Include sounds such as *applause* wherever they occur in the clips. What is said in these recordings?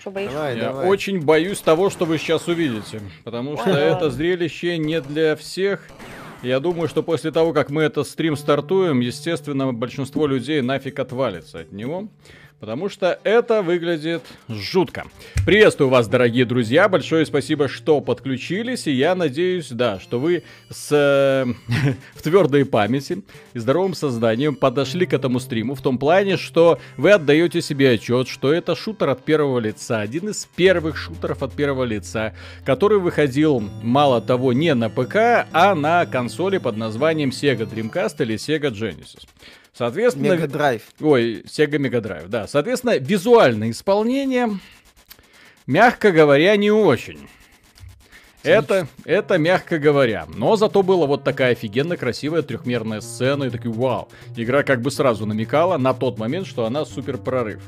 Что боишься? Давай, Я давай. очень боюсь того, что вы сейчас увидите. Потому что Ой, это зрелище не для всех. Я думаю, что после того, как мы этот стрим стартуем, естественно, большинство людей нафиг отвалится от него. Потому что это выглядит жутко. Приветствую вас, дорогие друзья. Большое спасибо, что подключились. И я надеюсь, да, что вы с, э, *laughs* в твердой памяти и здоровым сознанием подошли к этому стриму. В том плане, что вы отдаете себе отчет, что это шутер от первого лица. Один из первых шутеров от первого лица, который выходил, мало того, не на ПК, а на консоли под названием Sega Dreamcast или Sega Genesis. Соответственно, драйв. Ой, Sega Mega Drive, да. Соответственно, визуальное исполнение, мягко говоря, не очень. Это, это мягко говоря. Но зато была вот такая офигенно красивая трехмерная сцена. И такой, вау. Игра как бы сразу намекала на тот момент, что она супер прорыв.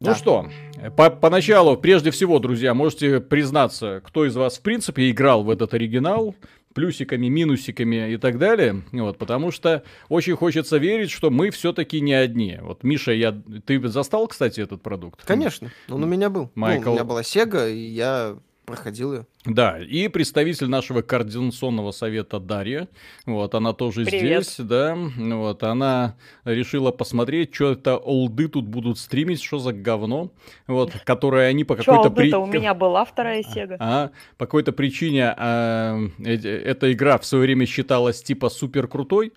Ну Да. что, по- поначалу, прежде всего, друзья, можете признаться, кто из вас в принципе играл в этот оригинал, плюсиками, минусиками и так далее, вот, потому что очень хочется верить, что мы все-таки не одни. Вот, Миша, я, ты застал, кстати, этот продукт? Конечно, он у меня был. Ну, Майкл. у меня была Сега, и я проходил ее. Да, и представитель нашего координационного совета Дарья, вот, она тоже Привет. здесь, да, вот, она решила посмотреть, что это олды тут будут стримить, что за говно, вот, которое они по какой-то Алды-то у меня была вторая Сега. А, по какой-то причине а, э- эта игра в свое время считалась типа супер крутой.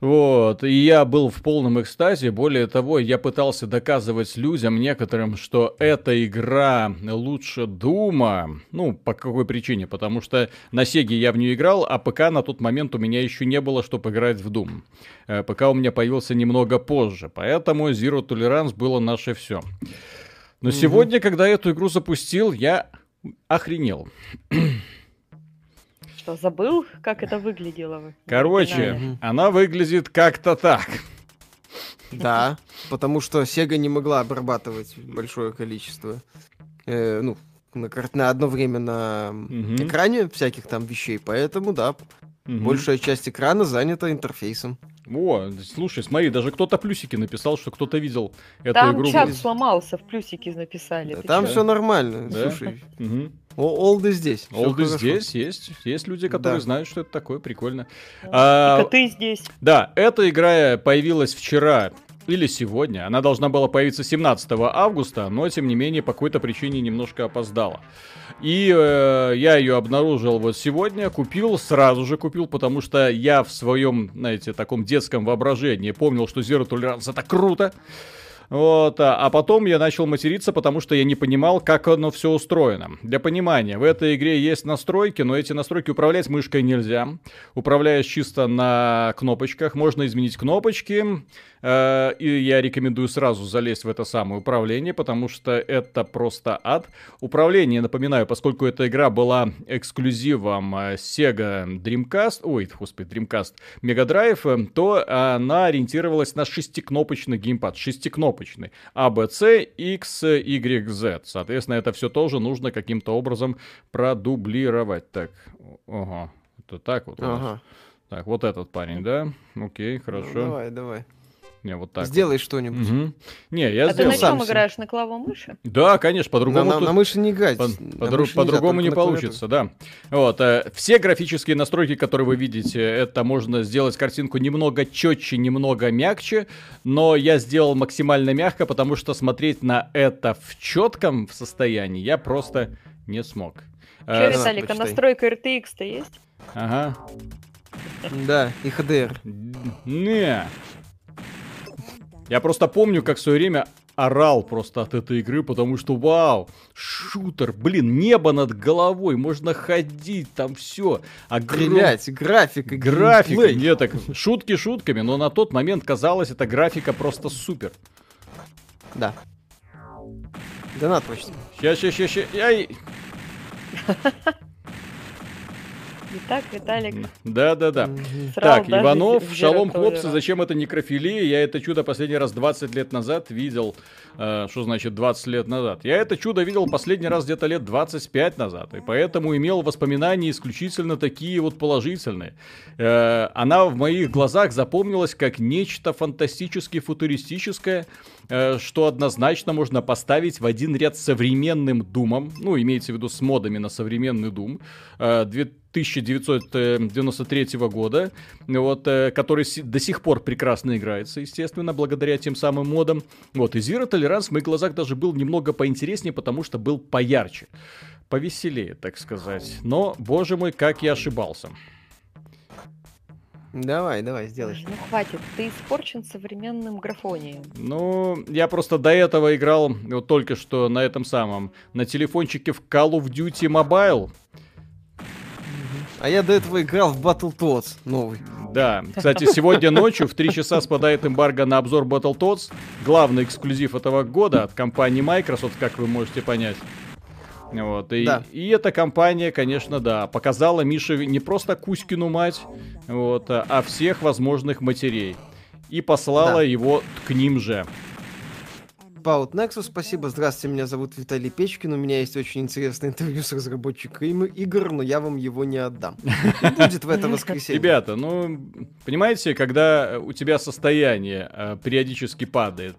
Вот, и я был в полном экстазе. Более того, я пытался доказывать людям некоторым, что эта игра лучше Дума. Ну, по какой причине? Потому что на Сеге я в нее играл, а ПК на тот момент у меня еще не было, чтобы играть в Doom. Э, ПК у меня появился немного позже, поэтому Zero Tolerance было наше все. Но сегодня, когда я эту игру запустил, я охренел. Что, забыл, как это выглядело? Короче, она выглядит как-то так. Да, *laughs* потому что Сега не могла обрабатывать большое количество, э, ну, на, на одно время на Мгм. экране всяких там вещей, поэтому, да, Мгм. большая часть экрана занята интерфейсом. О, слушай, смотри, даже кто-то плюсики написал, что кто-то видел эту Там игру. чат сломался, в плюсики написали. Да, там чё? все нормально, Да? слушай, Мгм. Олды здесь. Олды здесь есть. Есть люди, которые Да. знают, что это такое. Прикольно. А, коты здесь. Да, эта игра появилась вчера или сегодня. Она должна была появиться 17 августа, но тем не менее по какой-то причине немножко опоздала. И э, я ее обнаружил вот сегодня, купил, сразу же купил, потому что я в своем, знаете, таком детском воображении помнил, что Zero Tolerance это круто. Вот, а, а потом я начал материться, потому что я не понимал, как оно все устроено. Для понимания, в этой игре есть настройки, но эти настройки управлять мышкой нельзя. Управляешь чисто на кнопочках, можно изменить кнопочки. Э, и я рекомендую сразу залезть в это самое управление, потому что это просто ад. Управление, напоминаю, поскольку эта игра была эксклюзивом э, Sega Dreamcast, ой, господи, Dreamcast Mega Drive, э, то она ориентировалась на шестикнопочный геймпад, шестикнопочный. А, Б, С, X, Y, Z. Соответственно, это все тоже нужно каким-то образом продублировать. Так, ага, это так вот. у нас. Ага. Так, вот этот парень, да? Окей, Ну, хорошо. давай, давай. Не, вот так. вот. Сделай что-нибудь. Мгм. Не, я А ты сделал. на сам чем играешь? На клавомыши? Да, конечно, На, по-другому на- тут- на мыши не по- на нельзя, по-другому только не на клавиатуре. получится, да. Вот, э, все графические настройки, которые вы видите, это можно сделать картинку немного четче, немного мягче, но я сделал максимально мягко, потому что смотреть на это в четком состоянии я просто не смог. Че, Э? Виталик, а настройка RTX-то есть? Ага. Да, и HDR. Не. Я просто помню, как в свое время орал просто от этой игры, потому что вау, шутер, блин, небо над головой, можно ходить, там все. Стрелять, графика, Графика, геймплей. не так, шутки шутками, но на тот момент казалось, эта графика просто супер. Да. Донат почти. Ща, ща, ща, ща, ай. Итак, Виталик Да-да-да. Мгм. срал Так, даже Иванов, Zero шалом, хлопцы, зачем это некрофилия? Я это чудо последний раз 20 лет назад видел. Э, что значит 20 лет назад? Я это чудо видел последний раз где-то лет 25 назад, и поэтому имел воспоминания исключительно такие вот положительные. Э, она в моих глазах запомнилась как нечто фантастически футуристическое, э, что однозначно можно поставить в один ряд с современным Думом, ну, имеется в виду с модами на современный Дум, э, 1993 года, вот, э, который до сих пор прекрасно играется, естественно, благодаря тем самым модам. Вот, и Zero Tolerance в моих глазах даже был немного поинтереснее, потому что был поярче, повеселее, так сказать. Но, боже мой, как я ошибался. Давай, давай, сделай. Ну хватит, ты испорчен современным графонием. Ну, я просто до этого играл, вот только что на этом самом, на телефончике в Call of Duty Mobile. А я до этого играл в Battletoads новый. Да, кстати, сегодня ночью в 3 часа спадает эмбарго на обзор Battletoads, главный эксклюзив этого года от компании Microsoft, как вы можете понять. Вот, и, Да. и эта компания, конечно, да, показала Мише не просто Кузькину мать, вот, а всех возможных матерей. И послала Да. его к ним же. Паут Nexus, спасибо. Здравствуйте, меня зовут Виталий Печкин. У меня есть очень интересное интервью с разработчиком игр, но я вам его не отдам. И *laughs* Будет в это воскресенье. Ребята, ну, понимаете, когда у тебя состояние э, периодически падает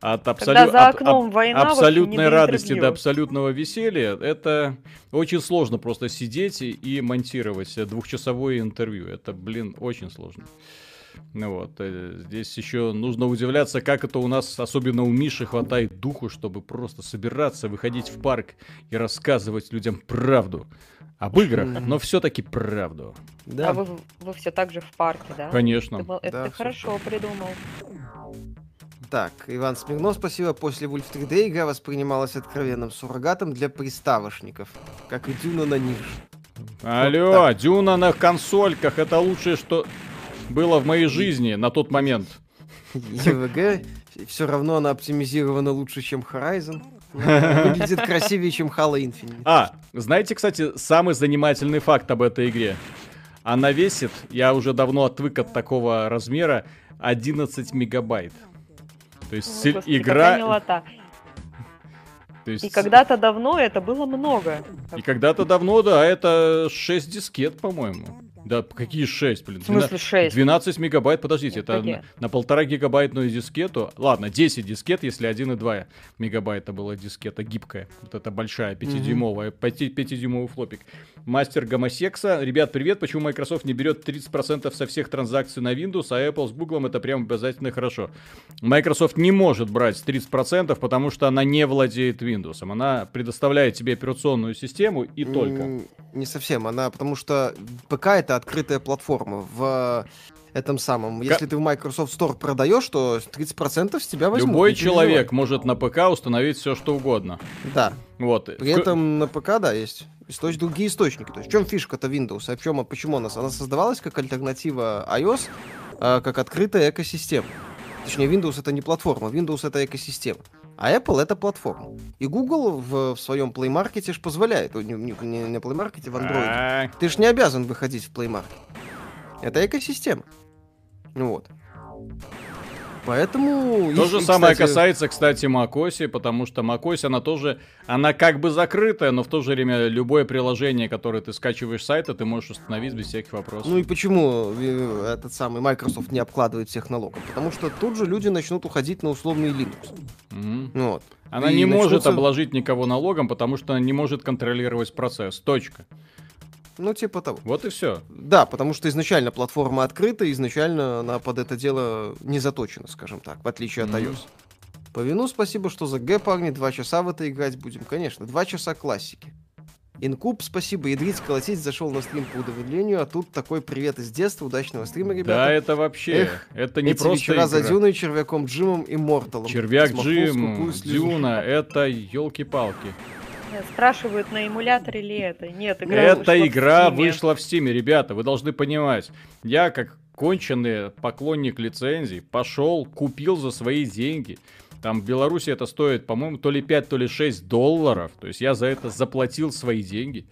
от абсолютно... за окном война, вообще не абсолютной до радости интервью. до абсолютного веселья, это очень сложно просто сидеть и, и монтировать э, двухчасовое интервью. Это, блин, очень сложно. Ну вот, э, здесь еще нужно удивляться, как это у нас, особенно у Миши, хватает духу, чтобы просто собираться, выходить в парк и рассказывать людям правду. Об играх, но все-таки правду. Да. А вы, вы все так же в парке, да? Конечно. Мол- это Да, ты хорошо придумал. Так, Иван Смирнов, спасибо. После Wolf 3D игра воспринималась откровенным суррогатом для приставочников, как и Дюна на них. Алло, Дюна на консольках, это лучшее, что было в моей жизни на тот момент. ЕВГ, все равно она оптимизирована лучше, чем Horizon. Выглядит красивее, чем Halo Infinite. А, знаете, кстати, самый занимательный факт об этой игре? Она весит, я уже давно отвык от такого размера, 11 мегабайт. То есть Ой, господи, игра... то есть И когда-то давно это было много. И когда-то давно, да, это 6 дискет, по-моему. Да, какие 6, блин? В смысле 6? 12 мегабайт, подождите, это Погоди. на, на полтора гигабайтную дискету. Ладно, 10 дискет, если 1,2 мегабайта была дискета гибкая. Вот эта большая, 5-дюймовая, 5-дюймовый флопик. Мастер гомосекса. Ребят, привет. Почему Microsoft не берет 30% со всех транзакций на Windows, а Apple с Google это прям обязательно хорошо? Microsoft не может брать 30%, потому что она не владеет Windows. Она предоставляет тебе операционную систему и только. Не совсем, она, потому что ПК это открытая платформа. В этом самом, если ты в Microsoft Store продаешь, то 30% с тебя возьмут. Любой человек может на ПК установить все, что угодно. Да. Вот. При этом на ПК, да, есть источ- другие источники. То есть в чем фишка-то Windows? А в чем, а почему она? Она создавалась как альтернатива iOS, а, как открытая экосистема. Точнее, Windows это не платформа, Windows это экосистема. А Apple это платформа. И Google в, в своем Play Market ж позволяет, не, не, не Play Market, в Android. А, Ты ж не обязан выходить в Play Market. Это экосистема. Ну Вот. Поэтому... То и- же и, самое кстати, касается, кстати, macOS, потому что macOS, она тоже, она как бы закрытая, но в то же время любое приложение, которое ты скачиваешь с сайта, ты можешь установить без всяких вопросов. Ну и почему э, этот самый Microsoft не обкладывает всех налогом? Потому что тут же люди начнут уходить на условный Linux. Ну Вот. Она И не может начнутся- обложить никого налогом, потому что она не может контролировать процесс. Точка. Ну, типа того. Вот и все. Да, потому что изначально платформа открыта, изначально она под это дело не заточена, скажем так, в отличие от iOS. По вину спасибо, что за Г, парни, два часа в это играть будем. Конечно, два часа классики. Инкуб, спасибо, ядрить, колотить, зашел на стрим по удовлетворению, а тут такой привет из детства, удачного стрима, Да, ребята. это вообще, Эх, это не Эти просто вечера за игра. Дюной, Червяком Джимом и Морталом. Червяк Смахнул, Джим. Дюна, это елки-палки. Спрашивают, на эмуляторе ли это. Нет, игра Эта в игра Steam. вышла в Стиме, ребята, вы должны понимать. Я, как конченый поклонник лицензий, пошел, купил за свои деньги. Там в Беларуси это стоит, по-моему, то ли 5, то ли 6 долларов. То есть я за это заплатил свои деньги.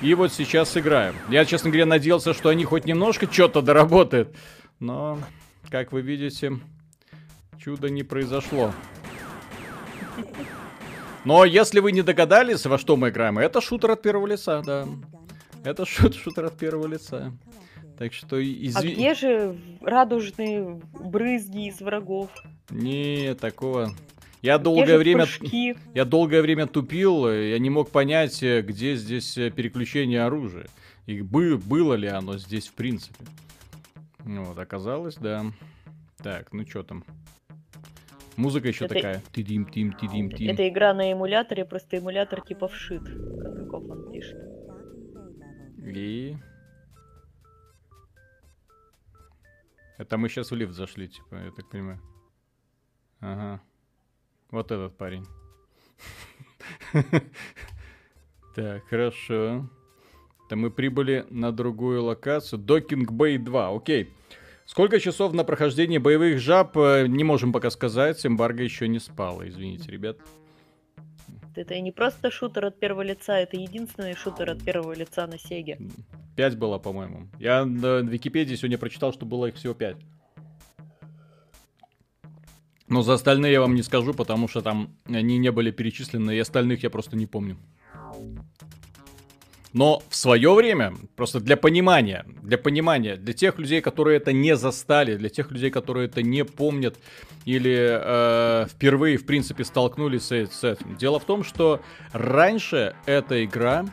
И вот сейчас играем. Я, честно говоря, надеялся, что они хоть немножко что-то доработают. Но, как вы видите, чудо не произошло. *laughs* Но если вы не догадались, во что мы играем, это шутер от первого лица, да. Это шут, шутер от первого лица. Так что А извини. где же радужные брызги из врагов? Не, такого. Я Где долгое время... прыжки? Я долгое время тупил, я не мог понять, э, где здесь э, переключение оружия. И бы, было ли оно здесь в принципе. Вот, оказалось, да. Так, ну что там? Музыка еще Это- такая. Тидим, тим, тидим, тим. Это игра на эмуляторе, просто эмулятор типа вшит, как он пишет. И... Это мы сейчас в лифт зашли, типа, я так понимаю. Ага. Вот этот парень. *laughs* Так, хорошо. Это мы прибыли на другую локацию. Докинг Бэй 2, окей. Сколько часов на прохождение боевых жаб, э, не можем пока сказать. Эмбарго еще не спала, извините, ребят. Это не просто шутер от первого лица, это единственный шутер от первого лица на Сеге. Пять было, по-моему. Я на Википедии сегодня прочитал, что было их всего пять. Но за остальные я вам не скажу, потому что там они не были перечислены, и остальных я просто не помню. Но в свое время, просто для понимания, для понимания, для тех людей, которые это не застали, для тех людей, которые это не помнят или э, впервые, в принципе, столкнулись с, с этим. Дело в том, что раньше эта игра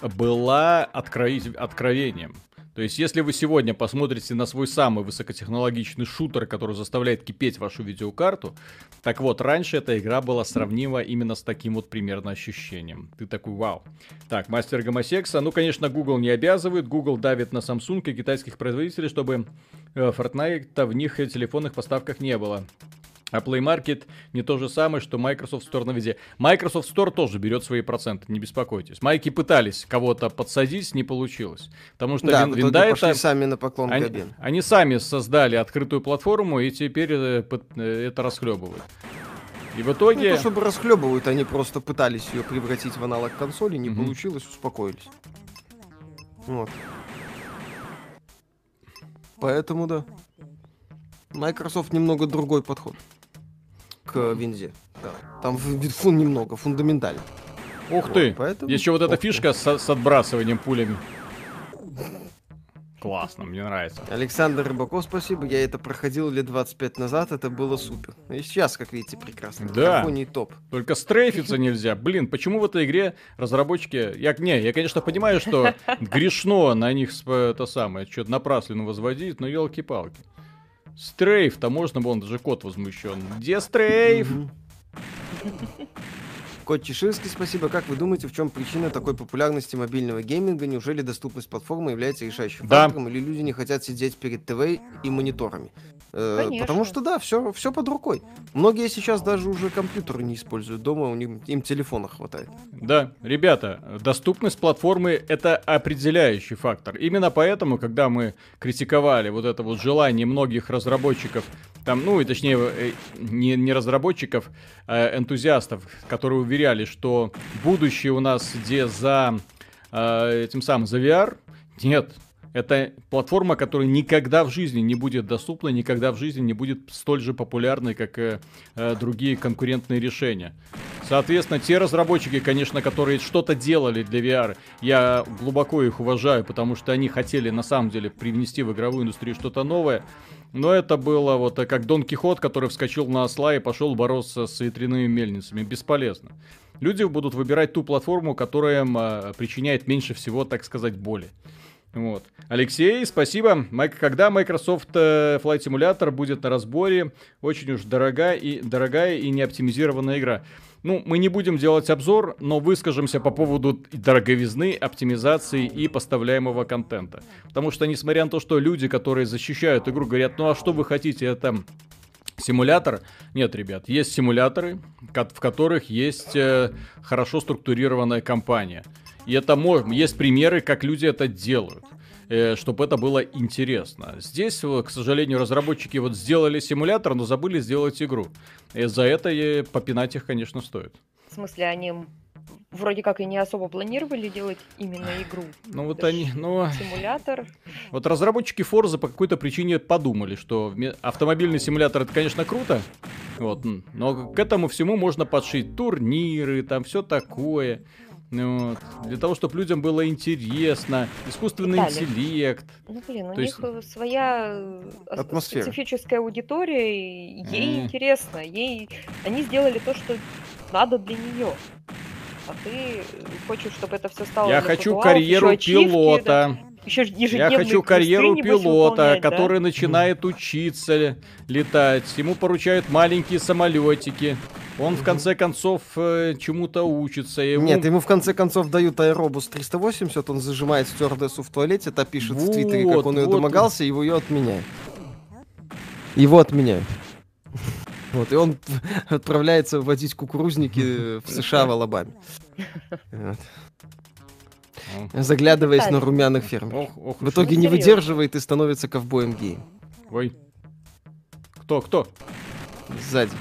была открови- откровением. То есть, если вы сегодня посмотрите на свой самый высокотехнологичный шутер, который заставляет кипеть вашу видеокарту, так вот, раньше эта игра была сравнима именно с таким вот примерно ощущением. Ты такой, вау. Так, мастер гомосекса. Ну, конечно, Google не обязывает. Google давит на Samsung и китайских производителей, чтобы э, Fortnite в них и телефонных поставках не было. А Play Market не то же самое, что Microsoft Store на везде. Microsoft Store тоже берет свои проценты, не беспокойтесь. Майки пытались кого-то подсадить, не получилось. Потому что Да, вин- винда это... сами на поклон Они, Кабин. они сами создали открытую платформу и теперь э, э, это расхлебывают. И в Не итоге... то чтобы расхлебывают, они просто пытались ее превратить в аналог консоли, не Мгм. получилось, успокоились. Вот. Поэтому да. Microsoft немного другой подход к винзе. Да. Там в- фун немного, фундаментально. Ух Вот, ты! поэтому- еще вот эта Ух фишка с, с отбрасыванием пулями. Классно, мне нравится. Александр Рыбаков, спасибо. Я это проходил лет 25 назад, это было супер. И сейчас, как видите, прекрасно. Да. Какой топ. Только стрейфиться нельзя. Блин, почему в этой игре разработчики... Я, не, я, конечно, понимаю, что грешно на них это самое, что-то напраслину возводить, но елки-палки. Стрейф-то можно, вон даже кот возмущен. Где стрейф? Кот Чеширский, спасибо. Как вы думаете, в чем причина такой популярности мобильного гейминга? Неужели доступность платформы является решающим Да. фактором, или люди не хотят сидеть перед ТВ и мониторами? Э, Конечно. Потому что да, все, все под рукой. Многие сейчас даже уже компьютеры не используют дома, у них им телефона хватает. Да, ребята, доступность платформы это определяющий фактор. Именно поэтому, когда мы критиковали вот это вот желание многих разработчиков, там, ну и точнее э, не, не разработчиков, а энтузиастов, которые уверяли, что будущее у нас где за э, этим самым за VR, нет. Это платформа, которая никогда в жизни не будет доступна, никогда в жизни не будет столь же популярной, как э, э, другие конкурентные решения. Соответственно, те разработчики, конечно, которые что-то делали для VR, я глубоко их уважаю, потому что они хотели на самом деле привнести в игровую индустрию что-то новое. Но это было вот э, как Дон Кихот, который вскочил на осла и пошел бороться с ветряными мельницами. Бесполезно. Люди будут выбирать ту платформу, которая им э, причиняет меньше всего, так сказать, боли. Вот. Алексей, спасибо. Майк, когда Microsoft э, Flight Simulator будет на разборе? Очень уж дорогая и, дорогая и неоптимизированная игра. Ну, мы не будем делать обзор, но выскажемся по поводу дороговизны, оптимизации и поставляемого контента. Потому что, несмотря на то, что люди, которые защищают игру, говорят, ну а что вы хотите, это симулятор? Нет, ребят, есть симуляторы, в которых есть э, хорошо структурированная кампания. И это можно, есть примеры, как люди это делают чтобы это было интересно. Здесь, э, к сожалению, разработчики вот сделали симулятор, но забыли сделать игру. И за это и попинать их, конечно, стоит. В смысле, они вроде как и не особо планировали делать именно игру. Ну вот они, ну, Симулятор. вот разработчики Forza по какой-то причине подумали, что автомобильный симулятор это, конечно, круто, вот, но к этому всему можно подшить турниры, там все такое. Ну вот. Для того, чтобы людям было интересно. Искусственный Виталий. интеллект. Ну, блин, у То есть- них э, своя э, ос- Атмосфера. специфическая аудитория, и ей М. интересно. Ей... Они сделали то, что надо для нее. А ты э, хочешь, чтобы это все стало Я хочу путуалов, карьеру ачивки, пилота. да, еще ж Я ежедневные хочу карьеру пилота, выполнять, да? который начинает учиться летать. Ему поручают маленькие самолетики. Он в конце концов э, чему-то учится. и ему- Нет, ему в конце концов дают аэробус 380, он зажимает стюардессу в туалете, та пишет в твиттере, как Вот, он ее вот. домогался, его ее отменяют. Его отменяют. Вот, и он отправляется водить кукурузники в США в Алабаме. *laughs* Вот. Заглядываясь на румяных фермеров. Ох, ох, В итоге Ну, не серьезно. выдерживает и становится ковбоем геем. Ой. Кто, кто? Сзади.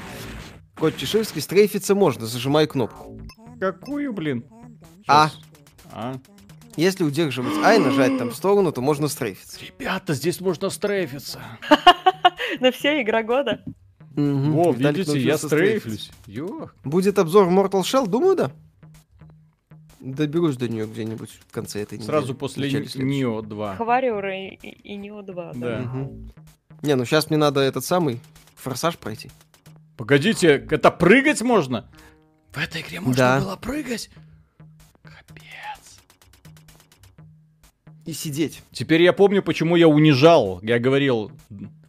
Кот Чеширский, стрейфиться можно, зажимай кнопку. Какую, блин? А. А. Если удерживать А и нажать там в сторону, то можно стрейфиться. Ребята, здесь можно стрейфиться. *laughs* На все игра года. О, Виталик видите, я стрейфлюсь. Будет обзор Mortal Shell, думаю, да. Доберусь до нее где-нибудь в конце этой недели. Сразу после. Нио 2. Хвариора и, и, Нео 2. Да. Да. Мгм. Не, ну сейчас мне надо этот самый форсаж пройти. Погодите, это прыгать можно? В этой игре можно Да. было прыгать? Капец. И сидеть. Теперь я помню, почему я унижал. Я говорил,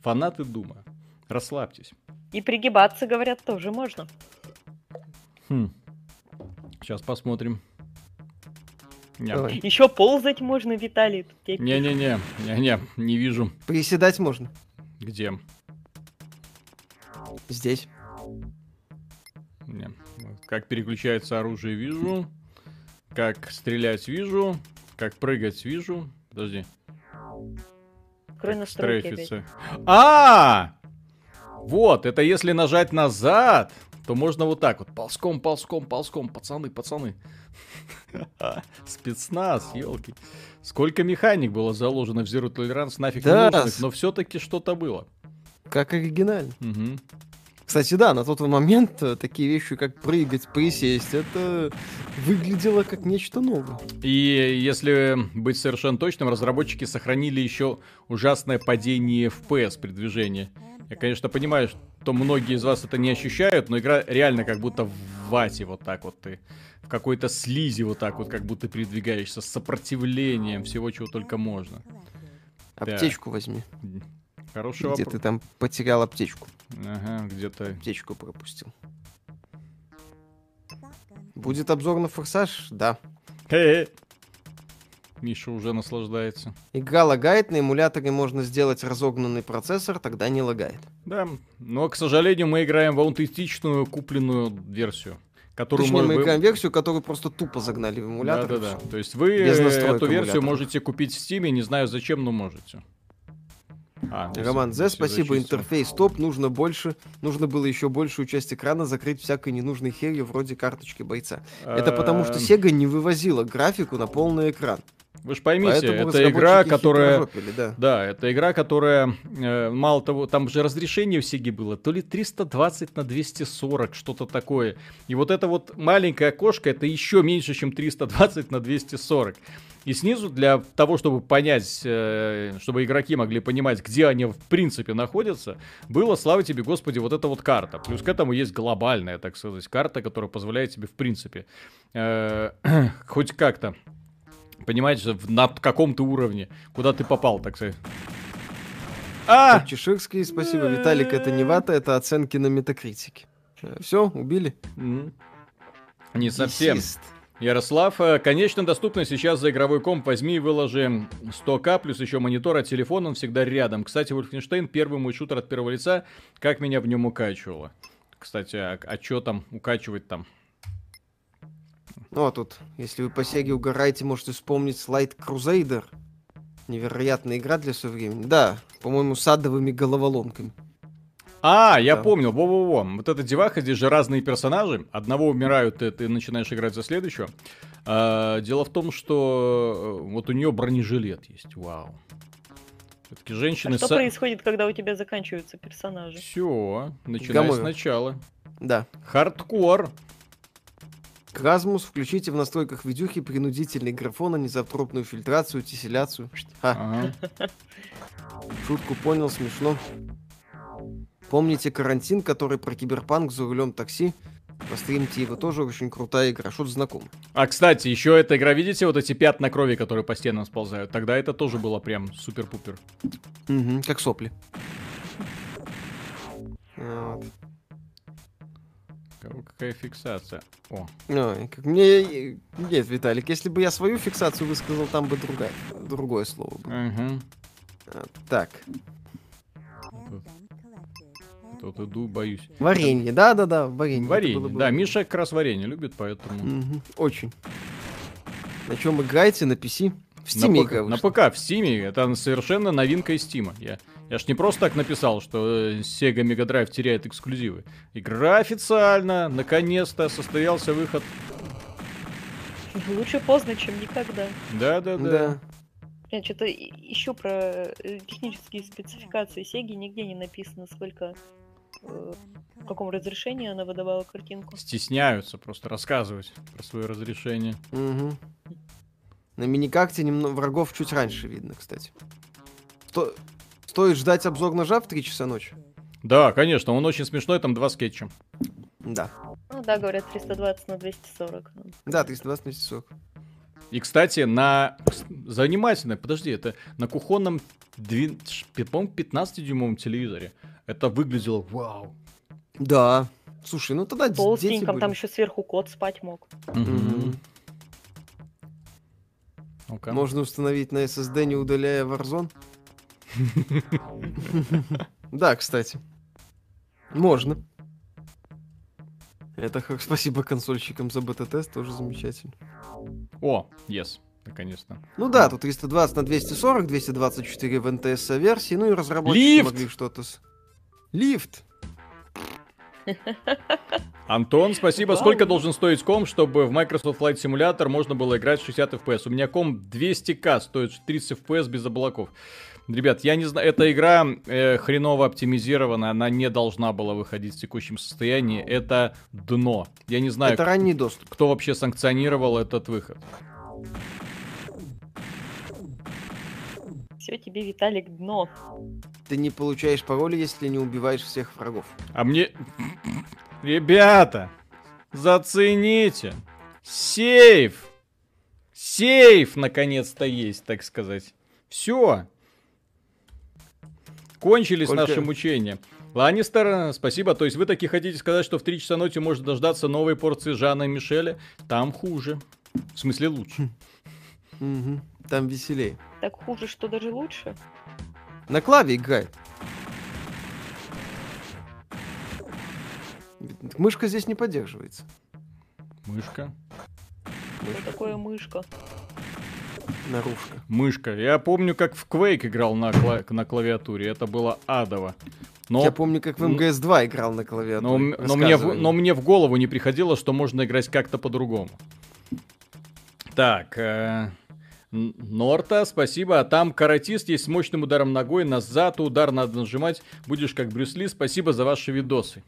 фанаты Дума, расслабьтесь. И пригибаться, говорят, тоже можно. Хм. Сейчас посмотрим. Не. Давай. Еще ползать можно, Виталий. Не-не-не, не-не, не вижу. Приседать можно. Где? Здесь. Не. Как переключается оружие, вижу. Как стрелять, вижу. Как прыгать, вижу. Подожди. Открой настройки. А! Вот, это если нажать назад, то можно вот так вот. Ползком, ползком, ползком. Пацаны, пацаны. *laughs* Спецназ, елки. Сколько механик было заложено в Zero Tolerance, нафиг не Да. нужных, но все-таки что-то было. Как оригинально. Мгм. Кстати, да, на тот момент э, такие вещи, как прыгать, присесть, это выглядело как нечто новое. И если быть совершенно точным, разработчики сохранили еще ужасное падение FPS при движении. Я, конечно, понимаю, что многие из вас это не ощущают, но игра реально как будто в вате вот так вот ты. В какой-то слизи вот так вот, как будто передвигаешься, с сопротивлением всего, чего только можно. Аптечку возьми. Хороший Где вопрос. ты там потерял аптечку? Ага, где-то. Аптечку пропустил. Будет обзор на форсаж? Да. Хе-хе. Миша уже наслаждается. Игра лагает, на эмуляторе можно сделать разогнанный процессор, тогда не лагает. Да, но, к сожалению, мы играем в аутентичную купленную версию, которую Точнее, мы- мы вы- играем версию, которую просто тупо загнали в эмулятор. Да, да, да. То есть вы Без э, эту версию можете купить в Steam, не знаю зачем, но можете. А, Роман Зе, если спасибо, зачистил. интерфейс топ, нужно больше, нужно было еще большую часть экрана закрыть всякой ненужной херью вроде карточки бойца. Это потому что Эм, Sega не вывозила графику на полный экран. Вы же поймите, Поэтому это игра, которая... хитрожопили, да. Да, это игра, которая, э, мало того, там же разрешение в Сеге было, то ли 320 на 240, что-то такое. И вот это вот маленькое окошко, это еще меньше, чем 320 на 240. И снизу для того, чтобы понять, э, чтобы игроки могли понимать, где они в принципе находятся, было, слава тебе, Господи, вот эта вот карта. Плюс к этому есть глобальная, так сказать, карта, которая позволяет тебе в принципе э, *clears throat* хоть как-то в- на каком-то уровне, куда ты попал, так сказать. А! Кот Чеширский, спасибо. Виталик, это не вата, это оценки на метакритике. Все, убили? Не совсем. Ярослав, э, конечно, доступно сейчас за игровой комп. Возьми и выложи 100к, плюс еще монитор, а телефон он всегда рядом. Кстати, Wolfenstein первый мой шутер от первого лица. Как меня в нем укачивало. Кстати, а, а что там укачивать там? Ну, а тут, если вы по Сеге угораете, можете вспомнить Light Crusader. Невероятная игра для своего времени. Да, по-моему, с адовыми головоломками. А, я Да. помнил, во-во-во. Вот эта деваха, здесь же разные персонажи. Одного умирают, ты, ты начинаешь играть за следующего. А, дело в том, что э, вот у нее бронежилет есть. Вау. Все-таки А женщины... что происходит, когда у тебя заканчиваются персонажи? Все, начинай Гамове. сначала. Да. Хардкор. Кразмус, включите в настройках видюхи принудительный графон, анизотропную фильтрацию, тесселяцию. А, Ага. шутку понял, смешно. Помните карантин, который про киберпанк за рулем такси? Постримите его, тоже очень крутая игра. Что-то знакомо. А, кстати, еще эта игра, видите, вот эти пятна крови, которые по стенам сползают? Тогда это тоже было прям супер-пупер. Мгм, как сопли. *laughs* Вот. Какая фиксация? О, Ой, как мне... Нет, Виталик, если бы я свою фиксацию высказал, там бы другая, другое слово было. Мгм. А, Так, Тут иду, боюсь. варенье, да-да-да, варенье. Варенье, было бы- да, Миша как раз варенье любит, поэтому... Мгм, Очень. На чем играете? На PC? В На Steam ПК, игра на. ПК, в Стиме, это совершенно новинка из Стима. Я, я ж не просто так написал, что э, Sega Mega Drive теряет эксклюзивы. Игра официально, наконец-то, состоялся выход. Лучше поздно, чем никогда. Да-да-да. Да. Я что-то ищу про э, технические спецификации Сеги, нигде не написано, сколько э, в каком разрешении она выдавала картинку. Стесняются просто рассказывать про свое разрешение. Мгм. На миникарте немного врагов чуть раньше видно, кстати. Сто- Стоит ждать обзор ножа в 3 часа ночи? Да, конечно, он очень смешной, там два скетча. Да. Ну да, говорят, 320 на 240. ну. Да, 320 на 240. И, кстати, на... Занимательно, подожди, это на кухонном, по-моему, 15-дюймовом телевизоре. Это выглядело вау. Да. Слушай, ну тогда д- дети Толстеньком, там были. еще сверху кот спать мог. Мгм. Ну-ка. Можно установить на SSD, не удаляя Warzone. Да, кстати. Можно. Это как спасибо консольщикам за бета-тест, тоже замечательно. О, yes, наконец-то. Ну да, тут 320 на 240, 224 в НТС версии, ну и разработчики Лифт! могли что-то с... Лифт! *laughs* Антон, спасибо. Вау. Сколько должен стоить ком, чтобы в Microsoft Flight Simulator можно было играть в 60 FPS? У меня ком 200к стоит 30 FPS без облаков. Ребят, я не знаю, эта игра э, хреново оптимизирована, она не должна была выходить в текущем состоянии. Это дно. Я не знаю, Это ранний доступ. кто вообще санкционировал этот выход. Все, тебе, Виталик, дно. Ты не получаешь пароли, если не убиваешь всех врагов. А мне... Ребята, зацените. Сейф. Сейф, наконец-то, есть, так сказать. Все. Кончились Сколько- наши мучения. Ланнистер, спасибо. То есть вы таки хотите сказать, что в 3 часа ночи можно дождаться новой порции Жана и Мишеля? Там хуже. В смысле лучше. Мгм. Там веселее. Так хуже, что даже лучше. На клаве играй. Мышка здесь не поддерживается. Мышка. Что такое мышка? Наружка. Мышка. Я помню, как в Quake играл на, кла- на клавиатуре. Это было адово. Но... Я помню, как в МГС-2 играл на клавиатуре. Но, но мне в, но мне в голову не приходило, что можно играть как-то по-другому. Так, э, Норта, спасибо. А там каратист есть с мощным ударом ногой, назад удар надо нажимать. Будешь как Брюс Ли. Спасибо за ваши видосы.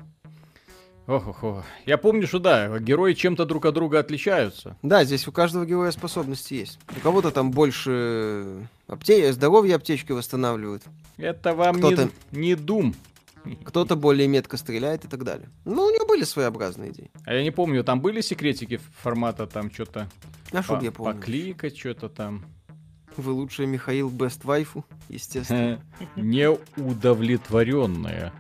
Ох-ох-ох. Я помню, что да, герои чем-то друг от друга отличаются. Да, здесь у каждого героя способности есть. У кого-то там больше апте... здоровья аптечки восстанавливают, Это вам не, Кто-то- не Дум. кто-то более метко стреляет и так далее. Ну, у него были своеобразные идеи. А я не помню, там были секретики формата там что-то А что я помню? покликать, что-то там. Вы лучший Михаил Бест Вайфу, естественно. *laughs* Неудовлетворенная.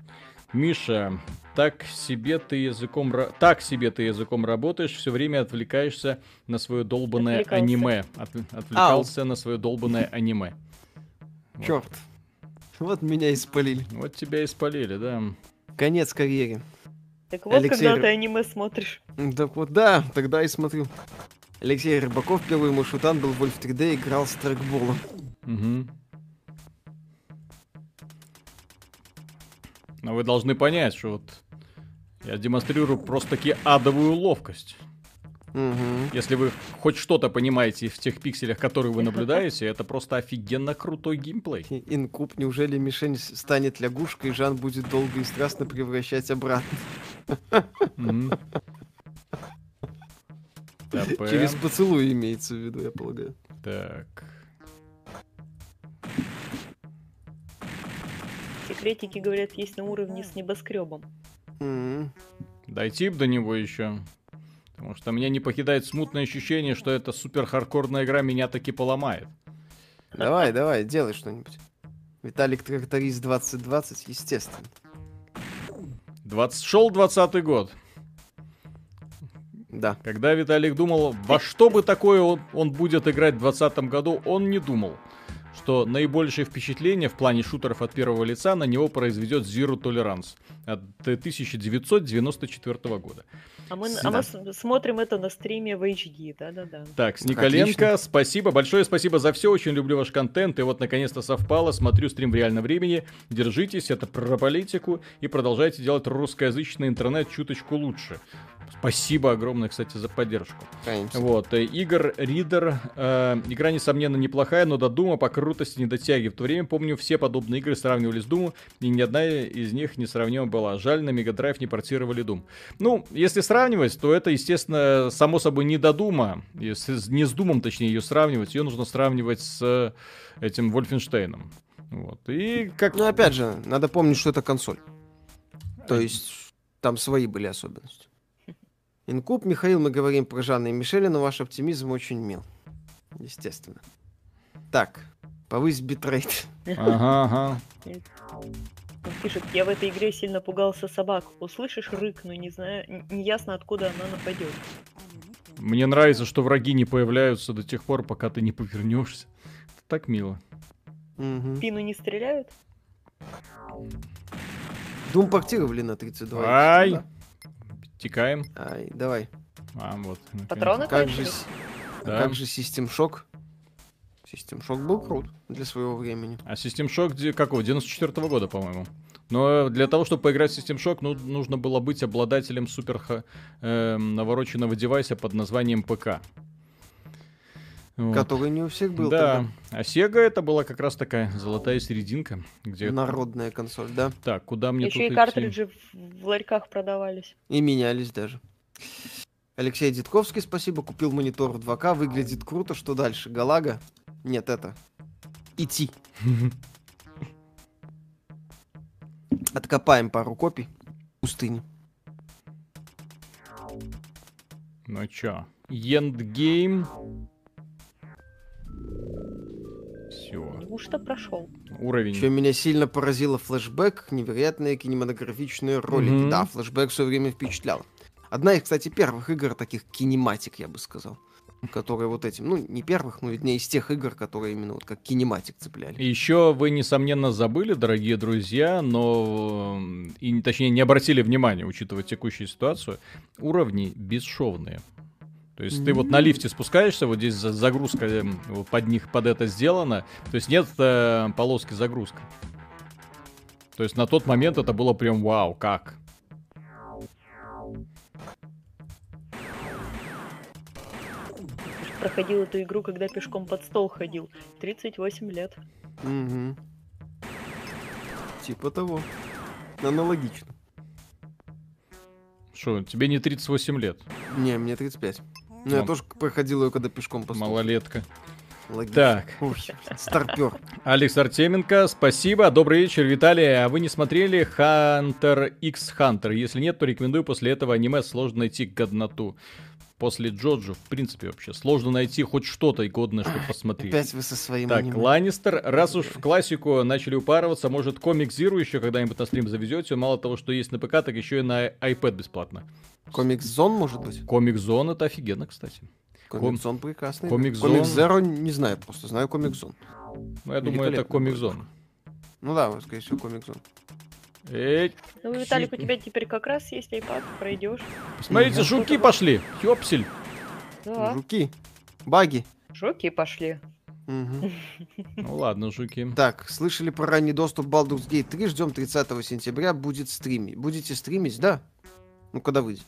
Миша, так себе ты языком так себе ты языком работаешь, все время отвлекаешься на свое долбанное Отвлекался. аниме. От- отвлекался на свое долбанное *laughs* аниме. Вот. Черт. Вот меня и спалили. Вот тебя и спалили, да. Конец карьере. Так вот, Алексей когда ты аниме смотришь. Так вот, да, тогда и смотрю. Алексей Рыбаков, первый мой шутан был в Wolf 3D, играл с трекболом. Мгм. Но вы должны понять, что вот я демонстрирую просто-таки адовую ловкость. Мгм. Если вы хоть что-то понимаете в тех пикселях, которые вы наблюдаете, это просто офигенно крутой геймплей. Инкуб, неужели мишень станет лягушкой, и Жан будет долго и страстно превращать обратно? *laughs* Через поцелуй имеется в виду, я полагаю. Так. Секретики, говорят, есть на уровне с небоскребом. М. Дойти б до него еще. Потому что меня не покидает смутное ощущение, что эта супер хардкорная игра меня таки поломает. Давай, давай, делай что-нибудь. Виталик Тракторист 2020, естественно. 20... Шел 20 год. Да. Когда Виталик думал, во что бы такое он, он будет играть в 2020 году, он не думал, что наибольшее впечатление в плане шутеров от первого лица на него произведет Zero Tolerance от 1994 года. А мы, Да. а мы с- смотрим это на стриме в HD, да-да-да. Так, с Николенко, Отлично. спасибо, большое спасибо за все, очень люблю ваш контент, и вот наконец-то совпало, смотрю стрим в реальном времени, держитесь, это про политику, и продолжайте делать русскоязычный интернет чуточку лучше. Спасибо огромное, кстати, за поддержку. Конечно. Вот, э, Игр Ридер. э, игра, несомненно, неплохая, но до Дума по крутости не дотягивает. В то время, помню, все подобные игры сравнивали с Думом, и ни одна из них несравнима была. Жаль, на Мегадрайв не портировали Дум. Ну, если сравнивать, то это, естественно, само собой не до Дума. Не с Думом, точнее, ее сравнивать. Ее нужно сравнивать с э, этим Вольфенштейном. Вот. И как... Ну, опять же, надо помнить, что это консоль. То есть, там свои были особенности. Инкуб, Михаил, мы говорим про Жанна и Мишеля, но ваш оптимизм очень мил. Естественно. Так, повысь битрейт. Ага, ага. Он пишет, я в этой игре сильно пугался собак. Услышишь рык, но не знаю, не ясно, откуда она нападет. Мне нравится, что враги не появляются до тех пор, пока ты не повернешься. Так мило. Мгм. В спину не стреляют? Дум портировали на 32. Ай! Да. Текаем. Ай, давай. А, вот. наконец. Патроны Как же, с- Да. как же System Shock? System Shock был крут для своего времени. А System Shock где- какого? 94 года, по-моему. Но для того, чтобы поиграть в System Shock, ну, нужно было быть обладателем супер эм, навороченного девайса под названием ПК. Вот. Который не у всех был да, а Sega это была как раз такая золотая серединка, где... тогда. Народная консоль, да. Так, куда мне Еще тут и идти? картриджи в, в ларьках продавались. И менялись даже. Алексей Дитковский, спасибо, купил монитор в 2К, выглядит круто, что дальше? Галага? Нет, это. Идти. Откопаем пару копий в пустыне. Ну чё? Endgame. Все. Неужто прошел? Уровень. Еще меня сильно поразило флешбэк, невероятные кинематографичные ролики. Мгм. Да, флешбэк все время впечатлял. Одна из, кстати, первых игр таких кинематик, я бы сказал. Которые вот этим, ну, не первых, но одна из тех игр, которые именно вот как кинематик цепляли. Еще вы, несомненно, забыли, дорогие друзья, но и точнее не обратили внимания, учитывая текущую ситуацию, уровни бесшовные. То есть ты вот на лифте спускаешься, вот здесь за- загрузка эм, вот под них под это сделана, то есть нет э, полоски загрузка. То есть на тот момент это было прям вау, как? Проходил эту игру, когда пешком под стол ходил. 38 лет. Мгм. Типа того. Аналогично. Что, тебе не 38 лет, Не, мне 35. Ну, я тоже проходил ее, когда пешком по малолетка. Логично. Так, старпер. Алекс Артеменко, спасибо. Добрый вечер, Виталий. А вы не смотрели Hunter x Hunter? Если нет, то рекомендую после этого аниме сложно найти годноту. После Джоджо, в принципе, вообще сложно найти хоть что-то и годное, чтобы посмотреть. Опять вы со своим Так, аниме. Ланнистер, раз уж в классику начали упарываться, может комик Зиру еще когда-нибудь на стрим завезете? Мало того, что есть на ПК, так еще и на iPad бесплатно. Comix Zone, может быть? Comix Zone это офигенно, кстати. Comix Zone прекрасный. Comix Comix Zone. Зеро не знаю просто, знаю Comix Zone. Ну, я думаю, это Великолепно. Comix Zone. Ну да, вот, скорее всего, Comix Zone. Эй, Ну, Виталик, у тебя теперь как раз есть iPad, пройдешь. смотрите, жуки пошли. Ёпсель. Да, Жуки. Баги. жуки пошли. Мгм. *laughs* Ну ладно, жуки. Так, слышали про ранний доступ Baldur's Gate 3? Ждем 30 сентября, будет стримить. Будете стримить, да? Ну, когда выйдет.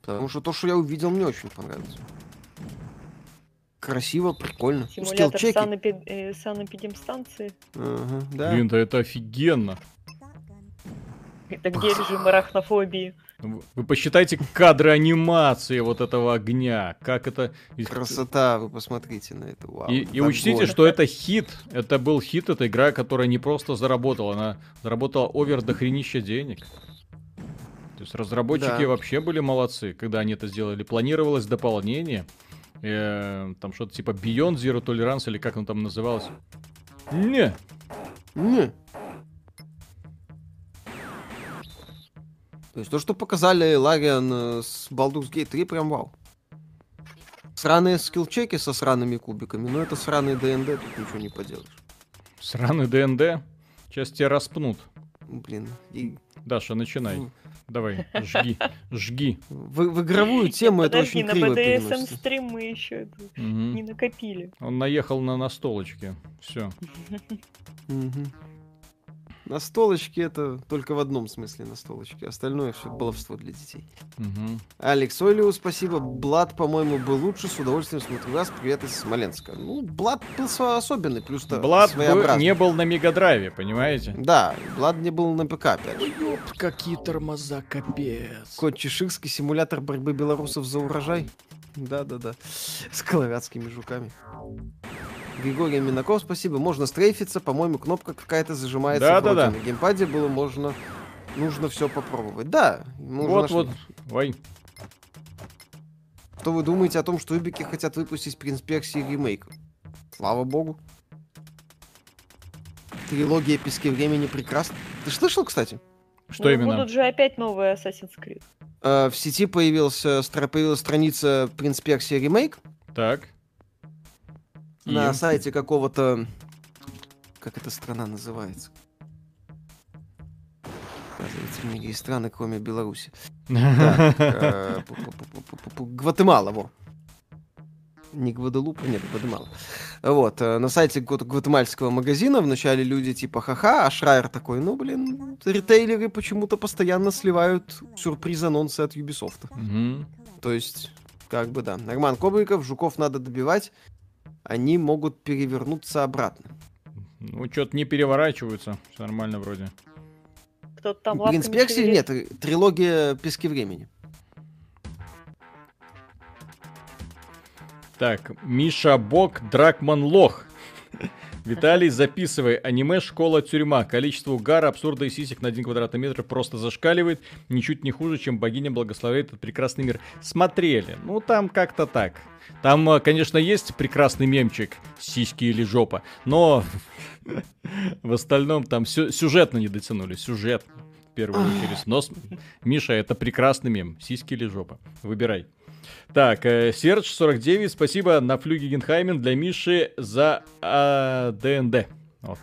Потому что то, что я увидел, мне очень понравилось. Красиво, прикольно. Ну, Симулятор скиллчеки. санэпи- э, санэпидемстанции. Ага, да. Блин, да это офигенно. Это где режим арахнофобии? Вы посчитайте кадры анимации вот этого огня. Как это... Красота, вы посмотрите на это. Вау. И, и учтите, что это хит. Это был хит, это игра, которая не просто заработала, она заработала овер до хренища денег. То есть разработчики Да. вообще были молодцы, когда они это сделали. Планировалось дополнение. э, там что-то типа Beyond Zero Tolerance или как оно там называлось. Не, Не. То есть то, что показали Лариан э, с Baldur's Gate 3, прям вау. Сраные скиллчеки со сраными кубиками, но это сраный ДНД, тут ничего не поделаешь. сраный ДНД. Сейчас тебя распнут. Блин, и Даша, начинай. Давай, жги, жги. в, в игровую тему это Подожди, очень на криво BDSM переносится. стрим мы еще Мгм. не накопили. Он наехал на настолочке. Все. Мгм. На столочке это только в одном смысле на столочке, остальное все баловство для детей. Алекс Олиу, спасибо. Блад, по-моему, был лучше. С удовольствием смотрю вас. Привет из Смоленска. Ну, Блад был со- особенный, плюс-то Блад не был на Мегадрайве, понимаете? Да, Блад не был на ПК, опять же. Какие тормоза, капец. Кот Чеширский, симулятор борьбы белорусов за урожай. Да-да-да. С колорадскими жуками. Григорий Минаков, спасибо. Можно стрейфиться, по-моему, кнопка какая-то зажимается. Да-да-да. вроде. На геймпаде было можно... Нужно все попробовать. Да. Вот, нашли. вот. Ой. Что вы думаете о том, что Юбики хотят выпустить Принц Персии ремейк? Слава богу. Трилогия Пески Времени прекрасна. Ты слышал, кстати? Что Ну, именно? Будут же опять новые Assassin's Creed. Э, в сети появился, стра- появилась страница Принц Персии ремейк Так. И? на сайте какого-то... Как эта страна называется? Оказывается, есть страны, кроме Беларуси. Э. *laughs* Гватемала, во. Не Гваделупа, нет, Гватемала. Вот, э, на сайте гват- гватемальского магазина вначале люди типа ха-ха, а Шрайер такой, ну, блин, ритейлеры почему-то постоянно сливают сюрприз-анонсы от Ubisoft. То есть, как бы да. Роман Кобриков, Жуков надо добивать, они могут перевернуться обратно. Ну, что-то не переворачиваются. Все нормально вроде. Кто-то там Принц лапками Персии шевелит. нет, трилогия Пески Времени. Так, Миша Бог, Дракман Лох. Виталий, записывай. Аниме «Школа-тюрьма». Количество угара, абсурда и сисек на один квадратный метр просто зашкаливает. Ничуть не хуже, чем богиня благословляет этот прекрасный мир. Смотрели. Ну, там как-то так. Там, э, конечно, есть прекрасный мемчик «Сиськи или жопа», но в остальном там сю- сюжетно не дотянули. Сюжет в первую очередь. Но, Миша, это прекрасный мем. «Сиськи или жопа». Выбирай. Так, э, Серж 49, спасибо на флюге Генхаймен для Миши за а, ДНД. Вот.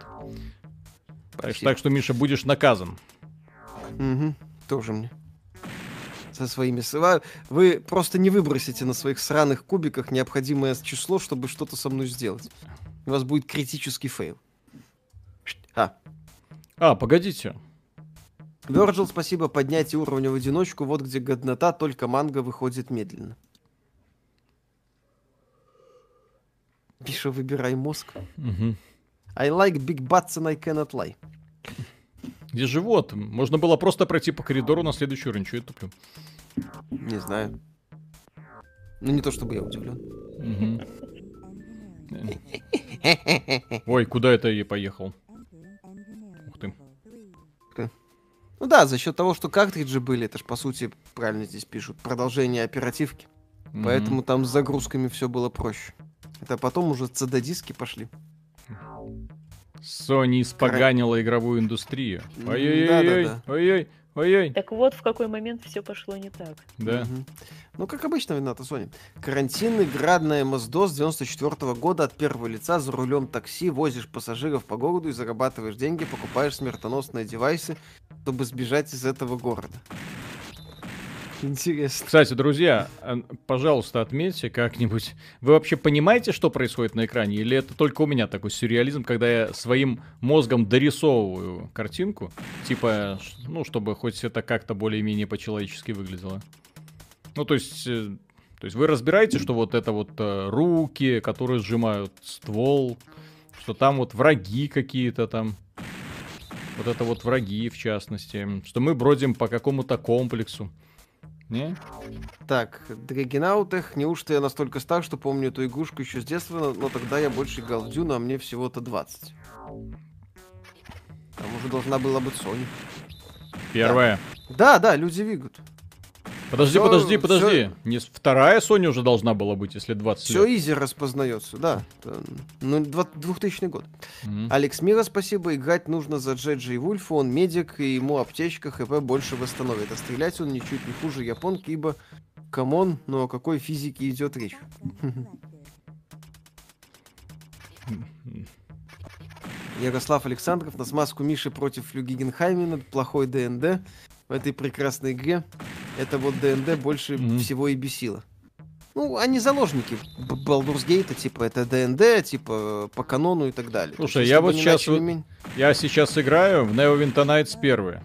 Так, что- так что, Миша, будешь наказан. Мгм, тоже мне. Со своими... сва- Вы просто не выбросите на своих сраных кубиках необходимое число, чтобы что-то со мной сделать. У вас будет критический fail. А, А, погодите. Virgil, спасибо, поднятие уровня в одиночку, вот где годнота, только манга выходит медленно. Пиша, выбирай мозг. I like big butts and I cannot lie. Где живот? Можно было просто пройти по коридору на следующий уровень. Чё я туплю? Не знаю. Ну, не то чтобы я удивлен. Ой, куда это я поехал? Ну да, за счет того, что картриджи были, это ж по сути, правильно здесь пишут, продолжение оперативки. Мгм. Поэтому там с загрузками все было проще. Это потом уже CD-диски пошли. Sony испоганила игровую индустрию. Ой-ой-ой, ой-ой, ой-ой. Так вот, в какой момент все пошло не так. Да. Мгм. Ну, как обычно, вината Sony. Карантин, игра на MS-DOS 94 года от первого лица за рулем такси, возишь пассажиров по городу и зарабатываешь деньги, покупаешь смертоносные девайсы, чтобы сбежать из этого города. *laughs* Интересно. Кстати, друзья, пожалуйста, отметьте как-нибудь. Вы вообще понимаете, что происходит на экране? Или это только у меня такой сюрреализм, когда я своим мозгом дорисовываю картинку? Типа, ну, чтобы хоть это как-то более-менее по-человечески выглядело. Ну, то есть... э, То есть вы разбираете, что вот это вот э, руки, которые сжимают ствол, что там вот враги какие-то там. Вот это вот враги, в частности. Что мы бродим по какому-то комплексу. Не? Так, Драгенаутех, неужто я настолько стар, что помню эту игрушку еще с детства, но, но тогда я больше играл в Дюну, а мне всего-то 20. Там уже должна была быть Sony. Первая. Да, да, люди Вигут. Подожди, Всё- подожди, подожди. всё- Не вторая Sony уже должна была быть, если 20 Все лет. изи распознается, да. Ну, два- 2000 год. Мгм. Алекс Мира, спасибо. Играть нужно за Джеджи и Вульфа. Он медик, и ему аптечка ХП больше восстановит. А стрелять он ничуть не хуже японки, ибо... Камон, но о какой физике идет речь? *laughs* Ярослав Александров на смазку Миши против Лю Гигенхаймена. Плохой ДНД в этой прекрасной игре. Это вот ДНД больше Мгм. всего и бесило. Ну, они заложники Б- Baldur's Gate, типа это ДНД, типа по канону и так далее. Слушай, есть, я вот начали вот- мен- Я сейчас играю в Neverwinter Nights 1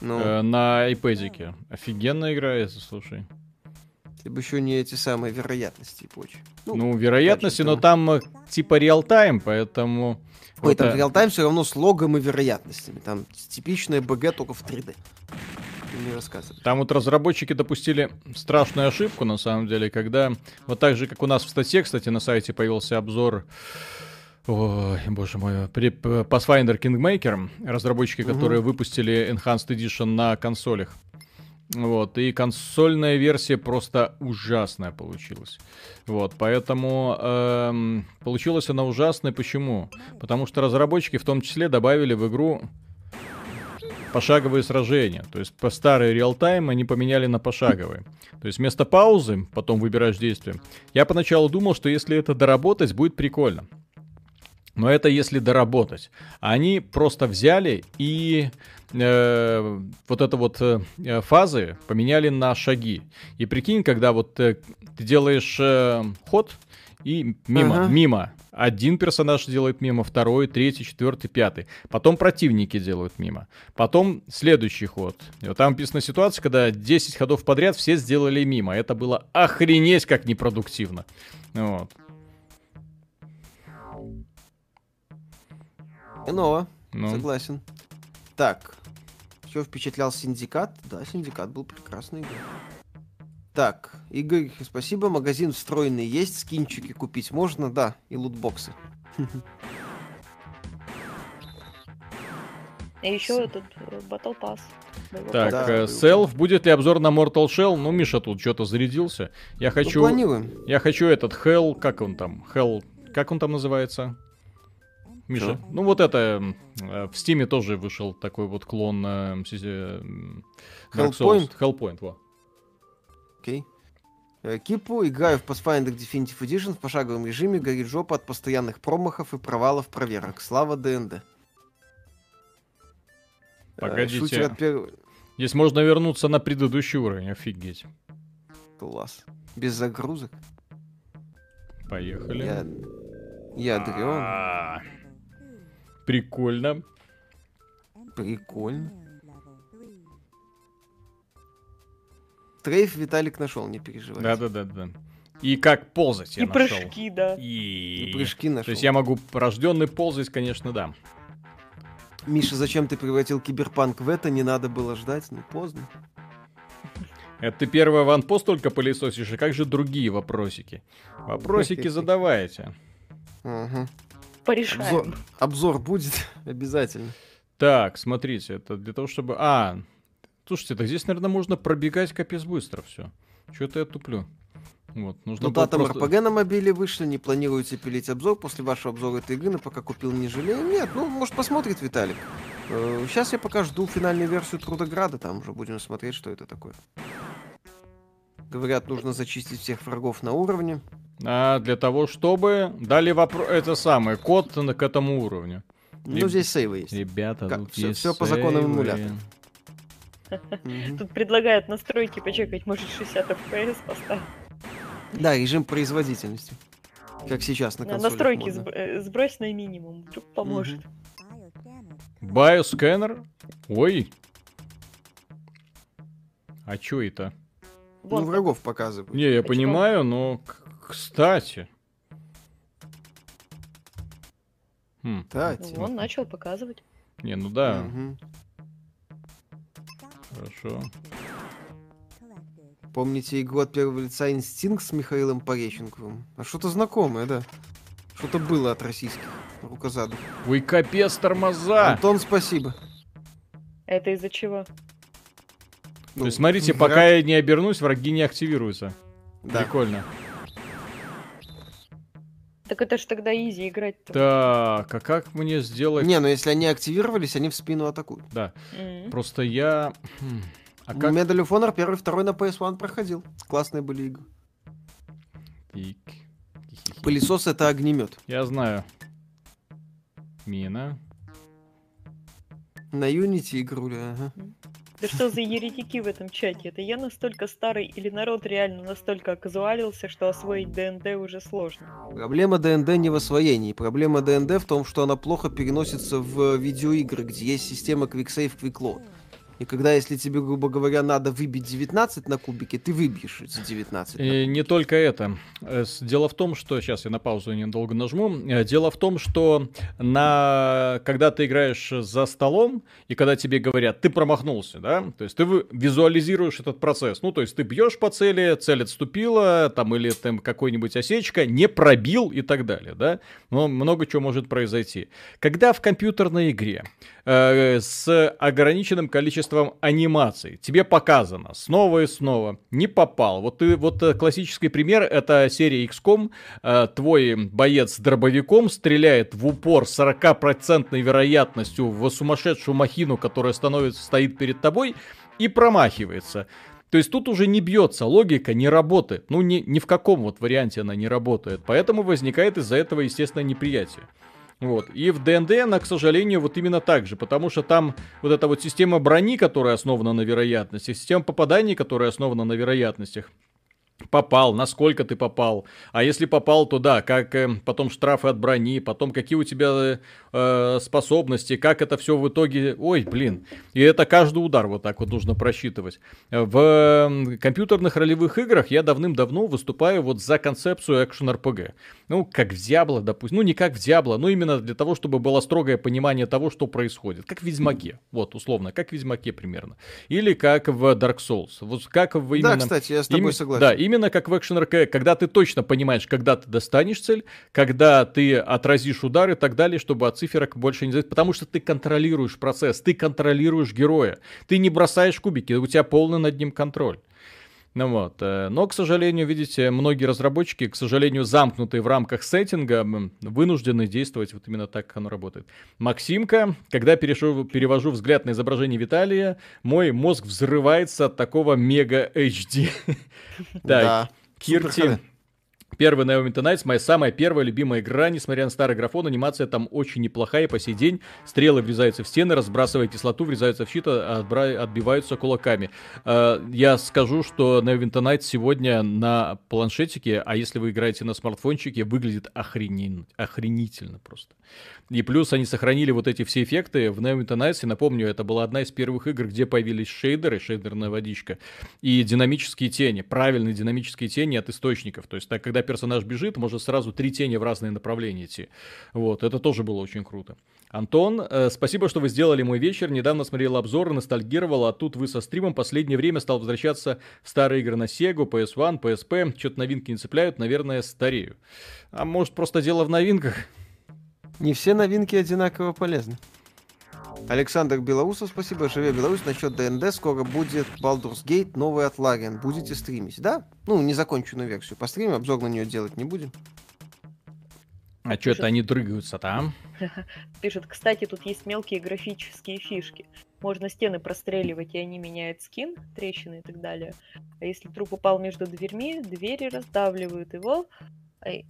Ну, э, на iPad. Офигенно играется, слушай. если бы еще не эти самые вероятности и прочее. Ну, Ну, вероятности, но там э, типа реал-тайм, поэтому... ой, вот, там э, реалтайм все равно с логом и вероятностями. Там типичная БГ только в 3D. Ты мне рассказывай. Там вот разработчики допустили страшную ошибку, на самом деле, когда вот так же, как у нас в статье, кстати, на сайте появился обзор Ой, боже мой, при Pathfinder Kingmaker, разработчики, Мгм. которые выпустили Enhanced Edition на консолях. Вот, и консольная версия просто ужасная получилась. Вот, поэтому эм, получилась она ужасной. Почему? Потому что разработчики в том числе добавили в игру пошаговые сражения. То есть по старый реал-тайм они поменяли на пошаговые. То есть вместо паузы, потом выбираешь действие. Я поначалу думал, что если это доработать, будет прикольно. Но это если доработать. Они просто взяли и э, вот это вот э, э, фазы поменяли на шаги. И прикинь, когда вот э, ты делаешь э, ход и мимо, Ага. мимо. Один персонаж делает мимо, второй, третий, четвертый, пятый. Потом противники делают мимо. Потом следующий ход. И вот там написана ситуация, когда 10 ходов подряд все сделали мимо. Это было охренеть как непродуктивно. Вот. Иного, Ну. согласен. Так, еще впечатлял Синдикат. Да, Синдикат был прекрасный игрой. Так, Игорь, спасибо. Магазин встроенный есть, скинчики купить можно, да, и лутбоксы. И еще этот э, Battle Pass. Так, Да, э. Селф, будет ли обзор на Mortal Shell? Ну, Миша тут что-то зарядился. Я Ну, хочу... планируем. Я хочу этот Hell, как он там? Hell, как он там называется? Миша, Чё? ну вот это э, в Стиме тоже вышел такой вот клон э, э. Hellpoint? Hellpoint, во. Окей. Э, Кипу, играю в Pathfinder Definitive Edition в пошаговом режиме, горит жопа от постоянных промахов и провалов проверок. Слава ДНД. Погодите. Шутер от первого... Здесь можно вернуться на предыдущий уровень, офигеть. Класс. Без загрузок. Поехали. Я... Ядрен. А, Прикольно. Прикольно. Трейф Виталик нашел, не переживай. Да-да-да-да. И как ползать я И нашел. прыжки, да. И... И прыжки нашел. То есть я могу рожденный ползать, конечно, да. Миша, зачем ты превратил киберпанк в это? Не надо было ждать, ну поздно. Это ты первый ванпост только пылесосишь, а как же другие вопросики? Вопросики задавайте. Ага. Порешаем. Обзор, обзор будет *laughs* обязательно. Так, смотрите, это для того, чтобы... А, слушайте, так здесь, наверное, можно пробегать капец быстро все. Что-то я туплю. Вот, нужно Ну да, там просто- РПГ на мобиле вышли, не планируете пилить обзор после вашего обзора этой игры, но пока купил не жалею. Нет, ну, может, посмотрит Виталик. Сейчас я пока жду финальную версию Трудограда, там уже будем смотреть, что это такое. Говорят, нужно зачистить всех врагов на уровне. А, для того, чтобы дали вопрос... Это самое, код на- к этому уровню. Ну, Реб- здесь сейвы есть. Ребята, Как? тут Всё- есть всё по законам эмулятора. Тут предлагают настройки почекать, может 60 FPS поставить. Да, режим производительности. Как сейчас на консолях Настройки сб- э, сбрось на минимум, вдруг поможет. Биоскэнер? Ой. А чё это? Ну, Вон, врагов показывают. Не, я Почему? понимаю, но... Кстати. Хм, Да, ну, он начал показывать. не, ну да. Мгм. Хорошо. Помните игру от первого лица «Инстинкт» с Михаилом Пореченковым? А что-то знакомое, да? Что-то было от российских рукозадов. Ой, капец, тормоза! Антон, спасибо. Это из-за чего? То есть, смотрите, враг- пока я не обернусь, враги не активируются. Да. Прикольно. Так это ж тогда изи играть-то. Так, а как мне сделать... Не, ну если они активировались, они в спину атакуют. Да, М. просто я... хм, А А как... Medal of Honor первый, второй на PS1 проходил. Классные были игры. Тик. Пылесос это огнемет. Я знаю. Мина. На Unity игруля, ага. Да что за еретики в этом чате? Это я настолько старый или народ реально настолько оказуалился, что освоить ДНД уже сложно? Проблема ДНД не в освоении. Проблема ДНД в том, что она плохо переносится в видеоигры, где есть система Quick Save. И когда, если тебе, грубо говоря, надо выбить 19 на кубике, ты выбьешь эти 19. на И не только это. Э, Дело в том, что... Сейчас я на паузу недолго нажму. Э, Дело в том, что на... когда ты играешь за столом, и когда тебе говорят, ты промахнулся, да? То есть ты визуализируешь этот процесс. Ну, то есть ты бьешь по цели, цель отступила, там, или там какой-нибудь осечка, не пробил и так далее, да? Но много чего может произойти. Когда в компьютерной игре э, с ограниченным количеством анимаций тебе показано снова и снова, не попал. Вот ты, вот э, классический пример, это серия XCOM, э, твой боец с дробовиком стреляет в упор с 40% вероятностью в сумасшедшую махину, которая становится, стоит перед тобой, и промахивается. То есть тут уже не бьется, логика не работает. Ну, ни, ни в каком вот варианте она не работает. Поэтому возникает из-за этого, естественно, неприятие. Вот. И в ДНД она, к сожалению, вот именно так же, потому что там вот эта вот система брони, которая основана на вероятности, система попаданий, которая основана на вероятностях, попал, насколько ты попал. А если попал, то да, как э, потом штрафы от брони, потом какие у тебя э, способности, как это все в итоге... Ой, блин. И это каждый удар вот так вот нужно просчитывать. В компьютерных ролевых играх я давным-давно выступаю вот за концепцию экшен-РПГ. Ну, как в Диабло, допустим. Ну, не как в Диабло, но именно для того, чтобы было строгое понимание того, что происходит. Как в Ведьмаке. Вот, условно, как в Ведьмаке примерно. Или как в Dark Souls. Вот как в именно... Да, кстати, я с тобой Им- согласен. Да, именно как в экшен РК, когда ты точно понимаешь, когда ты достанешь цель, когда ты отразишь удар и так далее, чтобы от циферок больше не зависеть, потому что ты контролируешь процесс, ты контролируешь героя, ты не бросаешь кубики, у тебя полный над ним контроль. Ну вот. э, Но, к сожалению, видите, многие разработчики, к сожалению, замкнутые в рамках сеттинга, вынуждены действовать вот именно так, как оно работает. Максимка, когда перешу- перевожу взгляд на изображение Виталия, мой мозг взрывается от такого мега HD. *laughs* Так, Да. Кирти. Первый Neverwinter Nights, моя самая первая любимая игра, несмотря на старый графон, анимация там очень неплохая по сей день. Стрелы врезаются в стены, разбрасывая кислоту, врезаются в щит, а отбра- отбиваются кулаками. Э, Я скажу, что Neverwinter Nights сегодня на планшетике, а если вы играете на смартфончике, выглядит охренен- охренительно просто. И плюс они сохранили вот эти все эффекты в Neverwinter Nights. И напомню, это была одна из первых игр, где появились шейдеры, шейдерная водичка, и динамические тени, правильные динамические тени от источников. То есть, так, когда персонаж бежит, может сразу три тени в разные направления идти. Вот, это тоже было очень круто. Антон, э, спасибо, что вы сделали мой вечер. Недавно смотрел обзоры, ностальгировал, а тут вы со стримом последнее время стал возвращаться в старые игры на Sega, PS1, PSP. Что-то новинки не цепляют, наверное, старею. А может, просто дело в новинках? Не все новинки одинаково полезны. Александр Белоусов, спасибо. Живе Беларусь. Насчет ДНД скоро будет Baldur's Gate, новый от Larian. Будете стримить, да? Ну, незаконченную версию. Постримим, обзор на нее делать не будем. А что это они дрыгаются там? *laughs* Пишет, кстати, тут есть мелкие графические фишки. Можно стены простреливать, и они меняют скин, трещины и так далее. А если труп упал между дверьми, двери раздавливают его. Ай,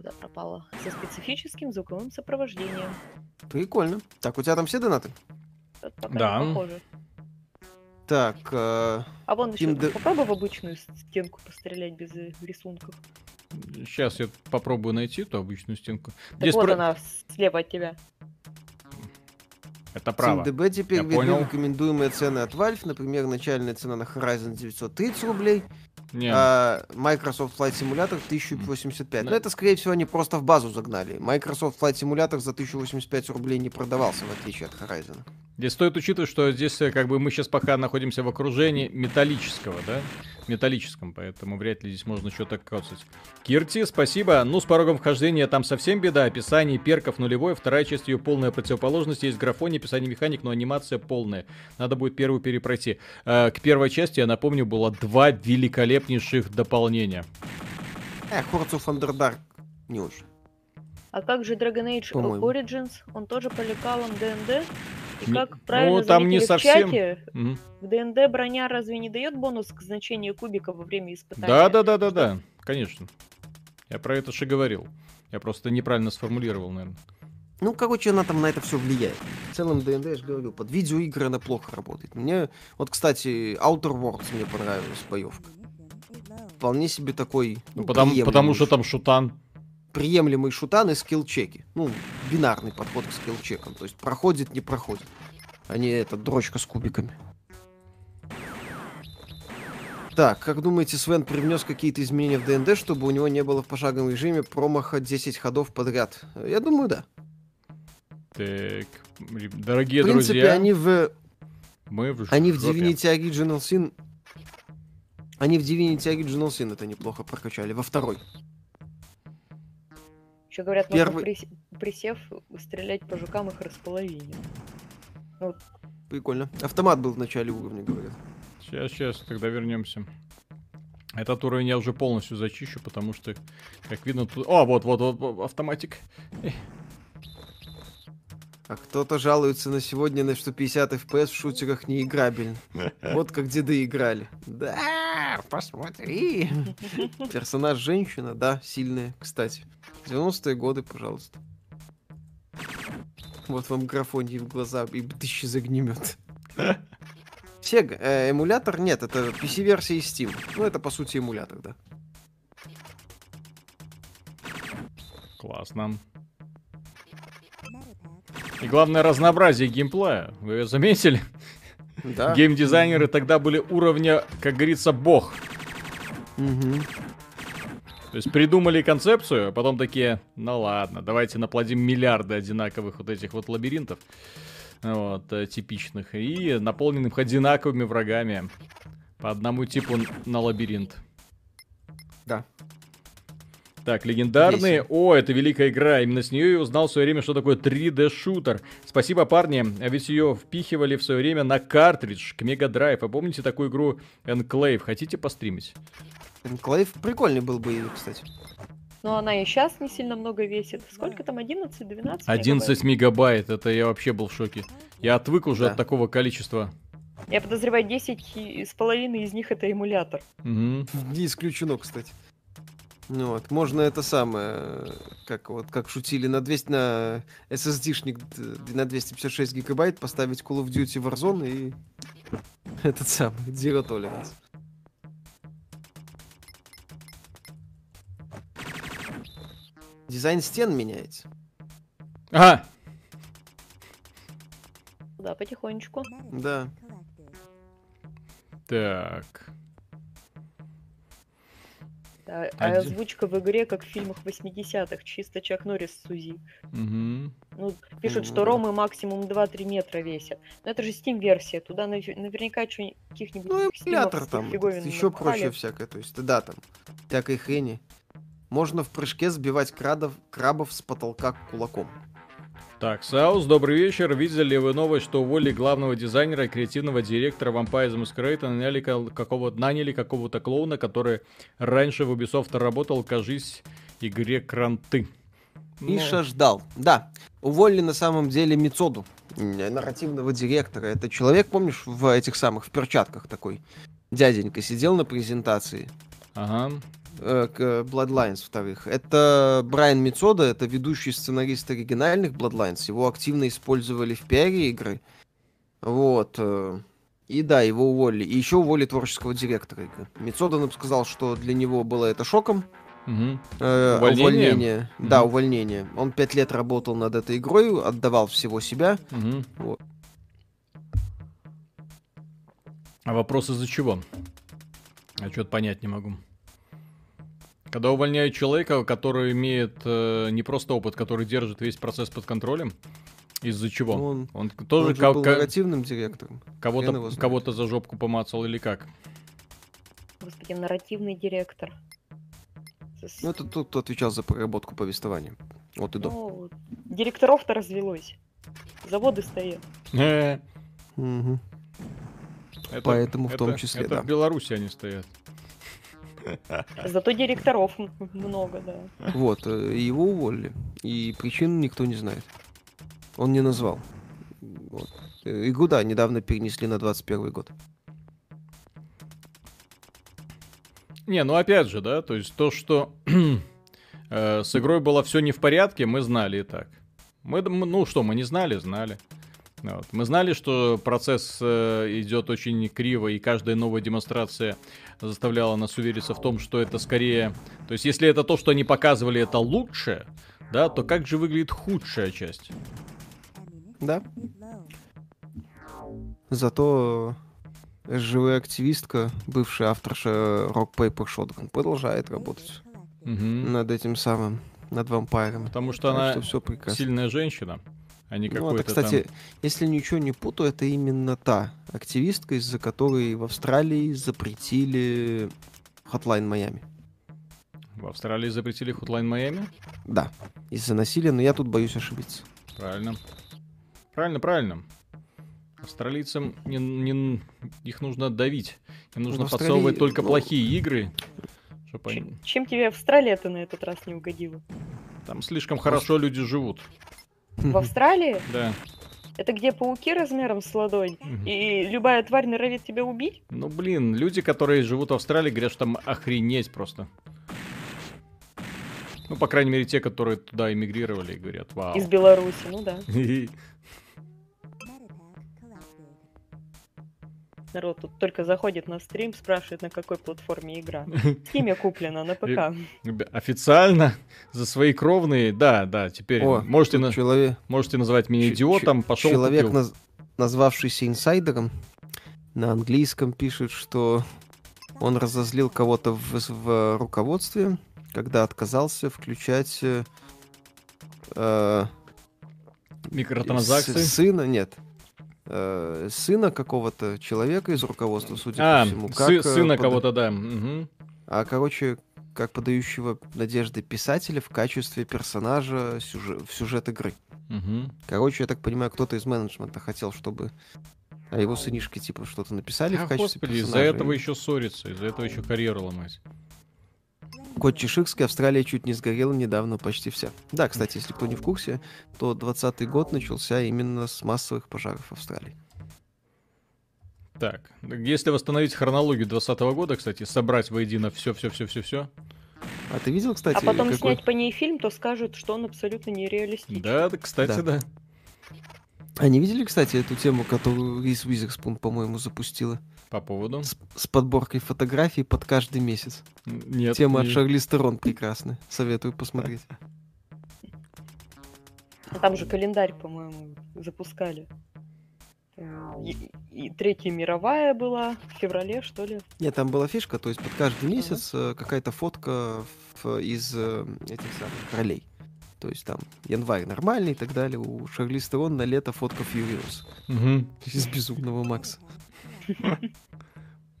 куда пропало? Со специфическим звуковым сопровождением. Прикольно. Так, у тебя там все донаты? Это пока Да. не похоже. Так, э, А вон еще Им д- попробуй в обычную стенку пострелять без э, рисунков. Сейчас я попробую найти эту обычную стенку. Так Здесь вот про- она слева от тебя. Это право. СимДБ теперь Я видны понял. рекомендуемые цены от Valve. Например, начальная цена на Horizon 930 рублей. Не. а Microsoft Flight Simulator 1085. Да. Но это, скорее всего, они просто в базу загнали. Microsoft Flight Simulator за 1085 рублей не продавался, в отличие от Horizon. Здесь стоит учитывать, что здесь э, как бы мы сейчас пока находимся в окружении металлического, да? Металлическом, поэтому вряд ли здесь можно что-то коцать. Кирти, спасибо. Ну, с порогом вхождения там совсем беда. Описание перков нулевое, вторая часть ее полная противоположность. Есть графоний, описание механик, но анимация полная. Надо будет первую перепройти. Э, к первой части, я напомню, было два великолепнейших дополнения. Э, Hordes of Underdark не очень. А как же Dragon Age По-моему. Origins? Он тоже по лекалам ДНД? И Не- как правильно ну, там не заметили в совсем. чате, Мгм. в ДНД броня разве не дает бонус к значению кубика во время испытания? Да, да, да, да, да, конечно. Я про это же говорил. Я просто неправильно сформулировал, наверное. Ну, короче, она там на это все влияет. В целом, ДНД, я же говорю, под видеоигры она плохо работает. Мне, вот, кстати, Outer Worlds мне понравилась боевка. Вполне себе такой Ну, ну, потому, приемлемый потому что там шутан. приемлемый шутан и скилл-чеки. Ну, бинарный подход к скилл-чекам. То есть проходит, не проходит. А не эта дрочка с кубиками. Так, как думаете, Свен привнес какие-то изменения в ДНД, чтобы у него не было в пошаговом режиме промаха 10 ходов подряд? Я думаю, да. Так, дорогие в принципе, друзья, они в мы в Они в. Divinity Original Sin... Они в Divinity Original Sin это неплохо прокачали. Во второй. Еще говорят, Первый- можно прис- присев стрелять по жукам их располовине. Прикольно. Автомат был в начале уровня, говорят. Сейчас, сейчас, тогда вернемся. Этот уровень я уже полностью зачищу, потому что, как видно, тут... О, вот, вот, вот, вот, автоматик. А кто-то жалуется на сегодня, на что 50 FPS в шутерах не играбельно. *laughs* Вот как деды играли. Да, посмотри. Персонаж женщина, да, сильная, кстати. 90-е годы, пожалуйста. Вот вам графоний в глаза и тысячи загнемет. Сега, *laughs* э, эмулятор нет, это PC-версия из Steam. Ну, это по сути эмулятор, да. Классно. И главное разнообразие геймплея. Вы заметили? Да. Геймдизайнеры тогда были уровня, как говорится, бог. Мгм. То есть придумали концепцию, а потом такие, ну ладно, давайте наплодим миллиарды одинаковых вот этих вот лабиринтов. Вот, э, типичных. И наполненным их одинаковыми врагами. По одному типу на лабиринт. Да. Так, легендарные. Весело. О, это великая игра. Именно с нее я узнал в свое время, что такое 3D-шутер. Спасибо, парни. А ведь ее впихивали в свое время на картридж к Мега Драйв. А помните такую игру Enclave? Хотите постримить? Энклейв прикольный был боевик, кстати. Но она и сейчас не сильно много весит. Сколько там, 11-12? 11 мегабайт, это я вообще был в шоке. Я отвык уже Да. от такого количества. Я подозреваю, 10 и- с половиной из них это эмулятор. Мгм. Не исключено, кстати. Ну вот, можно это самое, э, как вот, как шутили, на 200, на SSD-шник д- на 256 гигабайт поставить Call of Duty Warzone и *laughs* этот самый, Zero Tolerance. Дизайн стен меняется. Ага, Да, потихонечку. Да. так. Да, а Один. озвучка в игре, как в фильмах 80-х, чисто Чак Норрис с Сузи. Мгм. Ну, пишут, что ромы максимум 2-3 метра весят. Но это же Steam-версия, туда наве- наверняка каких-нибудь Ну, эмулятор там, еще проще всякое, то есть, да, там, всякой хрени. Можно в прыжке сбивать крадов, крабов с потолка кулаком. Так, Саус, добрый вечер. Видели ли вы новость, что уволили главного дизайнера и креативного директора Vampire the Masquerade, наняли, ка- какого, наняли какого-то клоуна, который раньше в Ubisoft работал, кажись, игре Кранты. Ну, Миша ждал. Да, уволили на самом деле Мицоду, нарративного директора. Это человек, помнишь, в этих самых, в перчатках такой. Дяденька сидел на презентации Ага. Э, к Bloodlines вторых. Это Брайан Мицода, это ведущий сценарист оригинальных Bloodlines. Его активно использовали в пиаре игры. Вот. э, И да, его уволили. И еще уволили творческого директора игры. Мицода нам сказал, что для него было это шоком. Мгм. Э, Увольнение? Да, Мгм. увольнение. Он пять лет работал над этой игрой, отдавал всего себя. Мгм. Вот. А вопрос из-за чего? Я что-то понять не могу. Когда увольняют человека, который имеет э, не просто опыт, который держит весь процесс под контролем, из-за чего? Ну, Он, Он тоже он ко- был нарративным директором. Кого-то, кого-то за жопку помацал или как? Господи, нарративный директор. Ну, это тот, кто отвечал за проработку повествования. Вот и до. ну, директоров-то развелось. Заводы стоят. Э, это- Поэтому в том это- числе, это да. в Беларуси они стоят. Зато директоров много, да. Вот, э, его уволили. И причину никто не знает. Он не назвал. Вот. Игру, да, недавно перенесли на 21 год. Не, ну опять же, да, то есть то, что *clears throat* э, с игрой было все не в порядке, мы знали и так. Мы, ну что, мы не знали, знали. Вот. Мы знали, что процесс э, идет очень криво, и каждая новая демонстрация заставляла нас увериться в том, что это скорее... То есть, если это то, что они показывали, это лучше, да, то как же выглядит худшая часть? Да. Зато э, живая активистка, бывшая авторша Rock Paper Shotgun, продолжает работать Мгм. над этим самым, над вампирами. Потому что Так она что все прекрасно. сильная женщина, а не Ну, это, какой-то кстати, там... если ничего не путаю, это именно та активистка, из-за которой в Австралии запретили Hotline Miami. В Австралии запретили Hotline Miami? Да, из-за насилия, но я тут боюсь ошибиться. Правильно. Правильно, правильно. Австралийцам не, не- их нужно давить. Им нужно В Австралии, подсовывать только ну, плохие игры. чтоб они- Чем, чем тебе Австралия-то на этот раз не угодила? Там слишком хорошо люди живут. В Австралии? Да. Это где пауки размером с ладонь? И любая тварь норовит тебя убить? Ну, блин, люди, которые живут в Австралии, говорят, что там охренеть просто. Ну, по крайней мере, те, которые туда эмигрировали, говорят, вау. Из Беларуси, ну да. *laughs* Народ тут только заходит на стрим, спрашивает, на какой платформе игра. *laughs* Steam куплена на ПК. Официально, за свои кровные, да, да, теперь О, можете, на- человек, можете называть меня идиотом, ч- пошел человек, купил. наз- назвавшийся инсайдером, на английском пишет, что он разозлил кого-то в, в руководстве, когда отказался включать э, э, Микротранзакции. с- сына, нет, э, сына какого-то человека из руководства, судя А, по всему. сы- как, э, сына пода- кого-то, да. мгм. А, короче, как подающего надежды писателя в качестве персонажа сюже- в сюжет игры. Мгм. Короче, я так понимаю, кто-то из менеджмента хотел, чтобы о его сынишке типа что-то написали А, в качестве господи, из-за персонажа. этого И еще ссориться, из-за этого еще карьеру ломать. Кот Чеширский, Австралия чуть не сгорела недавно почти вся. Да, кстати, если кто не в курсе, то 20 год начался именно с массовых пожаров в Австралии. Так, если восстановить хронологию 2020 года, кстати, собрать воедино все-все-все-все-все. А ты видел, кстати, А потом какой- снять по ней фильм, то скажут, что он абсолютно нереалистичен. Да, да, кстати, да. А не видели, кстати, эту тему, которую Рис Уизерспун, по-моему, запустила? По поводу. С, с подборкой фотографий под каждый месяц. Нет. Тема от не- Шарли Стерон прекрасная. Советую посмотреть. А Там же календарь, по-моему, запускали. Э, И, и Третья мировая была в феврале, что ли? Нет, там была фишка, то есть под каждый месяц э, какая-то фотка в- из э, этих самых ролей. То есть там январь нормальный и так далее. У Шарли Стерон на лето фотка Фьюриус Мгм. из Безумного Макса.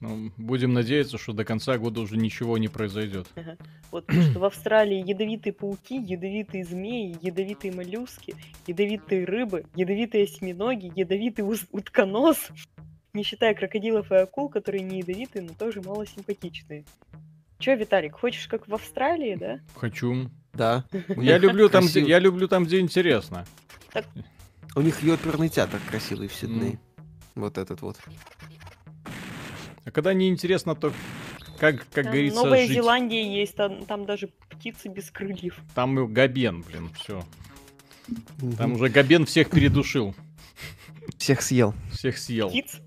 Ну, будем надеяться, что до конца года уже ничего не произойдет. Вот потому что в Австралии ядовитые пауки, ядовитые змеи, ядовитые моллюски, ядовитые рыбы, ядовитые осьминоги, ядовитый утконос. Не считая крокодилов и акул, которые не ядовитые, но тоже мало симпатичные. Чё, Виталик, хочешь как в Австралии, да? Хочу. Да. Я люблю там, я люблю там, где интересно. У них оперный театр красивый в Сиднее. Вот этот вот. А когда не интересно, то как, как Там говорится, Новая жить. Зеландия есть, там, там даже птицы без крыльев. Там и Габен, блин, все. Там уже Габен всех передушил. Всех съел. Всех съел. Птиц?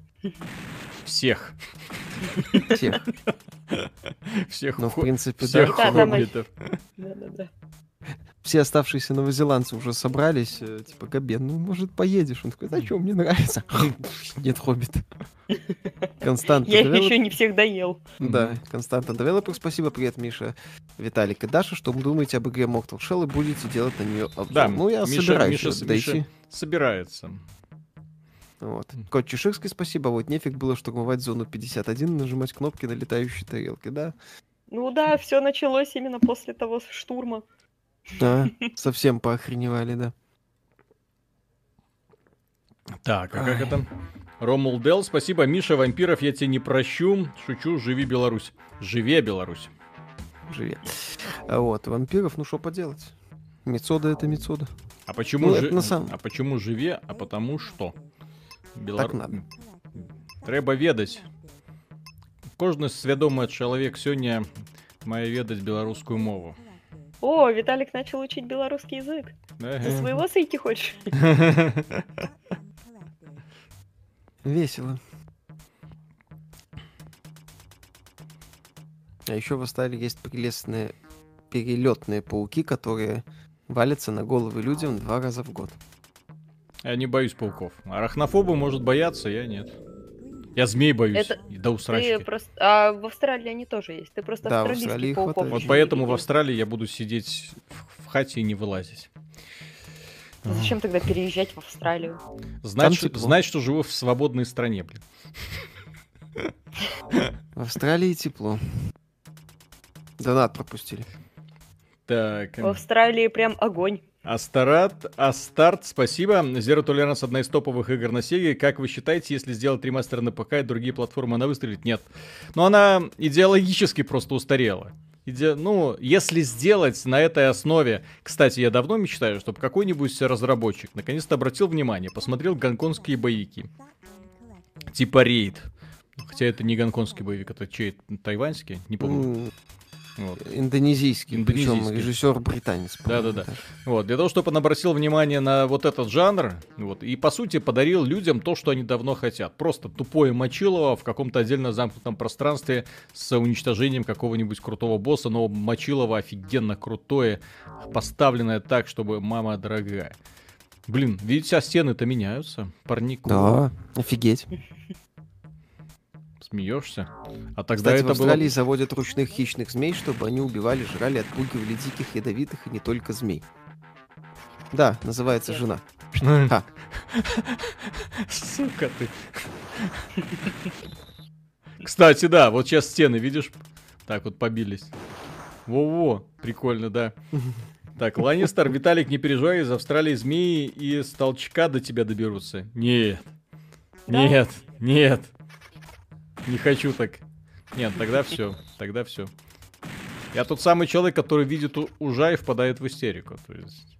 Всех. Всех. Всех, Ну, в принципе, да. всех Да, там хоббитов. Все оставшиеся новозеландцы уже собрались. э, Типа, Габен, ну, может, поедешь? Он такой, да что, мне нравится. *laughs* Нет, хоббит. Constant Я их Develop- еще не всех доел. Да, Constant Developer, спасибо, привет, Миша, Виталик и Даша. Что вы думаете об игре Mortal Shell и будете делать на нее обзор? Да, ну, я Миша- собираюсь Миша дойти. Миша- Собирается. Вот. Кот Чеширский, спасибо. Вот нефиг было штурмовать зону 51, нажимать кнопки на летающие тарелки, да? Ну да, все началось именно после того штурма. Да, *laughs* совсем поохреневали, да. Так, а как Ай. это? Ромул Дел, спасибо. Миша, вампиров я тебе не прощу. Шучу, живи Беларусь. Живе Беларусь. Живи. А вот, вампиров, ну что поделать? Мецода это Мецода. А почему, Ну, это на самом- а почему живе? А потому что. Белар... Так надо. Треба ведать. Кожны свядомы чалавек сёння мае ведаць беларускую мову. О, Виталик начал учить белорусский язык. Ты своего сойти хочешь? Весело. А еще в Астале есть прелестные перелетные пауки, которые валятся на головы людям два раза в год. Я не боюсь пауков. Арахнофобы может бояться, я нет. Я змей боюсь. Это До Ты усрачки. просто... А в Австралии они тоже есть. Ты просто Да, Австралии пауков хватает. Вот поэтому в. Австралии я буду сидеть в, в хате и не вылазить. А Зачем тогда переезжать в Австралию? Знать, тепло. знать, что живу в свободной стране, блин. В Австралии тепло. Донат пропустили. Так. В Австралии прям огонь. Астарат, Астарт, спасибо. Zero Tolerance одна из топовых игр на Sega. Как вы считаете, если сделать ремастер на ПК и другие платформы, она выстрелит? Нет. Но она идеологически просто устарела. Иде- Ну, если сделать на этой основе... Кстати, я давно мечтаю, чтобы какой-нибудь разработчик наконец-то обратил внимание, посмотрел гонконгские боевики. Типа рейд. Хотя это не гонконгский боевик, это чей? Тайваньский? Не помню. Вот. Индонезийский, причем Индонезийский. режиссер британец. Да-да-да. Вот, для того, чтобы он обратил внимание на вот этот жанр, вот, и, по сути, подарил людям то, что они давно хотят. Просто тупое мочилово в каком-то отдельно замкнутом пространстве с уничтожением какого-нибудь крутого босса, но мочилово офигенно крутое, поставленное так, чтобы мама дорогая. Блин, видите, а стены-то меняются. Парнику. Да, офигеть. Смеешься? А тогда Кстати, в это Австралии было... заводят ручных хищных змей, чтобы они убивали, жрали, отпугивали диких, ядовитых и не только змей. Да, называется жена. Ха. Сука ты. Кстати, да, вот сейчас стены, видишь? Так вот побились. Во-во, прикольно, да. Так, Ланнистер, Виталик, не переживай, из Австралии змеи и с толчка до тебя доберутся. Нет. Да? Нет, нет. Не хочу так. Нет, тогда все, тогда все. Я тот самый человек, который видит ужа и впадает в истерику. То есть,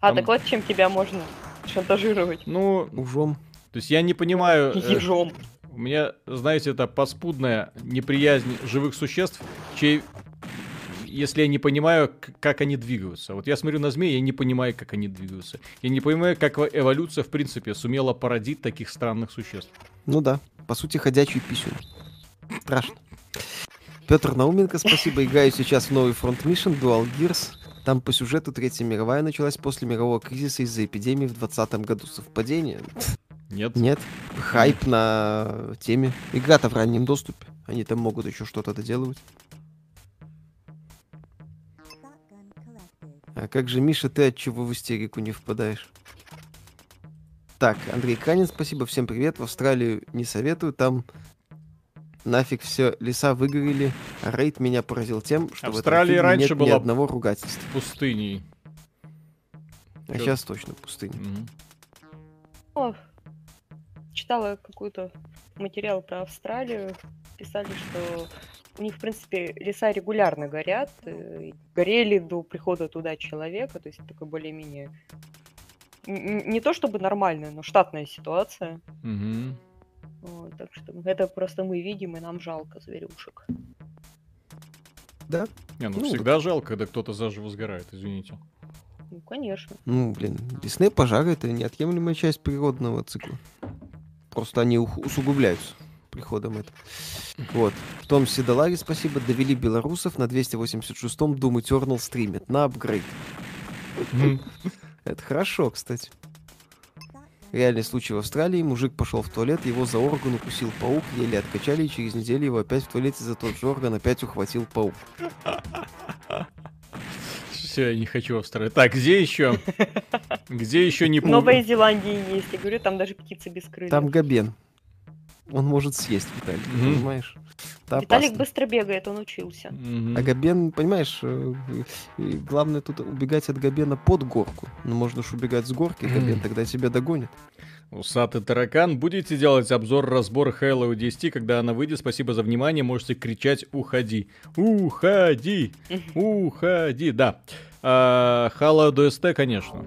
А, Там- так вот чем тебя можно шантажировать. ну, Ужом. то есть я не понимаю... э, Ежом. У меня, знаете, это поспудная неприязнь живых существ, чей если я не понимаю, как они двигаются. Вот я смотрю на змей, я не понимаю, как они двигаются. Я не понимаю, как во- эволюция, в принципе, сумела породить таких странных существ. Ну да, по сути, ходячий писюн. Страшно. Петр Науменко, спасибо. Играю сейчас в новый Front Mission Dual Gears. Там по сюжету Третья мировая началась после мирового кризиса из-за эпидемии в 2020 году. Совпадение? Нет? Нет. Хайп на теме. Игра-то в раннем доступе. Они там могут еще что-то доделывать. А как же, Миша, ты от чего в истерику не впадаешь? Так, Андрей Канин, спасибо, всем привет. В Австралию не советую, там нафиг все леса выгорели. А рейд меня поразил тем, что Австралия в этом фильме раньше нет ни была- одного ругательства. Пустыней. А чё? сейчас точно пустыня. Мгм. О, читала какой-то материал про Австралию. Писали, что у них, в принципе, леса регулярно горят. э, Горели до прихода туда человека. То есть такой более-менее... Не то чтобы нормальная, но штатная ситуация. Мгм. Вот, так что это просто мы видим, и нам жалко зверюшек. Да? Не, ну, Ну, всегда жалко, когда кто-то заживо сгорает, извините. Ну, конечно. Ну, блин, лесные пожары это неотъемлемая часть природного цикла. Просто они ух- усугубляются приходом это. Вот. Том Сидалари, спасибо, довели белорусов на 286-м Doom Eternal стримит на апгрейд. Это хорошо, кстати. Реальный случай в Австралии. Мужик пошел в туалет, его за орган укусил паук, еле откачали, и через неделю его опять в туалете за тот же орган опять ухватил паук. Все, я не хочу в Австралию. Так, где еще? *laughs* Где еще не В Новой Зеландии есть. Я говорю, там даже птицы без крыльев. Там габен. Он может съесть, Виталий, Мгм. понимаешь? Это Виталик опасно. быстро бегает, он учился. Мгм. А Габен, понимаешь, э, главное тут убегать от Габена под горку. Ну, можно ж убегать с горки, Габен Мгм. тогда тебя догонит. Усатый таракан. Будете делать обзор-разбор Halo 10, когда она выйдет. Спасибо за внимание. Можете кричать «Уходи!» Уходи! Уходи! Да. А, Halo DST, конечно.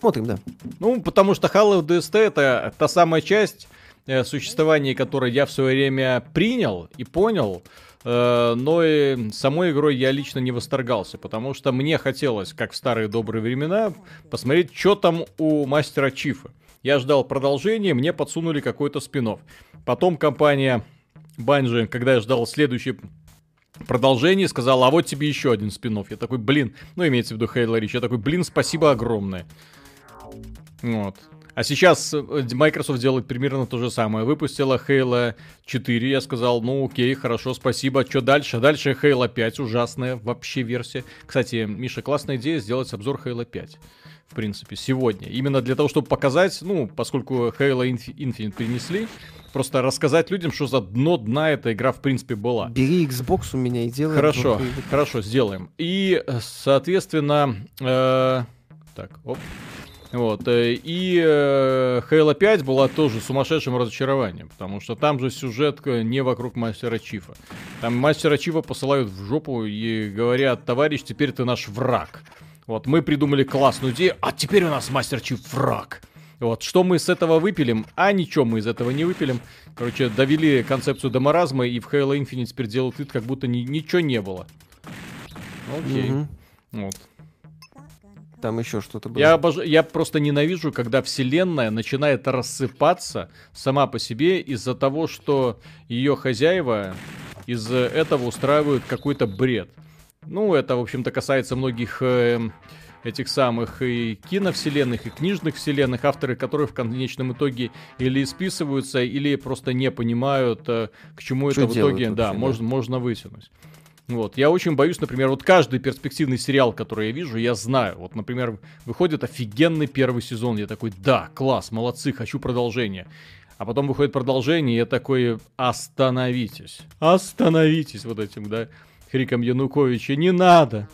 Смотрим, да. Ну, потому что Halo DST это та самая часть э, существования, которую я в свое время принял и понял, э, но и самой игрой я лично не восторгался, потому что мне хотелось, как в старые добрые времена, посмотреть, что там у мастера Чифа. Я ждал продолжения, мне подсунули какой-то спин Потом компания Bungie, когда я ждал следующий продолжение, сказала, а вот тебе еще один спин Я такой, блин, ну имеется в виду Halo Reach, я такой, блин, спасибо огромное. Вот. А сейчас э, Microsoft делает примерно то же самое. Выпустила Halo 4, я сказал, ну окей, хорошо, спасибо. Что дальше? Дальше Halo 5, ужасная вообще версия. Кстати, Миша, классная идея сделать обзор Halo 5. В принципе, сегодня. Именно для того, чтобы показать, ну, поскольку Halo Infi- Infinite принесли, просто рассказать людям, что за дно дна эта игра в принципе была. Бери Xbox у меня и делай. Хорошо, хорошо, сделаем. И, э, соответственно, э, так, оп. Вот, э, и э, Halo 5 была тоже сумасшедшим разочарованием, потому что там же сюжетка не вокруг Мастера Чифа. Там Мастера Чифа посылают в жопу и говорят, товарищ, теперь ты наш враг. Вот, мы придумали классную идею, а теперь у нас Мастер Чиф враг. Вот, что мы с этого выпилим? А ничего мы из этого не выпилим. Короче, довели концепцию до маразма, и в Halo Infinite теперь делают вид, как будто ни- ничего не было. Окей. Мгм. Вот. Там еще что-то было. Я, обож... я просто ненавижу, когда вселенная начинает рассыпаться сама по себе из-за того, что ее хозяева из этого устраивают какой-то бред. Ну, это, в общем-то, касается многих эм, этих самых и киновселенных, и книжных вселенных, авторы которых в конечном итоге или списываются, или просто не понимают, э, к чему Что это в итоге, вообще, да, да. можно, можно вытянуть. Вот. Я очень боюсь, например, вот каждый перспективный сериал, который я вижу, я знаю. Вот, например, выходит офигенный первый сезон. Я такой, да, класс, молодцы, хочу продолжение. А потом выходит продолжение, и я такой, остановитесь. Остановитесь вот этим, да, криком Януковича. Не надо.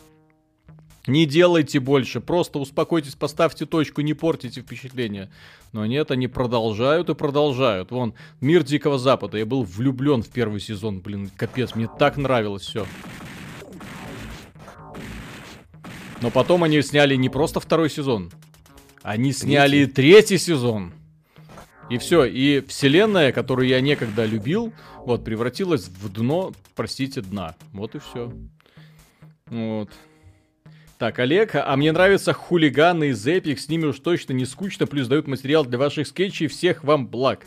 Не делайте больше, просто успокойтесь, поставьте точку, не портите впечатление. Но нет, они продолжают и продолжают. Вон, Мир Дикого Запада. Я был влюблен в первый сезон, блин, капец, мне так нравилось все. Но потом они сняли не просто второй сезон, они сняли третий сезон. И все, и вселенная, которую я некогда любил, вот, превратилась в дно, простите, дна. Вот и все. Вот. Так, Олег, а мне нравятся хулиганы из Epic, с ними уж точно не скучно, плюс дают материал для ваших скетчей, всех вам благ.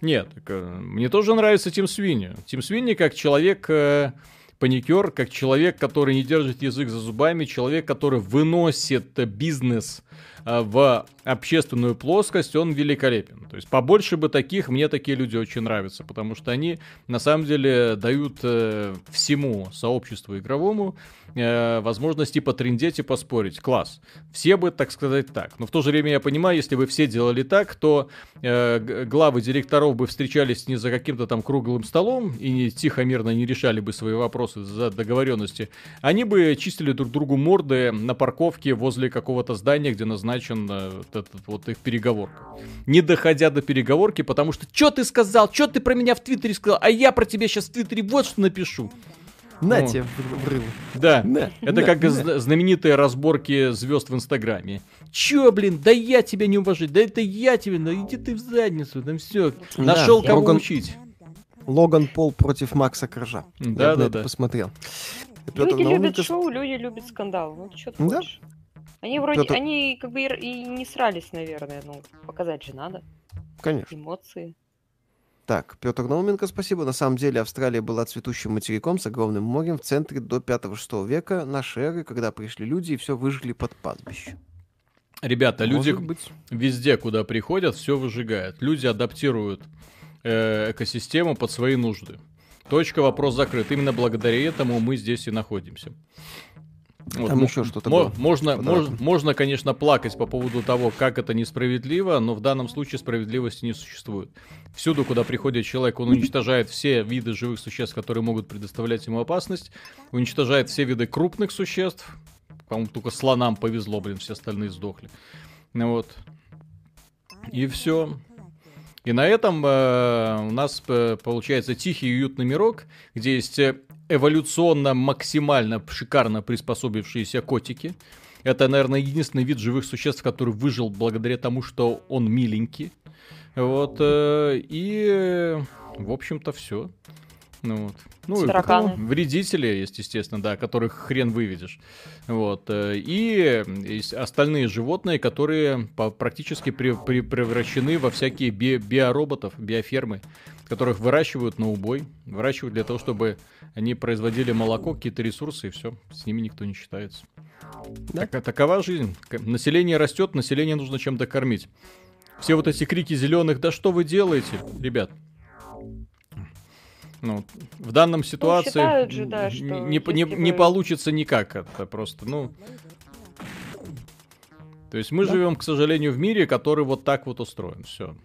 Нет, так, э, мне тоже нравится Тим Свинни. Тим Свинни как человек... э, Паникер, как человек, который не держит язык за зубами, человек, который выносит бизнес в общественную плоскость, он великолепен. То есть побольше бы таких, мне такие люди очень нравятся, потому что они на самом деле дают э, всему сообществу игровому э, возможность и и поспорить. Класс. Все бы, так сказать, так. Но в то же время я понимаю, если бы все делали так, то э, главы директоров бы встречались не за каким-то там круглым столом и не тихо, мирно не решали бы свои вопросы за договоренности. Они бы чистили друг другу морды на парковке возле какого-то здания, где назначен э, вот этот вот их переговорка. Не доходя до переговорки, потому что что ты сказал, что ты про меня в Твиттере сказал, а я про тебя сейчас в Твиттере вот что напишу. На Ну. тебе в- врыв. Да. На, Это на, как на. зна- знаменитые разборки звезд в Инстаграме. Чё, блин, да я тебя не уважаю, да это я тебя, да иди ты в задницу, там все. Да, Нашел кого Логан- учить. Логан Пол против Макса Коржа. Я бы на это Да-да-да. посмотрел. Люди любят Науменко с- шоу, люди любят скандал. Ну, ты что ты Да. хочешь? Они вроде, Пётр- они как бы и, и не срались, наверное. Ну, показать же надо. Конечно. Эмоции. Так, Петр Науменко, спасибо. На самом деле Австралия была цветущим материком с огромным морем в центре до 5-6 века нашей эры, когда пришли люди и все выжгли под пастбище. Ребята, люди Может быть. везде, куда приходят, все выжигают. Люди адаптируют э, экосистему под свои нужды. Точка, вопрос закрыт. Именно благодаря этому мы здесь и находимся. Вот, Там еще что-то мо- было. Можно, Подарком. мож- можно, конечно, плакать по поводу того, как это несправедливо, но в данном случае справедливости не существует. Всюду, куда приходит человек, он уничтожает все виды живых существ, которые могут предоставлять ему опасность, уничтожает все виды крупных существ. По-моему, только слонам повезло, блин, все остальные сдохли. Ну вот. И все. И на этом э, у нас э, получается тихий и уютный мирок, где есть э, эволюционно максимально шикарно приспособившиеся котики. Это, наверное, единственный вид живых существ, который выжил благодаря тому, что он миленький. Вот. э, и, в общем-то, все. Ну, вот. Ну, и, Тараканы. ну, вредители есть, естественно, да, которых хрен выведешь. Вот. э, И есть остальные животные, которые практически при- при- превращены во всякие би- биороботов, биофермы, которых выращивают на убой. Выращивают для того, чтобы они производили молоко, какие-то ресурсы, и все. С ними никто не считается. Да. Так- такова жизнь. Население растет, население нужно чем-то кормить. Все вот эти крики зеленых, да что вы делаете, ребят? Ну, в данном ситуации считают же, да, что не, не- не вы- получится никак это просто, ну... То есть мы Да. живем, к сожалению, в мире, который вот так вот устроен, все.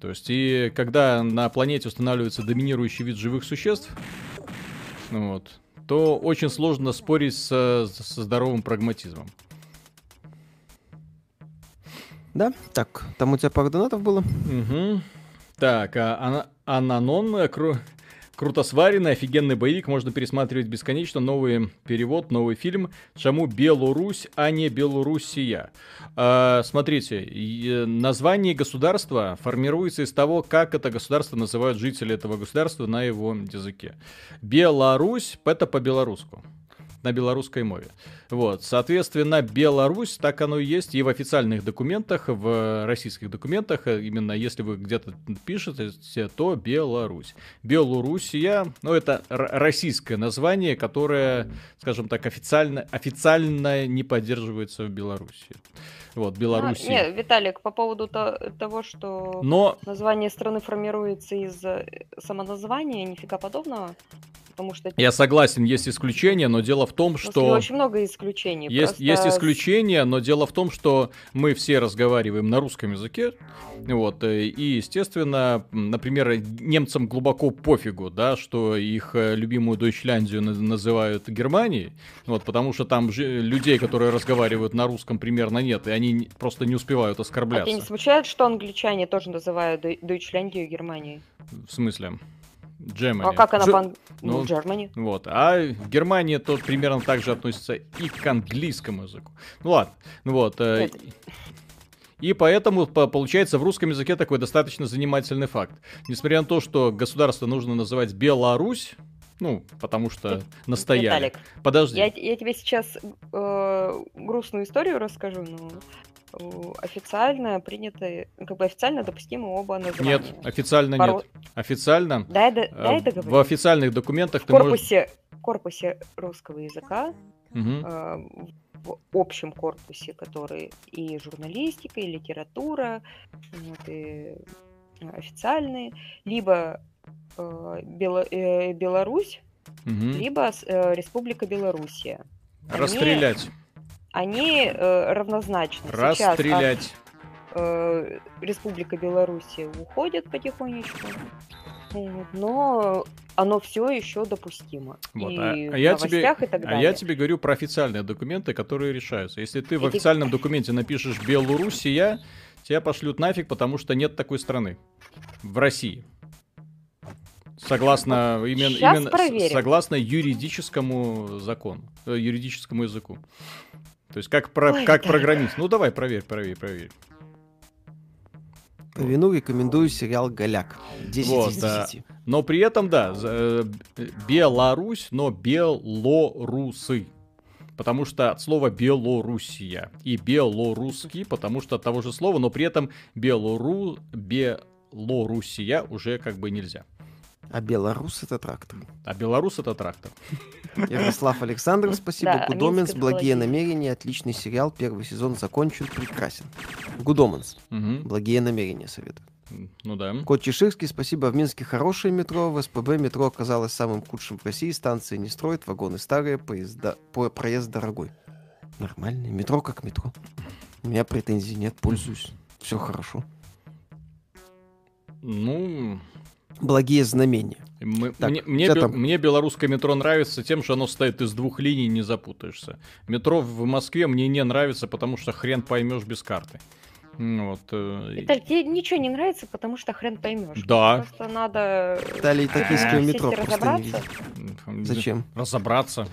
То есть и когда на планете устанавливается доминирующий вид живых существ, ну вот, то очень сложно спорить со, со здоровым прагматизмом. Да? Так, там у тебя пару донатов было. Мгм. Так, а Ана- Ананон, э, кру- круто сваренный, офигенный боевик, можно пересматривать бесконечно. Новый перевод, новый фильм. Чему Беларусь, а не Белоруссия? А, смотрите, э, название государства формируется из того, как это государство называют жители этого государства на его языке. Беларусь — это по-белорусски на белорусской мове. Вот, соответственно, Беларусь, так оно и есть, и в официальных документах, в российских документах, э, именно если вы где-то пишете, то Беларусь. Белоруссия, ну, это российское название, которое, скажем так, официально, официально не поддерживается в Беларуси. Вот, А, Беларуси. не, Виталик, по поводу то- того, что Но название страны формируется из э, самоназвания, нифига подобного. Потому что я согласен, есть исключения, но дело в том, Москве что... очень много исключений. Есть, просто есть исключения, но дело в том, что мы все разговариваем на русском языке, вот, э, и, естественно, например, немцам глубоко пофигу, да, что их э, любимую Дойчляндию на- называют Германией, вот, потому что там же людей, которые разговаривают на русском, примерно нет, и они просто не успевают А тебя оскорбляться. не смущает, что англичане тоже называют Дой- Дойчляндию Германией? В смысле? Germany. А как она Дж- по ну, Ну, Germany. Вот. А в Германии то примерно так же относится и к английскому языку. Ну ладно. Ну вот. э. И поэтому по- получается в русском языке такой достаточно занимательный факт. Несмотря на то, что государство нужно называть Беларусь, ну, потому что настояли. Виталик, Подожди. я, я тебе сейчас э, грустную историю расскажу, но официально принято, как бы официально допустимы оба названия. Нет, официально Пару- нет. Официально. Дай, э, дай договорить. в официальных документах в ты можешь... корпусе, корпусе русского языка, э, в общем корпусе, который и журналистика, и литература, вот, и э, официальные, либо э, Бело- э, Беларусь, Мгм. либо э, Республика Белоруссия. Расстрелять. Они э, равнозначны. Сейчас Расстрелять. э, Республика Белоруссия уходит потихонечку, но оно все еще допустимо. Вот, И а- в а я тебе- и так А далее. я тебе говорю про официальные документы, которые решаются. Если ты в Эти- официальном документе напишешь Белоруссия, тебя пошлют нафиг, потому что нет такой страны в России. Согласно именно, щас именно проверим. согласно юридическому закону, э, юридическому языку. То есть как про, Ой, как Виталик. программист. Ну давай, проверь, проверь, проверь. По вину рекомендую сериал «Голяк». 10 Вот, из да. 10. Но при этом, да, э, Беларусь, но белорусы. Потому что от слова Белоруссия и белорусский, потому что от того же слова, но при этом Белору, Белоруссия уже как бы нельзя. А белорус это трактор. А белорус это трактор. *laughs* Ярослав Александров, спасибо. Да, Гудоменс, благие намерения, отличный сериал, первый сезон закончен, прекрасен. Гудоменс, благие намерения советую. Ну да. Кот Чеширский, спасибо. В Минске хорошее метро, в СПБ метро оказалось самым худшим в России, станции не строят, вагоны старые, поезда, по- проезд дорогой. Нормальный, метро как метро. У меня претензий нет, пользуюсь. Все хорошо. Ну, Благие знамения. мы- Так, мне, мне, бе- там? мне белорусское метро нравится тем, что оно состоит из двух линий, не запутаешься. Метро в Москве мне не нравится, потому что хрен поймешь без карты. Ну Вот. э, Виталь, тебе ничего не нравится, потому что хрен поймешь. Да. Просто надо э, Далее токийское сесть метро просто не. Зачем? Разобраться.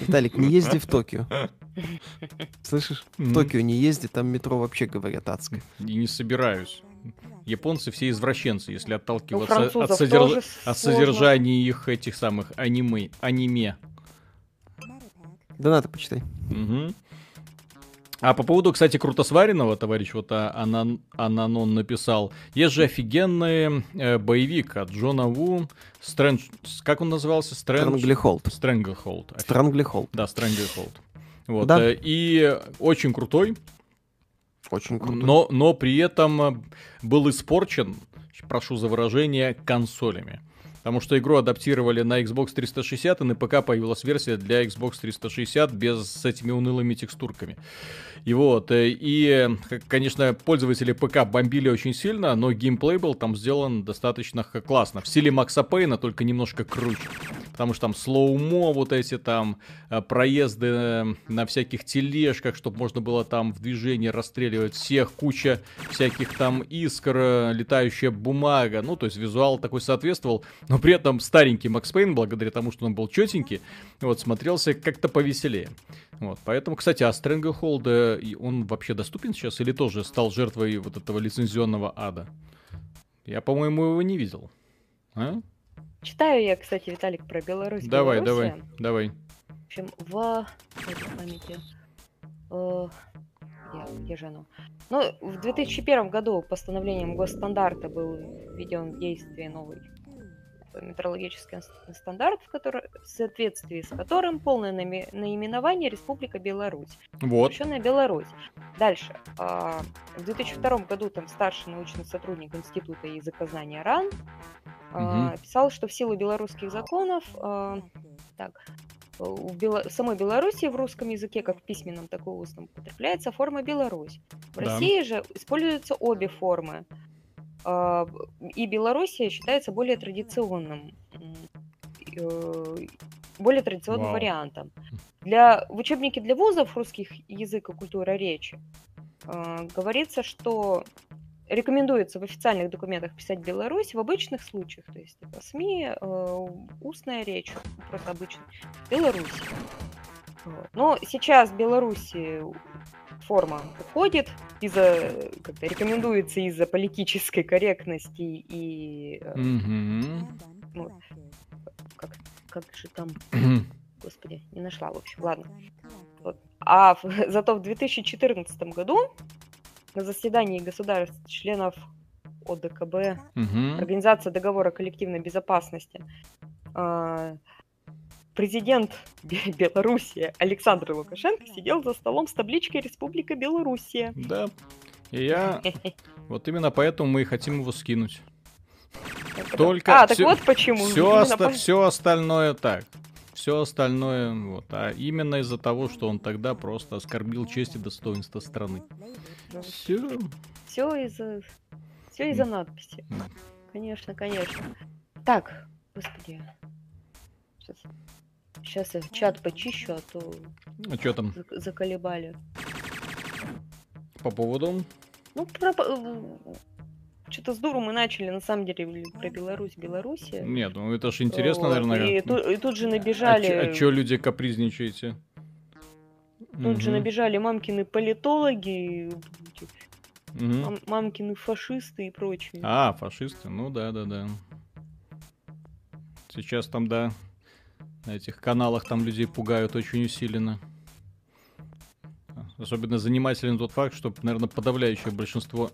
Виталик, не езди в Токио. *laughs* Слышишь? В. Токио не езди, там метро вообще, говорят, адское. И не собираюсь. Японцы все извращенцы, если отталкиваться от, французов содерж- тоже от содержания их этих самых аниме. аниме. Донаты почитай. Мгм. А по поводу, кстати, круто сваренного, товарищ вот а, Анан, Ананон написал. Есть же офигенный э, боевик от Джона Ву. Strange... Как он назывался? Strange... Stranglehold. Офи- Stranglehold. Да, Stranglehold. Вот. Да. э, И очень крутой, Очень круто. но, но при этом э, был испорчен, прошу за выражение, консолями. Потому что игру адаптировали на Xbox 360, и на ПК появилась версия для Xbox 360 без с этими унылыми текстурками. И вот, э, и, э, конечно, пользователи ПК бомбили очень сильно, но геймплей был там сделан достаточно классно. В стиле Макса Пейна, только немножко круче. Потому что там слоумо, вот эти там э, проезды э, на всяких тележках, чтобы можно было там в движении расстреливать всех, куча всяких там искр, э, летающая бумага. Ну, то есть визуал такой соответствовал, но при этом старенький Макс Пейн, благодаря тому, что он был четенький, вот, смотрелся как-то повеселее. Вот, поэтому, кстати, а Stranglehold, он вообще доступен сейчас или тоже стал жертвой вот этого лицензионного ада? Я, по-моему, его не видел. А? Читаю я, кстати, Виталик, про Беларусь. Давай, Белоруссия. давай, давай. В общем, в памяти. э, где, же оно? Ну, в 2001 году постановлением госстандарта был введен в действие новый метрологический ст- стандарт, в, который, в соответствии с которым полное наименование Республика Беларусь. Вот. Обращенная Беларусь. Дальше. а, В 2002 году там старший научный сотрудник Института языкознания РАН а, Мгм. писал, что в силу белорусских законов а, так, в Бело- самой Беларуси в русском языке, как в письменном, так и устном, употребляется форма Беларусь. В Да. России же используются обе формы. А, И Белоруссия считается более традиционным, э, более традиционным Вау. вариантом. Для, в учебнике для вузов русских язык и культура речи э, говорится, что рекомендуется в официальных документах писать Беларусь в обычных случаях, то есть это СМИ, э, устная речь, просто обычная, Беларусь. Вот. Но сейчас в Беларуси форма уходит из-за, как-то рекомендуется из-за политической корректности и э, Мгм. как, как же там *clears throat* господи, не нашла, в общем, ладно. Вот. А в- *laughs* зато в 2014 году на заседании государств членов ОДКБ, Мгм. Организация договора коллективной безопасности, а, президент Бе- Белоруссии Александр Лукашенко сидел за столом с табличкой Республика Белоруссия. Да. И я... Вот именно поэтому мы и хотим его скинуть. Только А, так вот почему. Все, остальное так. Все остальное, вот. А именно из-за того, что он тогда просто оскорбил честь и достоинство страны. Все. Все из-за все из-за надписи. Конечно, конечно. Так, господи. Сейчас, сейчас я чат почищу, а то А что там зак- заколебали. по поводу? Ну, про... Что-то с дуру мы начали, на самом деле, про Беларусь, Белоруссия. Нет, ну это же интересно, Вот, наверное. И, ту- и тут же А набежали... чё люди капризничаете? Тут же Мгм. набежали мамкины политологи, Мгм. мам- мамкины фашисты и прочие. А, фашисты, ну да, да, да. Сейчас там, да, на этих каналах там людей пугают очень усиленно. Особенно занимателен тот факт, что, наверное, подавляющее большинство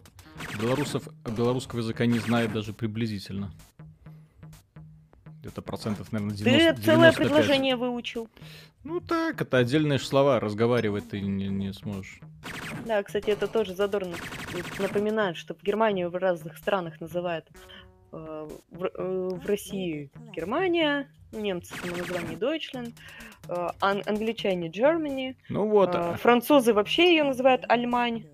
белорусов белорусского языка не знает даже приблизительно. Где-то процентов, наверное, 90 Ты целое 95. предложение выучил. Ну так, это отдельные слова, разговаривать ты не, не сможешь. Да, кстати, это тоже задорно напоминает, что в Германию в разных странах называют э, в, э, в России Германия, немцы самоназвание Deutschland, э, ан- англичане Germany, Ну вот, а, французы вообще ее называют Альмань.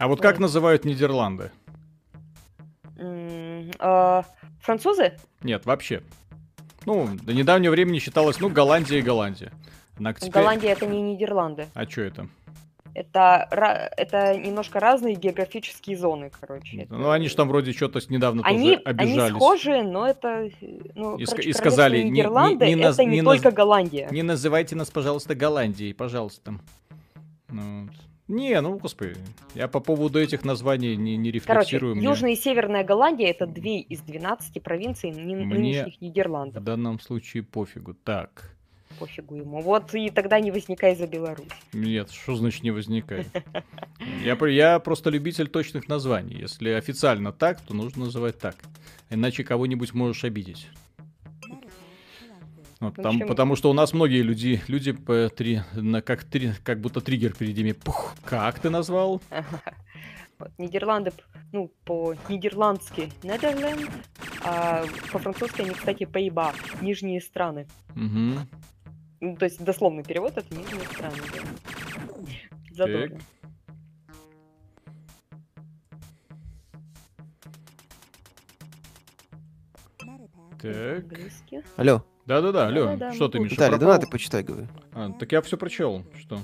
А вот как называют Нидерланды? Э, французы? Нет, вообще. Ну, до недавнего времени считалось, ну, Голландия и Голландия. Однако теперь... Голландия это не Нидерланды. А что это? Это, это немножко разные географические зоны, короче. Это- Ну, они же там вроде что-то недавно Они, тоже обижались. они схожие, но это... Ну, И короче, и сказали, королевство не- не- Нидерланды не наз- это не, не наз- только Голландия. Не называйте нас, пожалуйста, Голландией, пожалуйста. Ну, вот. Не, ну, господи, я по поводу этих названий не, не Короче, рефлексирую. мне Южная и Северная Голландия это две из 12 провинций Мне нынешних в Нидерландов. данном случае пофигу. Так, Пофигу ему. Вот и тогда не возникай за Беларусь. нет, что значит не возникает? *laughs* Я, я просто любитель точных названий. Если официально так, то нужно называть так. Иначе кого-нибудь можешь обидеть. Вот, потому, общем- потому что у нас многие люди, люди по три, на, как, три, как будто триггер перед ними. Пух, как ты назвал? *laughs* Нидерланды, ну, по-нидерландски Нидерленд, а по-французски они, кстати, поеба, нижние страны. Мгм. Ну, то есть дословный перевод это нижние страны. да. Задорно. Так. Английский. Алло, Да-да-да, алло, Да-да-да, что ты. Миша, Виталий, да пропал? надо почитай, говорю. А, так я все прочел. Что?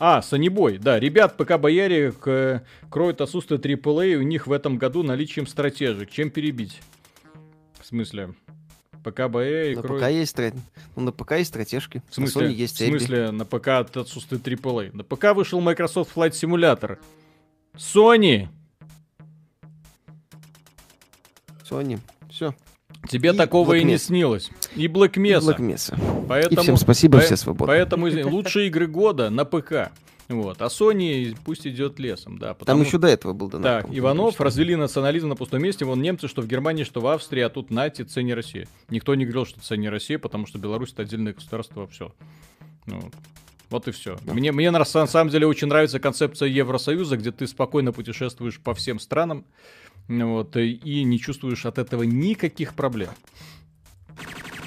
А, Санибой, да, ребят, ПК Бояре к- кроют отсутствие AAA у них в этом году наличием стратежек. Чем перебить? В смысле? ПК Бояре На кроют... ПК есть стра- ну, на ПК есть стратежки. В смысле, на Sony есть в смысле на ПК от отсутствия AAA? На ПК вышел Microsoft Flight Simulator. Sony! Sony. Все. Тебе И такого и Black не Mesa. снилось. И Black Mesa. Black Mesa. Поэтому, И всем спасибо, по- все свободны. Поэтому лучшие игры года на ПК. Вот. А Sony пусть идет лесом, да. Там еще до этого был донат. Так, Иванов развели национализм на пустом месте. Вон немцы, что в Германии, что в Австрии, а тут нате, це не Россия. Никто не говорил, что это не Россия, потому что Беларусь это отдельное государство, все. Ну, вот. Вот и все. Мне, мне на, самом деле очень нравится концепция Евросоюза, где ты спокойно путешествуешь по всем странам, вот, и- и не чувствуешь от этого никаких проблем.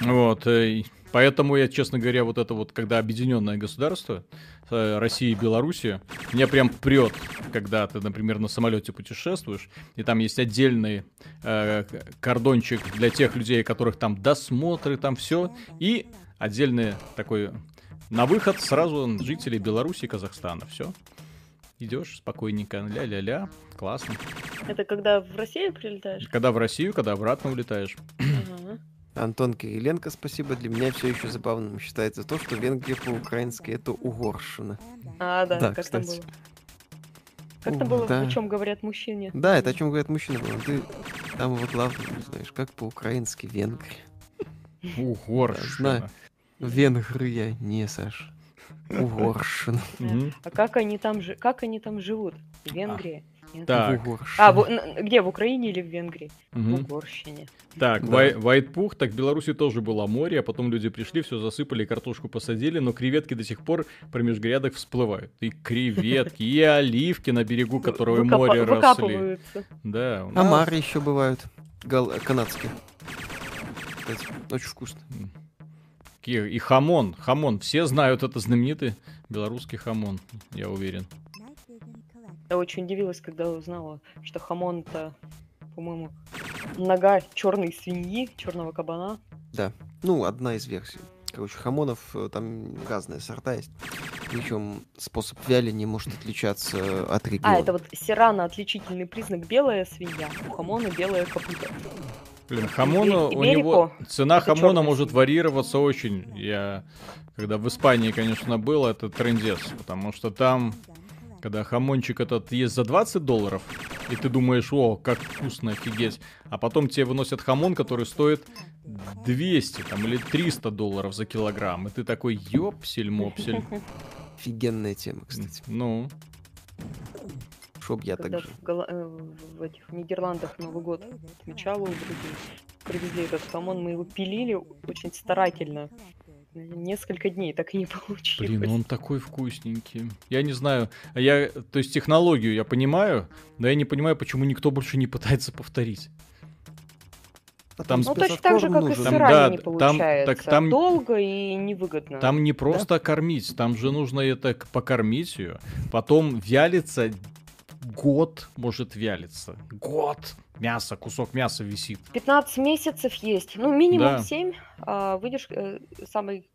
Вот, э, поэтому я, честно говоря, вот это вот, когда объединенное государство, э, Россия и Белоруссия, меня прям прет, когда ты, например, на самолете путешествуешь, и там есть отдельный э, кордончик для тех людей, которых там досмотры, там все, и отдельный такой на выход сразу жителей Беларуси и Казахстана. Все. Идешь спокойненько, ля-ля-ля, классно. Это когда в Россию прилетаешь? Когда в Россию, когда обратно улетаешь. Ага. Антон Кириленко, спасибо. Для меня все еще забавным считается то, что Венгрия по-украински это Угоршина. А, да, Да, как кстати. там было? Как О, там было, да. о чем говорят мужчине? Да, это о чем говорят мужчины. было. Ты там вот главное не знаешь, как по-украински Венгрия. Угоршина. Знаю. Венгры я не, Саш. Угоршина. А как они там, жи- как они там живут? В Венгрии? Нет? Так. А, в- где, в Украине или в Венгрии? В Мгм. Угорщине. Так, Да. Вай- Вайтпух, так в Беларуси тоже было море, а потом люди пришли, все засыпали, картошку посадили, но креветки до сих пор про межгрядок всплывают. И креветки, и оливки на берегу, которого море росли. Да, Омары еще бывают. Гал- канадские. Очень вкусно. И, и хамон, хамон. Все знают это знаменитый белорусский хамон, я уверен. Я очень удивилась, когда узнала, что хамон это, по-моему, нога черной свиньи, черного кабана. Ну, одна из версий. Короче, хамонов э, там разные сорта есть. Причем способ вяления может отличаться от региона. А, это вот серрано отличительный признак белая свинья, у хамона белые копыта. Блин, хамона, у него цена это хамона может варьироваться очень. Я, когда в Испании, конечно, был, это трендец, потому что там, когда хамончик этот есть за 20 долларов, и ты думаешь, о, как вкусно, офигеть, а потом тебе выносят хамон, который стоит 200 там, или 300 долларов за килограмм, и ты такой, ёпсель-мопсель. Офигенная тема, кстати. Ну, Чтоб я Когда так же. в, Голла- э, в этих Нидерландах Новый год отмечала у друзей. привезли этот хамон, мы его пилили очень старательно. Несколько дней так и не *laughs* получилось. Блин, он такой вкусненький. Я не знаю, а я, то есть технологию я понимаю, но я не понимаю, почему никто больше не пытается повторить. А Там Ну, точно так же, как и нужен. Там, сырами да, не там- получается. так там- Долго и невыгодно. Там не просто кормить, там же нужно это покормить ее, потом вялится год может вялиться. Год. Мясо, кусок мяса висит. 15 месяцев есть. Ну, минимум Да. 7. А выдержка э, самый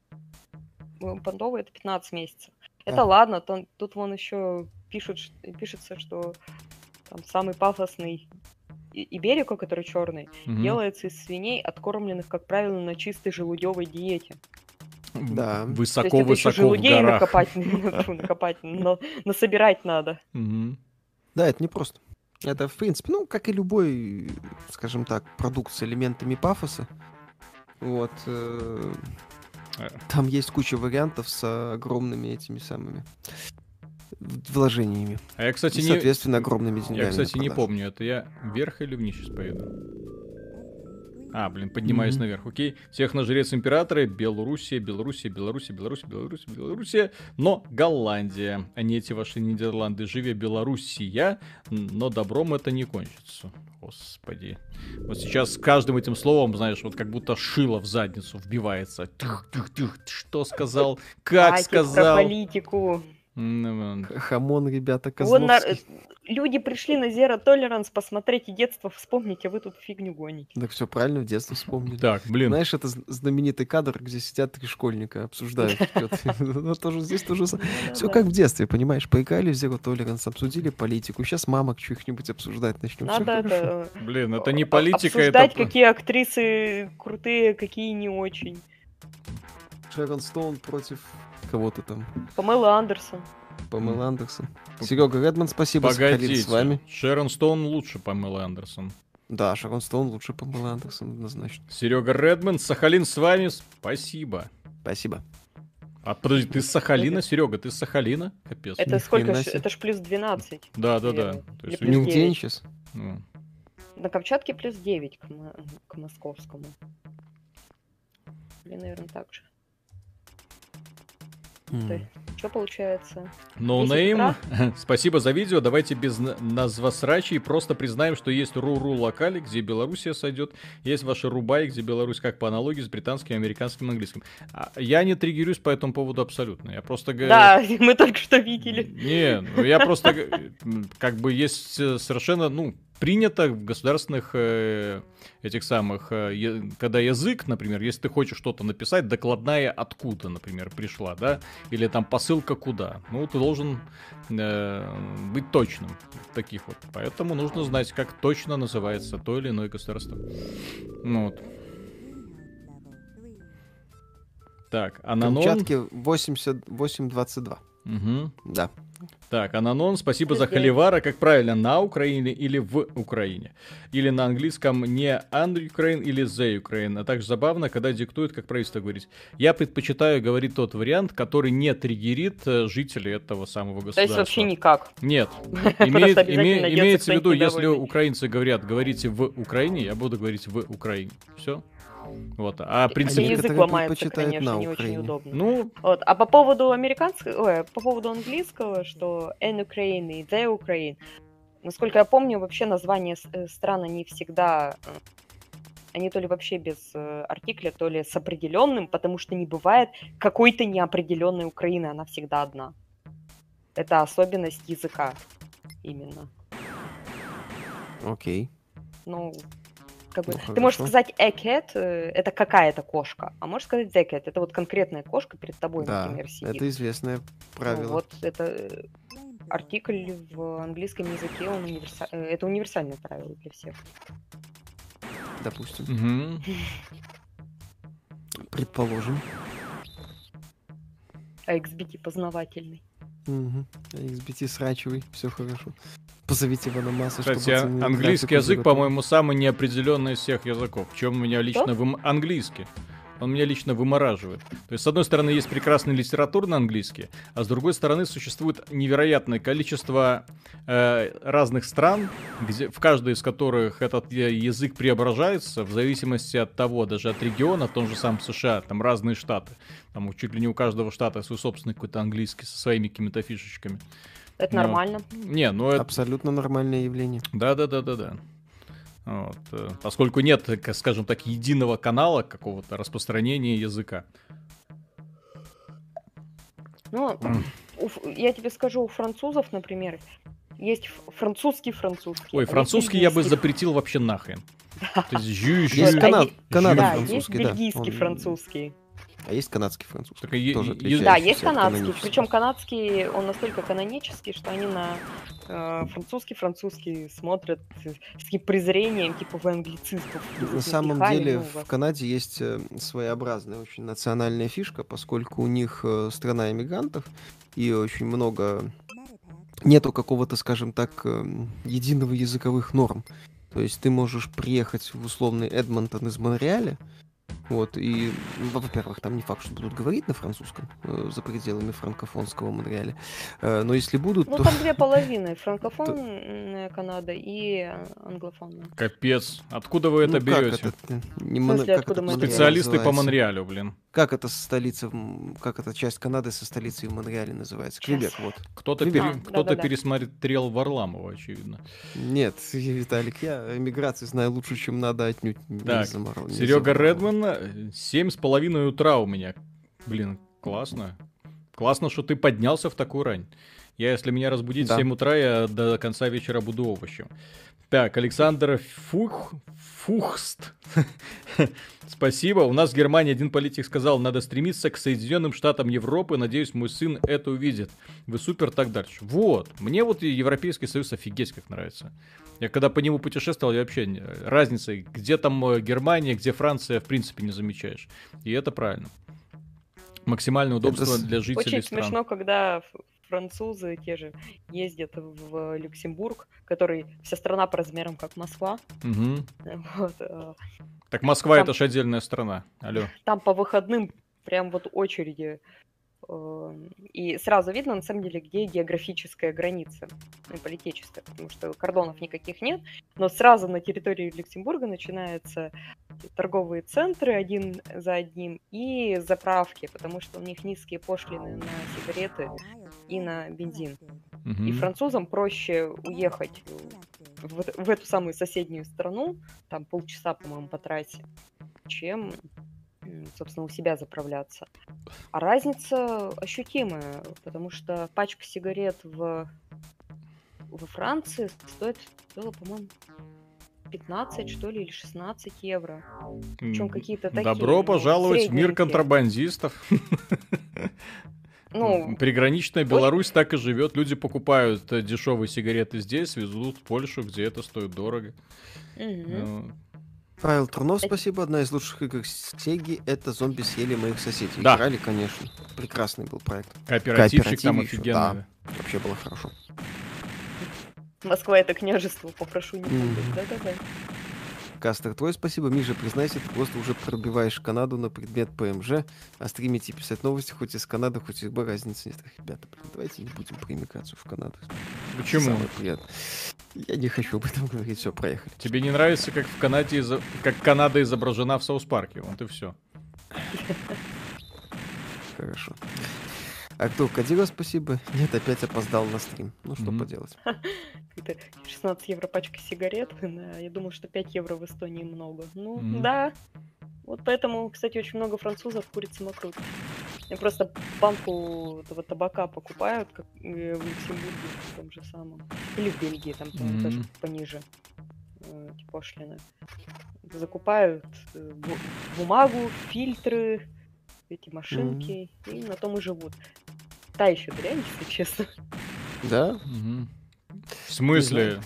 э, понтовый это 15 месяцев. Это Да. ладно, то- тут вон еще пишут, пишется, что там самый пафосный и- Иберико, который черный, Мгм. делается из свиней, откормленных, как правило, на чистой желудевой диете. Да. Высоко-высоко в желудей горах. накопать, *laughs* *laughs* накопать, но насобирать надо. Мгм. Да, это непросто. Это, в принципе, ну, как и любой, скажем так, продукт с элементами пафоса. Вот. э, Э. Там есть куча вариантов с огромными этими самыми вложениями. А я, кстати, И, не... соответственно, огромными деньгами. Я, кстати, не помню, это я вверх или вниз сейчас поеду? А, блин, поднимаюсь Мгм. наверх, окей. Всех на жрец императора, Белоруссия, Белоруссия, Белоруссия, Белоруссия, Белоруссия, Белоруссия, но Голландия, а не эти ваши Нидерланды. Живе Белоруссия, но добром это не кончится. Господи. Вот сейчас с каждым этим словом, знаешь, вот как будто шило в задницу вбивается. Тых-тых-тых, что сказал, как Хватит про сказал. политику. М, Х- Хамон, ребята, Козловский. Люди пришли на Zero Tolerance посмотреть и детство вспомнить, а вы тут фигню гоните. Так все правильно, в детстве вспомнили. Так, блин, Знаешь, это знаменитый кадр, где сидят три школьника, обсуждают. *laughs* что-то. Ну, тоже Здесь тоже Все как в детстве, понимаешь? Поиграли в Zero Tolerance, обсудили политику. Сейчас мамок что-нибудь обсуждать начнем. Надо хорошо. это, блин, это не политика, обсуждать, это... какие актрисы крутые, какие не очень. Шерон Стоун против кого-то там. Памела Андерсон. Памела Андерсон. Серега Редман, спасибо, Сахалин Погодите, с вами. Шерон Стоун лучше Памела Андерсон. Да, Шерон Стоун лучше Памела Андерсон, однозначно. Серега Редман, Сахалин с вами, спасибо. Спасибо. А подожди, ты с Сахалина, Серега, ты с Сахалина? Капец. Это Ни сколько? ж-. Это ж плюс 12. Да, да, да. То есть Не плюс день 9. сейчас. ну, На Камчатке плюс 9 к, мо- к московскому. Или, наверное, так же. М. Что получается? No 10 name, спасибо за видео. Давайте без на- назвосрачей просто признаем, что есть ру-ру локали, где Белоруссия сойдет. Есть ваши рубай, где Беларусь как по аналогии с британским, американским, английским. А я не триггерюсь по этому поводу абсолютно. Я просто говорю... Да, *laughs* мы только что видели. Не, ну я просто как бы есть э, совершенно, ну, принято в государственных э, этих самых, э, когда язык, например, если ты хочешь что-то написать, докладная откуда, например, пришла, да, или там посылка куда, ну, ты должен э, быть точным в таких вот. Поэтому нужно знать, как точно называется то или иное государство. Ну вот. Так, Ананон... Камчатке 88-22. Мгм. Да. Так, Ананон, спасибо за холивара. Как правильно, на Украине или в Украине? Или на английском не and Ukraine или the Ukraine. А также забавно, когда диктуют, как правительство говорить. Я предпочитаю говорить тот вариант, который не триггерит э, жителей этого самого То государства. есть вообще никак. Нет. *laughs* Имеет- име- имеется в виду, если украинцы говорят, говорите в Украине, я буду говорить в Украине. Все. Вот. А И принцип... Они язык ломается, конечно, не очень удобно. Ну, Вот. А по поводу американского, ой, по поводу английского, что N Ukraine и The Ukraine, насколько я помню, вообще названия с- э, стран они всегда, э, они то ли вообще без э, артикля, то ли с определенным, потому что не бывает какой-то неопределенной Украины, она всегда одна. Это особенность языка именно. Окей. Ну, как бы, Ну, ты можешь сказать a cat, э, это какая-то кошка, а можешь сказать the cat, это вот конкретная кошка перед тобой, Да, например, сидит. это известное Ну, правило. вот это э, артикль в английском языке, он универса- э, это универсальное правило для всех. Допустим. мгм. Предположим. А XBT познавательный. Угу. XBT срачивай, все хорошо. Позовите Ивана Масса, чтобы Кстати, английский язык, по-моему, самый неопределенный из всех языков. В чем у меня лично в м- английский. Он меня лично вымораживает. То есть, с одной стороны, есть прекрасный литература на английский, а с другой стороны, существует невероятное количество э, разных стран, где, в каждой из которых этот язык преображается в зависимости от того, даже от региона, в том же самом США, там разные штаты. Там чуть ли не у каждого штата свой собственный какой-то английский со своими какими-то фишечками. Это Ну, нормально. Не, ну это... Абсолютно нормальное явление. Да-да-да-да-да. Вот, э, поскольку нет, к- скажем так, единого канала какого-то распространения языка. Ну, у я тебе скажу, у французов, например, есть французский французский. а Ой, есть французский я бы запретил вообще нахрен. *laughs* То есть жю, жю. Есть а Кана- е- Канада Да, есть французский, да. бельгийский Он- французский. А есть канадский французский. Так, Тоже е- отличается. Да, есть канадский. Причем канадский, он настолько канонический, что они на э, французский-французский смотрят с таким презрением, типа вы англицистов. На самом деле в Канаде есть э, своеобразная очень национальная фишка, поскольку у них э, страна иммигрантов и очень много нету какого-то, скажем так, э, единого языковых норм. То есть ты можешь приехать в условный Эдмонтон из Монреаля, вот, и, ну, во-первых, там не факт, что будут говорить на французском э, за пределами франкофонского Монреаля, Э, но если будут, Ну, то... там *laughs* две половины. Франкофонная Канада и англофонная. Капец. Откуда вы это Ну, как берете? это, не Мон- смысле, как откуда это Специалисты по? Монреалю, блин. Как это столица, как эта часть Канады со столицей в Монреале называется? Квебек, вот. Кто-то Квебек. пере- А, кто-то да-да-да. пересмотрел Варламова, очевидно. Нет, *laughs* Виталик, я эмиграции знаю лучше, чем надо, отнюдь не Так, заморал- не Серега заморал. Редман, э, семь с половиной утра у меня. Блин, классно. Классно, что ты поднялся в такую рань. Я, если меня разбудить Да. в 7 утра, я до конца вечера буду овощем. Так, Александр Фух... Фухст. *laughs* Спасибо. У нас в Германии один политик сказал, надо стремиться к Соединенным Штатам Европы. Надеюсь, мой сын это увидит. Вы супер, так дальше. Вот. Мне вот и Европейский Союз офигеть как нравится. Я когда по нему путешествовал, я вообще разницы, где там э, Германия, где Франция, в принципе, не замечаешь. И это правильно. Максимальное удобство с- для жителей Очень стран. смешно, когда французы те же ездят в Люксембург, который вся страна по размерам как Москва. Мгм. Вот, э, Так Москва Там- это же отдельная страна. Алло. Там по выходным прям вот очереди. э, И сразу видно, на самом деле, где географическая граница, ну, и политическая, потому что кордонов никаких нет, но сразу на территории Люксембурга начинаются торговые центры один за одним и заправки, потому что у них низкие пошлины на сигареты и на бензин. Мгм. И французам проще уехать в, в эту самую соседнюю страну, там полчаса, по-моему, по трассе, чем, собственно, у себя заправляться. А разница ощутимая, потому что пачка сигарет в, во Франции стоит, стоила, по-моему, 15, что ли, или 16 евро. Причем какие-то такие. Добро пожаловать в мир контрабандистов. *laughs* Ну, Приграничная Беларусь так и живет. Люди покупают э, дешевые сигареты здесь, везут в Польшу, где это стоит дорого. Ну, Павел Трунов, Это- спасибо. Одна из лучших игр Сеги — это «Зомби съели моих соседей». Да. Играли, конечно. Прекрасный был проект. Кооперативчик там офигенный. Вообще было хорошо. Москва это княжество, попрошу не Мгм. путать. Да-да-да. Кастер, твой спасибо. Миша, признайся, ты просто уже пробиваешь Канаду на предмет ПМЖ, а стримите писать новости хоть из Канады, хоть из Б, разницы нет. Ребята, блин, давайте не будем про иммиграцию в Канаду. Почему? Самое приятное. Я не хочу об этом говорить, все, проехали. Тебе не нравится, как в Канаде, изо- как Канада изображена в Саус Парке? Вот и все. Хорошо. А кто? Кадира, спасибо. Нет, опять опоздал на стрим. Ну, что Мгм. поделать. *laughs* Это 16 евро пачка сигарет. *laughs* Я думаю, что 5 евро в Эстонии много. Ну, Мгм. да. Вот поэтому, кстати, очень много французов курит самокрутки. Я просто банку этого табака покупают, как э, в Люксембурге, в том же самом. Или в Бельгии, там, по-моему, тоже Мгм. пониже э, эти пошлины. Закупают э, бу- бумагу, фильтры, эти машинки, и на том и живут. Та еще дрянь, если честно. Да? Мгм. В смысле?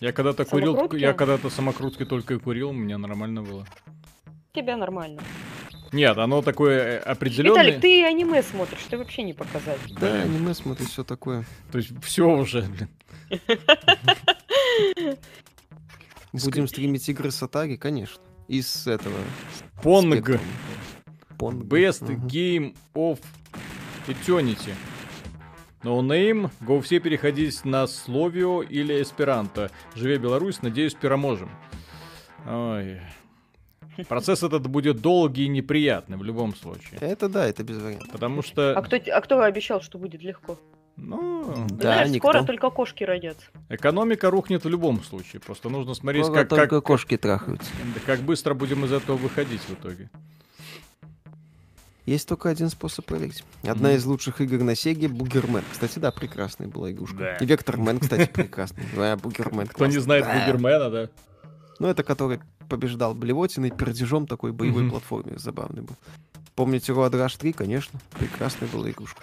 Я когда-то курил, я когда-то самокрутки только и курил, у меня нормально было. Тебя нормально. Нет, оно такое э, определенное. Виталик, ты аниме смотришь, ты вообще не показать. Да, аниме смотрит, все такое. То есть все уже, блин. Будем стримить игры с Атаги, конечно. Из этого. Понг. Pong. Best. Game of Eternity. No name. Go все переходить на Словио или Эсперанто. Живе Беларусь, надеюсь, переможем. Ой. Процесс этот будет долгий и неприятный в любом случае. Это да, это без вариантов. Потому что, А кто, а кто обещал, что будет легко? ну, Да, Знаешь, никто. скоро только кошки родятся. экономика рухнет в любом случае. Просто нужно смотреть, Скоро как, только как, кошки трахаются. как быстро будем из этого выходить в итоге. Есть только один способ проверить. Одна Мгм. из лучших игр на Сеге Бугермен. Кстати, да, прекрасная была игрушка. Да. И Вектормен, кстати, прекрасный. Да, Бугермен. Кто не классный. знает. Бугермена, да? Ну, это который побеждал Блевотиной пердежом такой боевой платформе. Забавный был. Помните Road Rush 3? Конечно. Прекрасная была игрушка.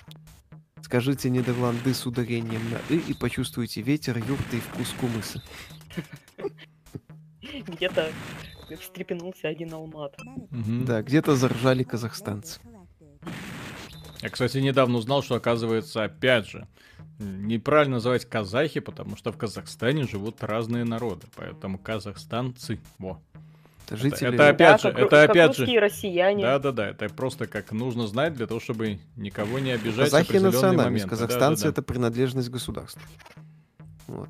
Скажите Нидерланды с ударением на «и» и почувствуйте ветер, юрты и вкус кумыса. Где-то встрепенулся один алмат. Да, где-то заржали казахстанцы. Я, кстати, недавно узнал, что, оказывается, опять же, неправильно называть казахи, потому что в Казахстане живут разные народы. Поэтому казахстанцы. Во. Это жители... это опять же, как, это как опять же- россияне. Да-да-да, это просто как нужно знать для того, чтобы никого не обижать Казахи национальность, казахстанцы Да-да-да. это принадлежность государства. Вот.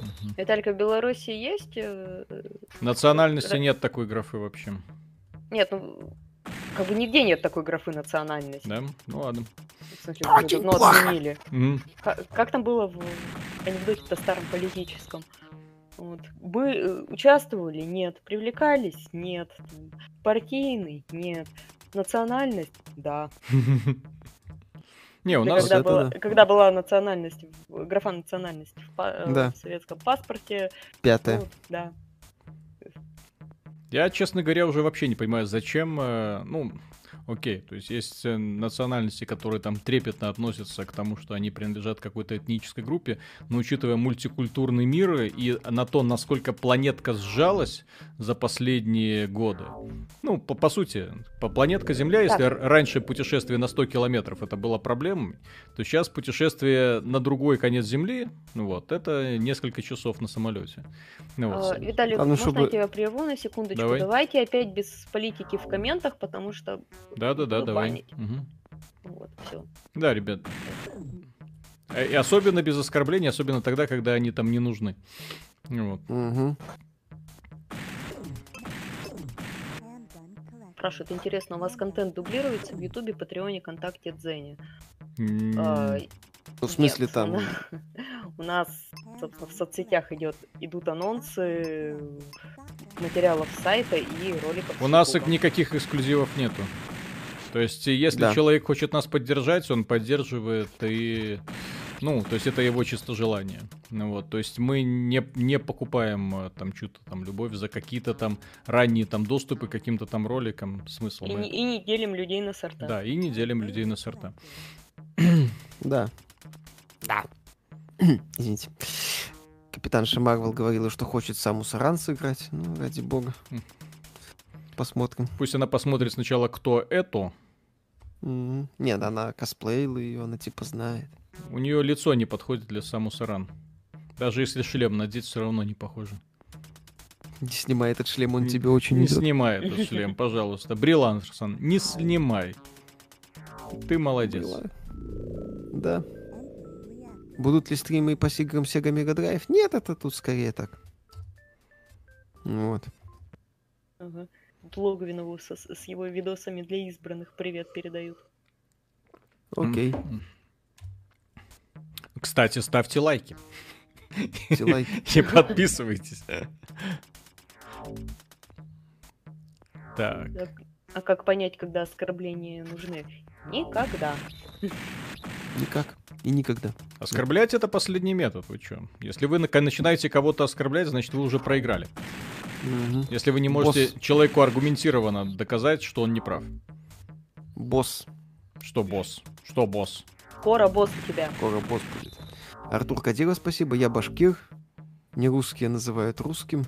Мгм. Виталика, в Беларуси есть? э, Национальности нет такой графы вообще. Нет, ну, как бы нигде нет такой графы национальность. Да? Ну ладно. В смысле, Очень ну, плохо. отменили. Мгм. Как, как там было в анекдоте-то старом политическом? Вот. Вы э, участвовали? Нет. Привлекались? Нет. Партийный? Нет. Национальность? Да. Не, у нас... когда, это была, да. когда была национальность, графа национальности в, э, Да. в советском паспорте, Пятое. вот, да. Я, честно говоря, уже вообще не понимаю, зачем, э, ну, окей, то есть есть национальности, которые там трепетно относятся к тому, что они принадлежат какой-то этнической группе, но учитывая мультикультурный мир и на то, насколько планетка сжалась за последние годы, ну, по, по сути, по планетка Земля, если Так. раньше путешествие на 100 километров это было проблемой, то сейчас путешествие на другой конец Земли, ну вот, это несколько часов на самолете. Ну, вот. А, Виталий, Главное, можно чтобы- я тебя прерву на секундочку? Давай. Давайте опять без политики в комментах, потому что Да-да-да, давай. Мгм. вот, все. Да, ребят. Э, И особенно без оскорблений, особенно тогда, когда они там не нужны. Вот. Мгм. Спрашивают, интересно, у вас контент дублируется в Ютубе, Патреоне, КонтакТе, Дзене? М, А, Ну, в смысле нет, там... У на- у нас, собственно, в соцсетях идет, идут анонсы материалов сайта и роликов. У нас никаких эксклюзивов нету. То есть, если Да. человек хочет нас поддержать, он поддерживает и... Ну, то есть это его чисто желание. Ну вот, то есть мы не, не покупаем э, там что-то там любовь за какие-то там ранние там доступы к каким-то там роликам. Смысл И, мы- не, и не делим людей на сорта. Да, и не делим людей на сорта. Да. Да. *clears throat* Извините. Капитанша Марвел говорила, что хочет саму Саран сыграть. Ну, ради бога. Посмотрим. Пусть она посмотрит сначала, кто это. М, Нет, она косплеила ее, она типа знает. У нее лицо не подходит для Самуса Ран. Даже если шлем надеть, все равно не похоже. Не снимай этот шлем, он Не- тебе очень Не идет. снимай *laughs* этот шлем, пожалуйста. Брил Андерсон, не снимай. Ты молодец. Была. Да. Будут ли стримы по играм Sega Mega Drive? Нет, это тут скорее так. Вот. Ага. Логвинову со- с, его видосами для избранных привет передают. Окей. М. Кстати, ставьте лайки *laughs* и подписывайтесь. Так, А- как понять, когда оскорбления нужны? Никогда. Никак. И никогда. оскорблять это последний метод, вы чё? Если вы начинаете кого-то оскорблять, значит вы уже проиграли. Мгм. Если вы не можете Босс. человеку аргументированно доказать, что он не прав. Босс. Что босс? Что босс? Скоро босс у тебя. Скоро босс будет. Артур Кадиров, спасибо. Я башкир. Не русские называют русским.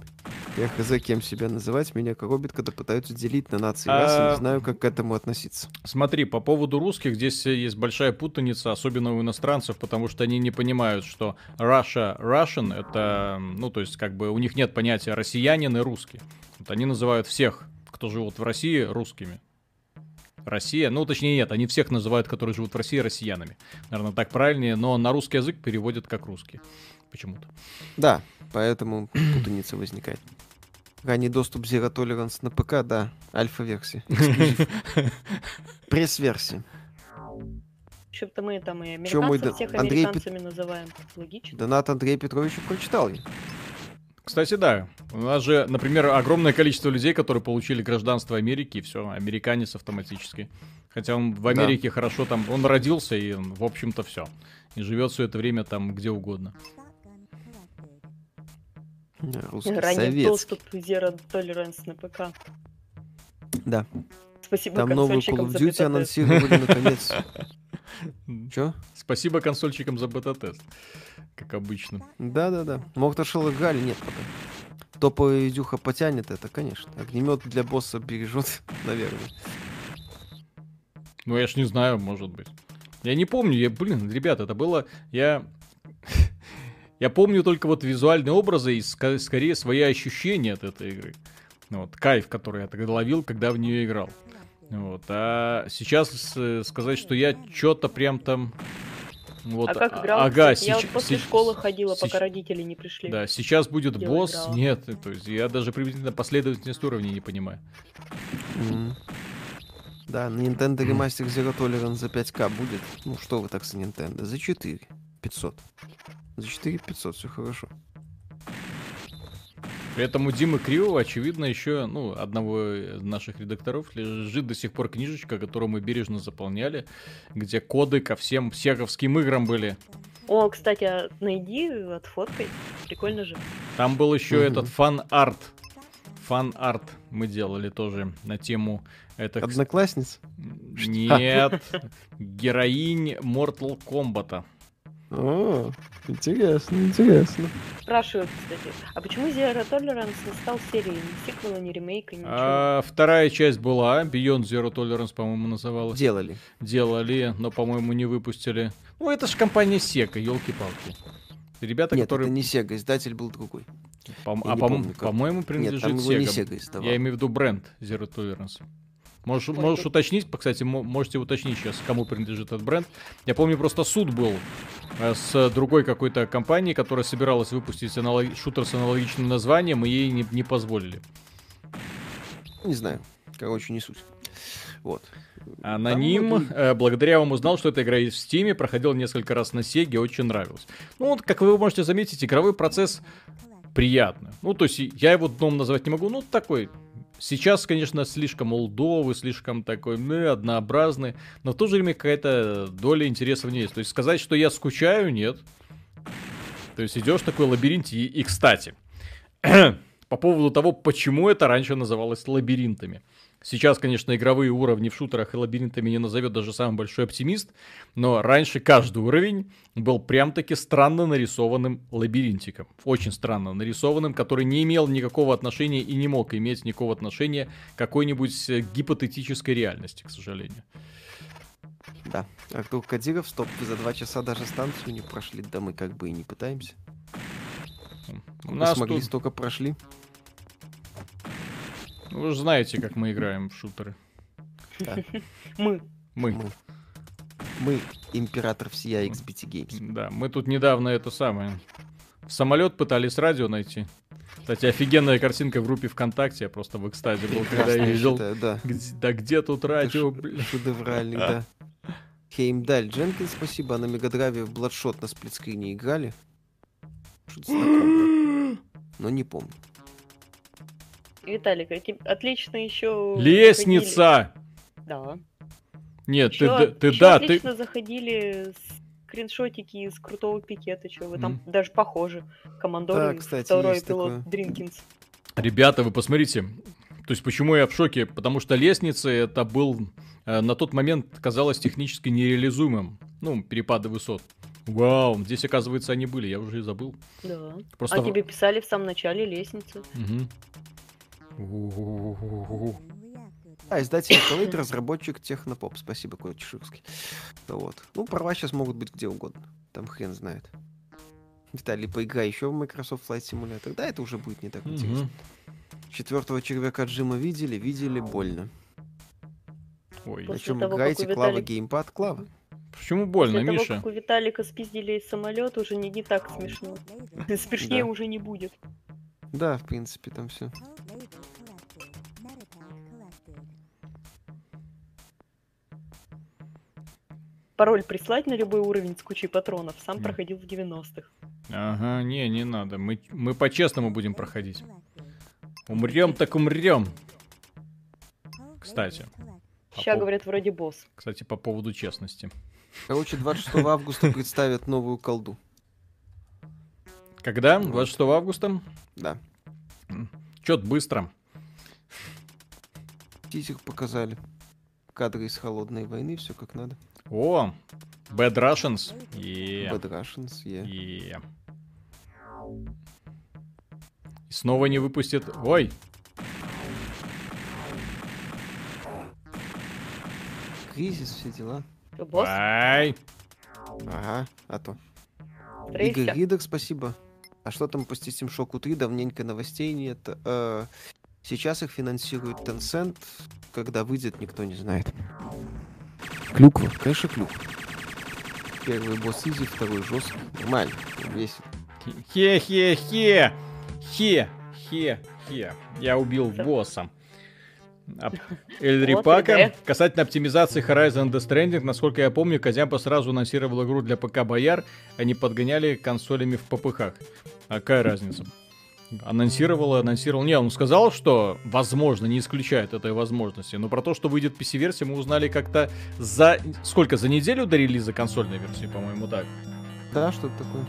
Я хз, кем себя называть. Меня коробит, когда пытаются делить на нации и расы. А- Не знаю, как к этому относиться. Смотри, по поводу русских, здесь э, есть большая путаница, особенно у иностранцев, потому что они не понимают, что Russia, Russian, это, ну, то есть, как бы, у них нет понятия россиянин и русский. Вот они называют всех, кто живут в России, русскими. Россия, ну точнее нет, они всех называют, которые живут в России, россиянами. Наверное, так правильнее, но на русский язык переводят как русские. Почему-то. Да, поэтому путаница возникает. Ранний доступ Zero Tolerance на ПК, да, альфа-версия. Пресс-версия. Причем-то мы там и американцев да- всех Андрей американцами называем. Логично. Донат Андрея Петровича прочитал я. Кстати, да. У нас же, например, огромное количество людей, которые получили гражданство Америки, и все, американец автоматически. Хотя он в Да. Америке хорошо там, он родился, и, в общем-то, все. И живет все это время там где угодно. Русский Ранний доступ Zero Tolerance на ПК. Да. Спасибо Там новую Call консольщикам of за Duty анонсировали наконец. *laughs* Чё? Спасибо консольщикам за бета-тест. Как обычно. Да-да-да. Может, ошел Гали? Нет пока. Топовый видюха потянет это, конечно. Огнемет для босса бережет, *laughs* наверное. Ну, я ж не знаю, может быть. Я не помню, я, блин, ребята, это было... Я... Я помню только вот визуальные образы и ска- скорее свои ощущения от этой игры. Ну Вот, кайф, который я тогда ловил, когда в нее играл. Вот, а сейчас э, сказать, что я что-то прям там... Вот, А как а- играл? Ага? Я вот сеч- после сеч- школы ходила, сеч- пока родители не пришли. Да, сейчас будет Дело босс. играла. Нет, то есть я даже приблизительно последовательность уровней не понимаю. Мгм. Да, на Nintendo Remaster Zero Tolerance за 5к будет. Ну, что вы так за Nintendo? За 4. 500. За 4 500, все хорошо. При этом у Димы Кривого, очевидно, еще, ну, одного из наших редакторов лежит до сих пор книжечка, которую мы бережно заполняли, где коды ко всем психовским играм были. О, кстати, а найди, отфоткай. Прикольно же. Там был еще Мгм. этот фан-арт. Фан-арт мы делали тоже на тему это, Одноклассниц? Нет, героинь Mortal Kombat. О, интересно, интересно. Спрашивают, кстати, а почему Zero Tolerance не стал серией? Ни сиквела, ни ремейка, ничего. А, вторая часть была, Beyond Zero Tolerance, по-моему, называлась. Делали. делали, но, по-моему, не выпустили. Ну, это же компания Sega, елки-палки. Ребята, Нет, которые... это не Sega, издатель был другой. по- я а, по- помню, как. по-моему, Нет, принадлежит там его не Sega. Sega издавал. Я имею в виду бренд Zero Tolerance. Можешь, Ой, можешь уточнить, кстати, мо- можете уточнить сейчас, кому принадлежит этот бренд. Я помню, просто суд был э, с другой какой-то компанией, которая собиралась выпустить аналог- шутер с аналогичным названием, и ей не, не позволили. Не знаю. Короче, не суть. Вот. Аноним, Там мы э, благодаря вам узнал, что эта игра есть в Стиме, проходил несколько раз на Сеге, очень нравилось. Ну вот, как вы можете заметить, игровой процесс приятный. Ну, то есть, я его дном назвать не могу, ну, такой... Сейчас, конечно, слишком олдовый, слишком такой, ну, однообразный, но в то же время какая-то доля интереса в ней есть. То есть, сказать, что я скучаю, нет. То есть, идешь такой лабиринт, и, и кстати, *clears throat* по поводу того, почему это раньше называлось лабиринтами. Сейчас, конечно, игровые уровни в шутерах и лабиринтами не назовет даже самый большой оптимист, но раньше каждый уровень был прям-таки странно нарисованным лабиринтиком. Очень странно нарисованным, который не имел никакого отношения и не мог иметь никакого отношения к какой-нибудь э, гипотетической реальности, к сожалению. Да. Артур Кадиров, стоп, за два часа даже станцию не прошли, да мы как бы и не пытаемся. У Мы нас смогли, тут, столько прошли. Вы же знаете, как мы играем в шутеры. *laughs* Мы. Мы. Мы. Мы император всея XBT Games. Да, мы тут недавно это самое. В самолет пытались радио найти. Кстати, офигенная картинка в группе ВКонтакте. Я просто в экстазе был, когда я видел. да. Где- да где тут радио, блин? Шедевральный, да. Хеймдаль Дженкин, спасибо. А на Мегадрайве в Бладшот на сплитскрине играли. Что-то знакомое. Но не помню. Виталик, эти отлично еще... Лестница! Да. Нет, ты, Ещё- да- ты ещё да, ты... отлично заходили скриншотики из крутого пикета, что вы там Мгм. даже похожи. Командор Да, кстати, второй есть пилот такое. Дринкинс. Ребята, вы посмотрите. То есть, почему я в шоке? Потому что лестница это был э, на тот момент казалось технически нереализуемым. Ну, перепады высот. Вау, здесь, оказывается, они были, я уже и забыл. Да. Просто... А тебе писали в самом начале лестницы. Мгм. У-у-у-у-у. А, издатель Accolade, разработчик Технопоп. Спасибо, Коля Чеширский. Вот. Ну, права сейчас могут быть где угодно. Там хрен знает. Виталий, поиграй еще в Microsoft Flight Simulator. Да, это уже будет не так интересно. Четвертого червяка Джима видели, видели больно. Ой, После Причем того, играете у Клава Виталик- геймпад Клава. почему больно, После того, Миша? как у Виталика спиздили из самолета, уже не, не так смешно. *laughs* Смешнее Да. уже не будет. Да, в принципе, там все. Пароль прислать на любой уровень с кучей патронов. Сам Мгм. проходил в 90-х. Ага, не, не надо. Мы, мы по-честному будем проходить. Умрем так умрем. Кстати. По Сейчас, пов- говорят, вроде босс. Кстати, по поводу честности. Короче, 26 *laughs* августа представят новую колду. Когда? 26 августа? Да. Чё-то быстро. Тизер показали. Кадры из холодной войны, все как надо. О, Bad Russians. Е, Bad Russians, yeah. е. И снова не выпустит... Ой, Кризис, все дела. Ай. Ага, а то. Стрейся. Игорь Ридер, спасибо. А что там по Steam Shock 3? Давненько новостей нет. Э, сейчас их финансирует Tencent. Когда выйдет, никто не знает. Клюква, конечно, клюква. Первый босс изи, второй жесткий. Нормально, весело. Хе-хе-хе. Хе-хе-хе. Я убил босса. А, *laughs* Эльри Вот Пака. идея. Касательно оптимизации Horizon Death Stranding, насколько я помню, Козямпа сразу анонсировал игру для ПК Бояр, они подгоняли консолями в ППХ. А какая разница? Анонсировал, и анонсировал. Не, он сказал, что, возможно, не исключает этой возможности. Но про то, что выйдет PC-версия, мы узнали как-то за... Сколько? За неделю до релиза консольной версии, по-моему, так. Да, что это такое?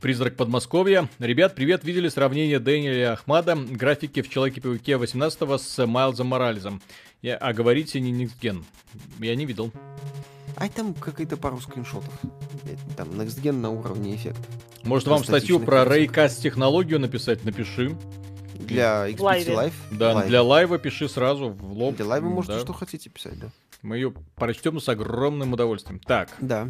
Призрак Подмосковья. Ребят, привет, видели сравнение Дэниеля Ахмада, графики в Человеке-пауке 18 с Майлзом Морализом. Я, а говорите не Gen. Я не видел. Ай, там какая-то пару скриншотов. Там Next Gen на уровне эффектов. Может вам статью про. Raycast технологию написать? Напиши. Для Live. Live. Да, Live. для Live а пиши сразу в лоб. Для Live а можете Да. что хотите писать, да. Мы ее прочтем с огромным удовольствием. Так, Да.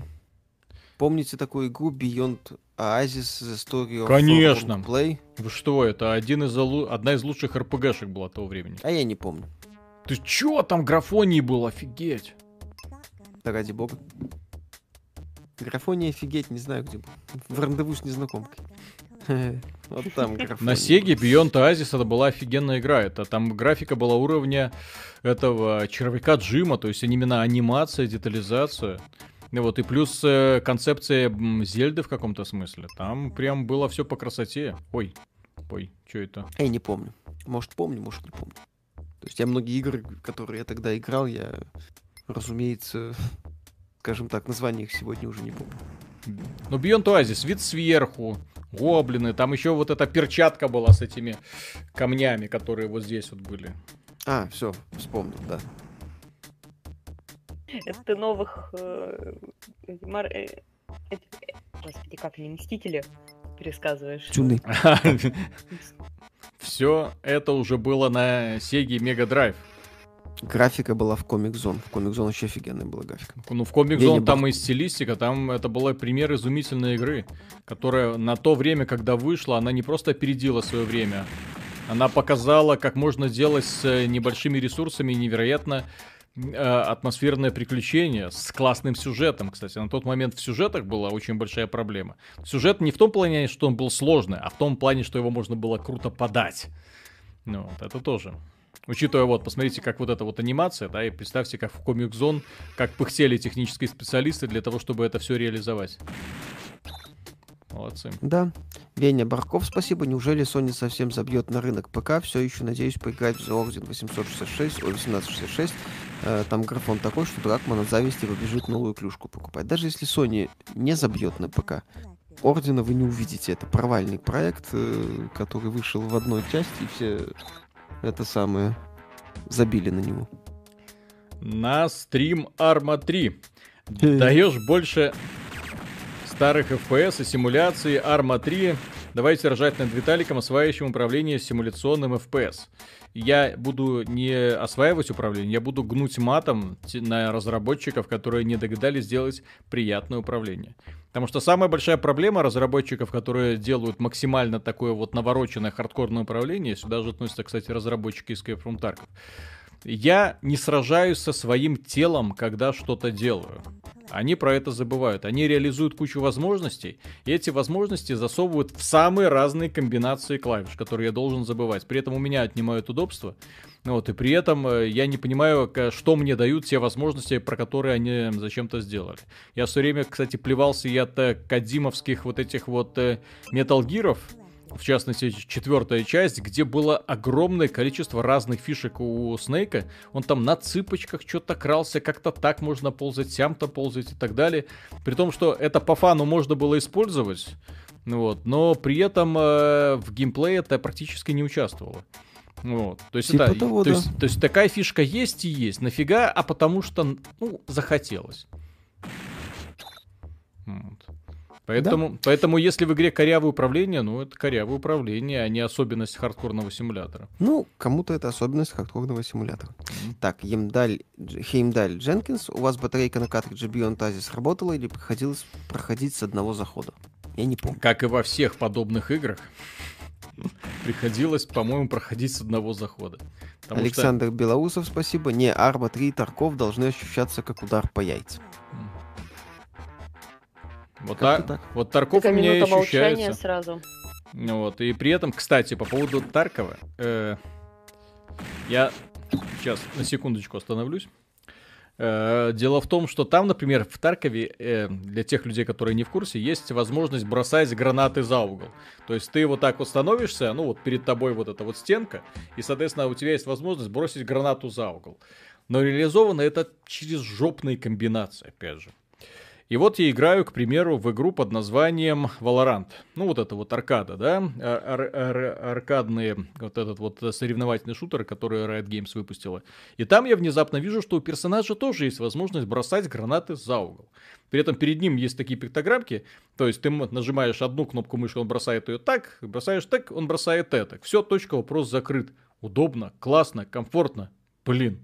Помните такую игру Beyond Oasis The Story of Конечно. Play? вы что, это один из одна из лучших РПГшек была того времени. А я не помню. Ты чё, там графоний был, офигеть. Да ради бога. Графония офигеть, не знаю где был. В рандеву с незнакомкой. *laughs* Вот там графония. На Сеге Beyond Oasis это была офигенная игра. Это там графика была уровня этого червяка Джима, то есть именно анимация, детализация. И вот и плюс э, концепция Зельды в каком-то смысле. Там прям было все по красоте. Ой, ой, что это? Я не помню. Может помню, может не помню. То есть я многие игры, которые я тогда играл, я, разумеется, скажем так, название их сегодня уже не помню. Ну, Beyond Oasis, вид сверху, гоблины, там еще вот эта перчатка была с этими камнями, которые вот здесь вот были. А, все, вспомнил, да. Это ты новых... э, мар- э, э, Господи, как они, Мстители пересказываешь? Тюны. *laughs* Все это уже было на Сеге Мега Драйв. Графика была в Comic Zone. В Comic Zone вообще офигенная была графика. Ну, в Comic Zone там и стилистика, там это была пример изумительной игры, которая на то время, когда вышла, она не просто опередила свое время, она показала, как можно делать с э, небольшими ресурсами невероятно э, атмосферное приключение с классным сюжетом, кстати. На тот момент в сюжетах была очень большая проблема. Сюжет не в том плане, что он был сложный, а в том плане, что его можно было круто подать. Ну, вот это тоже. Учитывая, вот, посмотрите, как вот эта вот анимация, да, и представьте, как в Comic Zone, как пыхтели технические специалисты для того, чтобы это все реализовать. Молодцы. Да. Веня Барков, спасибо. Неужели Sony совсем забьет на рынок ПК? Все еще надеюсь поиграть в The Origin 866, ой, 1866. Э, там графон такой, что Дракман от зависти побежит новую клюшку покупать. Даже если Sony не забьет на ПК, Ордена вы не увидите. Это провальный проект, э, который вышел в одной части, и все это самое забили на него. На стрим Arma *laughs* 3. Даешь больше старых FPS и симуляции Arma 3 давайте ржать над Виталиком, осваивающим управление симуляционным FPS. Я буду не осваивать управление, я буду гнуть матом на разработчиков, которые не догадались сделать приятное управление. Потому что самая большая проблема разработчиков, которые делают максимально такое вот навороченное хардкорное управление, сюда же относятся, кстати, разработчики из from я не сражаюсь со своим телом, когда что-то делаю. Они про это забывают. Они реализуют кучу возможностей, и эти возможности засовывают в самые разные комбинации клавиш, которые я должен забывать. При этом у меня отнимают удобство. Вот, и при этом э, я не понимаю, что мне дают те возможности, про которые они зачем-то сделали. Я все время, кстати, плевался и от э, кадимовских вот этих вот э, Gear'ов, в частности, четвертая часть, где было огромное количество разных фишек у Снейка. Он там на цыпочках что-то крался, как-то так можно ползать, сям-то ползать и так далее. При том, что это по фану можно было использовать, вот, но при этом э, в геймплее это практически не участвовало. Вот. То есть, типа это, того, то, да. есть, то есть такая фишка есть и есть. Нафига? А потому что, ну, захотелось. Вот. Поэтому, да. поэтому, если в игре корявое управление, ну, это корявое управление, а не особенность хардкорного симулятора. Ну, кому-то это особенность хардкорного симулятора. Mm-hmm. Так, Емдаль, Хеймдаль Дженкинс, у вас батарейка на картридже Beyond Asis работала или приходилось проходить с одного захода? Я не помню. Как и во всех подобных играх, *laughs* приходилось, по-моему, проходить с одного захода. Александр что... Белоусов, спасибо. Не, Арма 3 Тарков должны ощущаться как удар по яйцам. Вот, та, так. вот Тарков у меня ощущается. сразу. Вот, и при этом, кстати, по поводу Таркова, э, я сейчас на секундочку остановлюсь. Э, дело в том, что там, например, в Таркове, э, для тех людей, которые не в курсе, есть возможность бросать гранаты за угол. То есть ты вот так вот становишься, ну вот перед тобой вот эта вот стенка, и, соответственно, у тебя есть возможность бросить гранату за угол. Но реализовано это через жопные комбинации, опять же. И вот я играю, к примеру, в игру под названием Valorant. Ну, вот это вот аркада, да? Ар- ар- аркадные, вот этот вот соревновательный шутер, который Riot Games выпустила. И там я внезапно вижу, что у персонажа тоже есть возможность бросать гранаты за угол. При этом перед ним есть такие пиктограммки, то есть ты нажимаешь одну кнопку мыши, он бросает ее так, бросаешь так, он бросает это. Все, точка, вопрос закрыт. Удобно, классно, комфортно. Блин,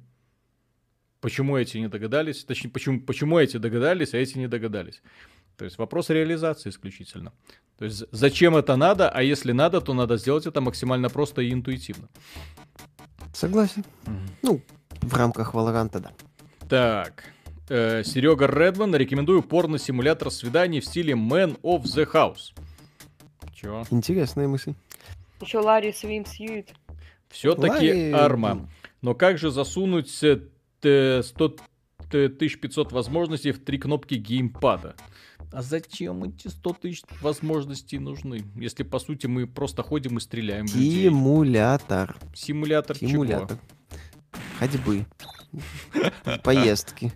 Почему эти не догадались? Точнее, почему, почему эти догадались, а эти не догадались? То есть вопрос реализации исключительно. То есть зачем это надо, а если надо, то надо сделать это максимально просто и интуитивно. Согласен. Mm-hmm. Ну, в рамках Валоранта, да. Так. Э, Серега Редман, рекомендую порно-симулятор свиданий в стиле Man of the House. Чего? Интересная мысль. Еще Ларри Свимсьюит. Все-таки арма. Но как же засунуть 100 1500 возможностей в три кнопки геймпада. А зачем эти 100 тысяч возможностей нужны, если по сути мы просто ходим и стреляем Симулятор. Симулятор Симулятор. Чего? Ходьбы. Поездки.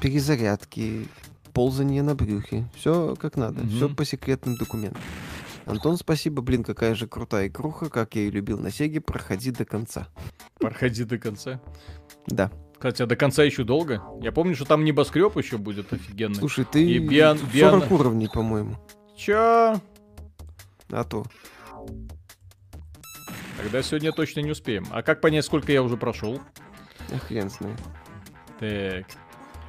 Перезарядки. Ползание на брюхе. Все как надо. Все по секретным документам. Антон, спасибо. Блин, какая же крутая игруха, как я и любил на Сеге. Проходи до конца. Проходи до конца. Да. Хотя до конца еще долго. Я помню, что там небоскреб еще будет офигенный. Слушай, ты и биан, 40 биан... уровней, по-моему. Чё? А то. Тогда сегодня точно не успеем. А как понять, сколько я уже прошел? Хрен знает. Так.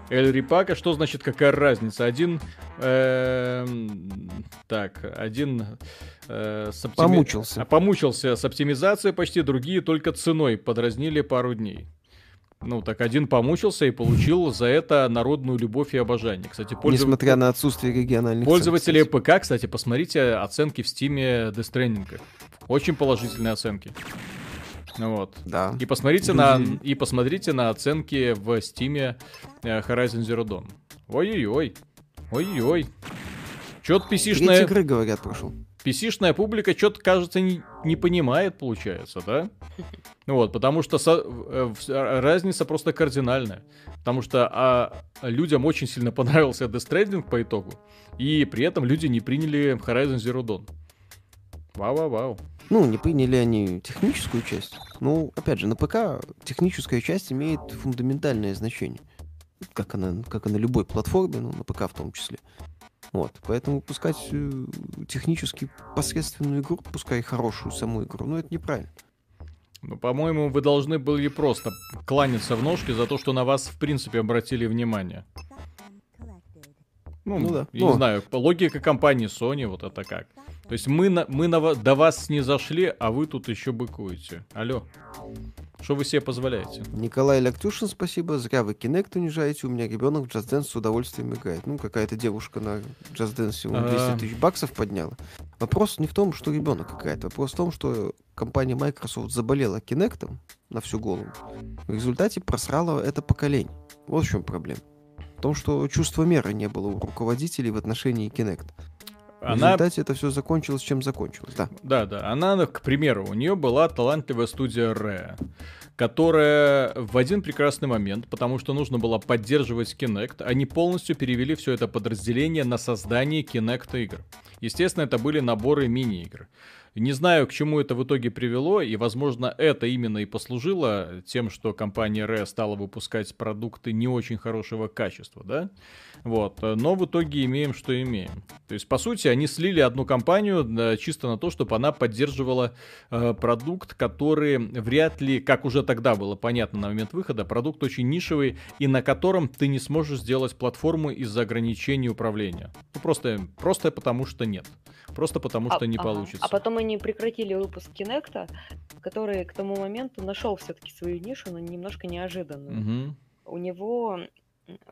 Эль Рипака, что значит какая разница? Один, э, так, один э, с оптими... помучился. помучился с оптимизацией почти, другие только ценой подразнили пару дней. Ну, так один помучился и получил за это народную любовь и обожание. Кстати, пользов... Несмотря на отсутствие региональных Пользователи цен, ПК, кстати, посмотрите оценки в стиме Death Stranding. Очень положительные оценки. Вот. Да. И посмотрите, на, и посмотрите на оценки в стиме э, Horizon Zero Dawn. Ой-ой-ой. Ой-ой. Чё-то PC-шная... игры, говорят, прошел. PC-шная публика что-то, кажется, не, не понимает, получается, да? *laughs* Вот, потому что со, э, разница просто кардинальная. Потому что а, людям очень сильно понравился Death Stranding по итогу, и при этом люди не приняли Horizon Zero Dawn. Вау-вау-вау. Ну, не приняли они техническую часть. Ну, опять же, на ПК техническая часть имеет фундаментальное значение. Как она, как и на любой платформе, ну, на ПК в том числе. Вот, поэтому выпускать э, технически посредственную игру, пускай хорошую саму игру, ну это неправильно. Ну, по-моему, вы должны были просто кланяться в ножки за то, что на вас, в принципе, обратили внимание. Ну, Ну да. я Ну. не знаю, логика компании Sony вот это как. То есть мы, на, мы на, до вас не зашли, а вы тут еще быкуете. Алло. Что вы себе позволяете? Николай Ляктюшин, спасибо. Зря вы Kinect унижаете. У меня ребенок в Just Dance с удовольствием играет. Ну, какая-то девушка на Just Dance ему 200 А. тысяч баксов подняла. Вопрос не в том, что ребенок играет. Вопрос в том, что компания Microsoft заболела Kinect на всю голову. В результате просрала это поколение. Вот в чем проблема. В том, что чувства меры не было у руководителей в отношении Kinect. В Она результате это все закончилось, чем закончилось. Да. Да, да. Она, к примеру, у нее была талантливая студия Rare, которая в один прекрасный момент, потому что нужно было поддерживать Kinect, они полностью перевели все это подразделение на создание Kinect игр. Естественно, это были наборы мини-игр. Не знаю, к чему это в итоге привело, и, возможно, это именно и послужило тем, что компания Rare стала выпускать продукты не очень хорошего качества, да? Вот. Но в итоге имеем, что имеем. То есть, по сути, они слили одну компанию чисто на то, чтобы она поддерживала э, продукт, который вряд ли, как уже тогда было понятно на момент выхода, продукт очень нишевый, и на котором ты не сможешь сделать платформу из-за ограничений управления. Ну, просто, просто потому что нет. Просто потому что А- не ага. получится. А потом они прекратили выпуск Кинекта, который к тому моменту нашел все-таки свою нишу, но немножко неожиданную. Мгм. У него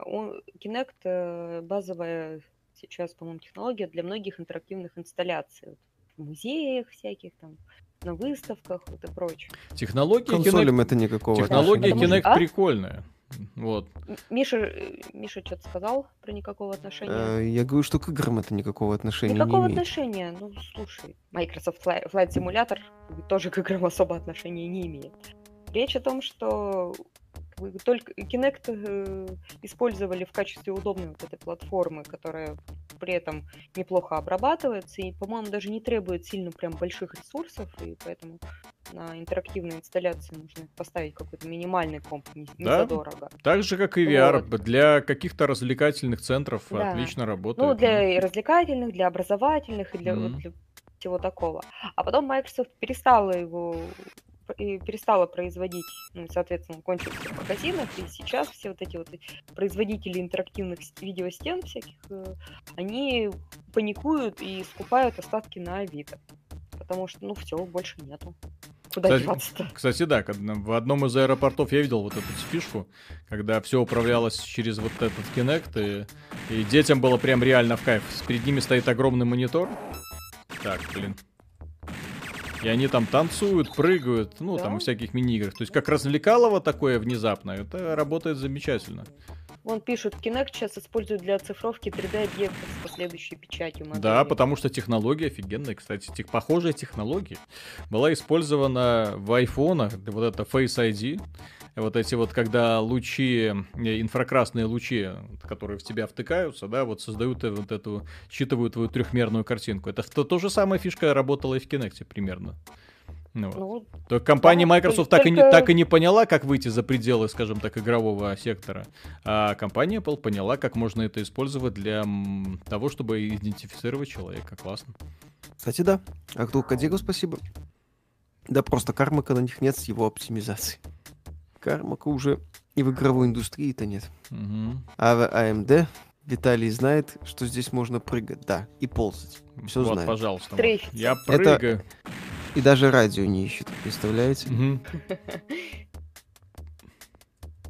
он, Kinect э, базовая сейчас, по-моему, технология для многих интерактивных инсталляций. Вот в музеях всяких там, на выставках вот и прочее. Технология Консолям Kinect, это никакого технология что- Kinect а? прикольная. Вот. Миша, э, Миша что-то сказал про никакого отношения? Э, Я говорю, что к играм это никакого отношения Никакого не имеет. отношения. Ну, слушай, Microsoft Flight, Simulator тоже к играм *laughs* особо отношения не имеет. Речь о том, что только Kinect э, использовали в качестве удобной вот этой платформы, которая при этом неплохо обрабатывается и, по-моему, даже не требует сильно прям больших ресурсов, и поэтому на интерактивной инсталляции нужно поставить какой-то минимальный комп, не, не Да? задорого. Так же, как и VR, Вот. для каких-то развлекательных центров Да. отлично работает. Ну, для и развлекательных, для образовательных и для, вот Мгм. для всего такого. А потом Microsoft перестала его перестала производить, ну, соответственно, кончился в магазинах, и сейчас все вот эти вот производители интерактивных видеостен всяких, э, они паникуют и скупают остатки на Авито. Потому что, ну, все, больше нету. Куда Кстати, деваться-то? Кстати, да, в одном из аэропортов я видел вот эту фишку, когда все управлялось через вот этот Kinect, и, и детям было прям реально в кайф. Перед ними стоит огромный монитор. Так, блин. И они там танцуют, прыгают, ну, там, Да. в всяких мини-играх. То есть, как развлекалово такое внезапно, это работает замечательно. Вон пишут, Kinect сейчас используют для оцифровки 3D-объектов с последующей печатью модели. Да, потому что технология офигенная. Кстати, тех, похожая технология была использована в айфонах, вот это Face ID. Вот эти вот, когда лучи, э, инфракрасные лучи, которые в тебя втыкаются, да, вот создают э, вот эту, считывают твою трехмерную картинку. Это то, то же самая фишка работала и в Kinect примерно. Ну, вот. Ну, То компания да, Microsoft только- так, и не, так и не поняла, как выйти за пределы, скажем так, игрового сектора. А компания Apple поняла, как можно это использовать для того, чтобы идентифицировать человека. Классно. Кстати, да. А кто Кадиру спасибо. Да просто кармака на них нет с его оптимизацией. Кармака уже и в игровой индустрии-то нет. Мгм. А в AMD Виталий знает, что здесь можно прыгать, да, и ползать. Всё вот, знаю. пожалуйста. Трейфится. Я Это- прыгаю. И даже радио не ищет, представляете? Мгм.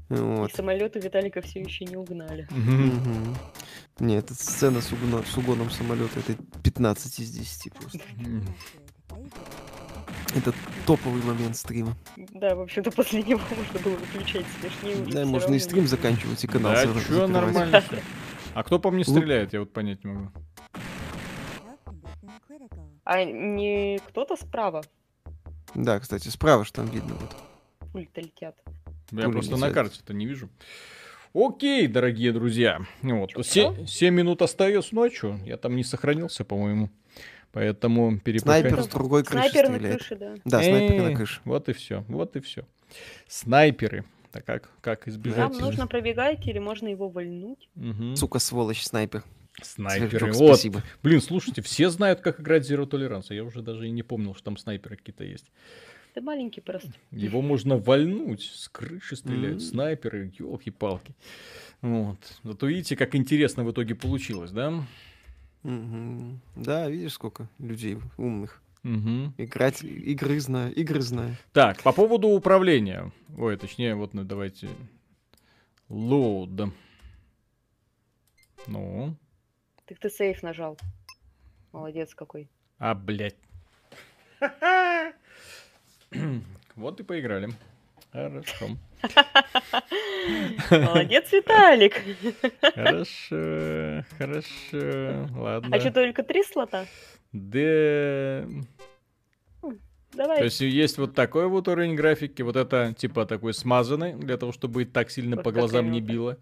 Вот. и самолеты Виталика все еще не угнали. Мгм. Нет, эта сцена с, угоно- с угоном самолета это 15 из 10 просто. Это топовый момент стрима. Да, в общем-то, после него *laughs* можно было выключать смешнее. Да, можно и стрим заканчивать, и канал Да, закрывать. нормально. *laughs* А кто по мне стреляет, я вот понять не могу. А не кто-то справа Да, кстати, справа что там видно. Вот. пульты летят. Я Пули просто на карте-то не вижу. Окей, дорогие друзья. Вот. Чё, Се- 7 минут остается ночью. Я там не сохранился, по-моему. Поэтому перепускай. Снайпер с другой крыши Снайпер на крыше, да. Да, снайпер на крыше. Вот и все, вот и все. Снайперы. Так как, как избежать? Нам нужно пробегать или можно его вольнуть. Сука, сволочь, снайпер. Снайперы. Сверчок, Вот. спасибо. Блин, слушайте, все знают, как играть Zero Tolerance. Я уже даже и не помнил, что там снайперы какие-то есть. Ты маленький просто. Его можно вальнуть, с крыши стреляют, М. снайперы, елки-палки. Вот. Зато видите, как интересно в итоге получилось, да? Да, видишь, сколько людей умных. Мгм. Играть, игры знаю, игры знаю. Так, по поводу управления. Ой, точнее, вот ну, давайте. Load. Ну, Так ты сейф нажал. Молодец какой. а, блядь. *laughs* Вот и поиграли. Хорошо. Молодец, Виталик. Хорошо, хорошо. Ладно. А что, только три слота? Да. То Давай. есть есть вот такой вот уровень графики, вот это типа такой смазанный, для того, чтобы так сильно Вот по глазам не било.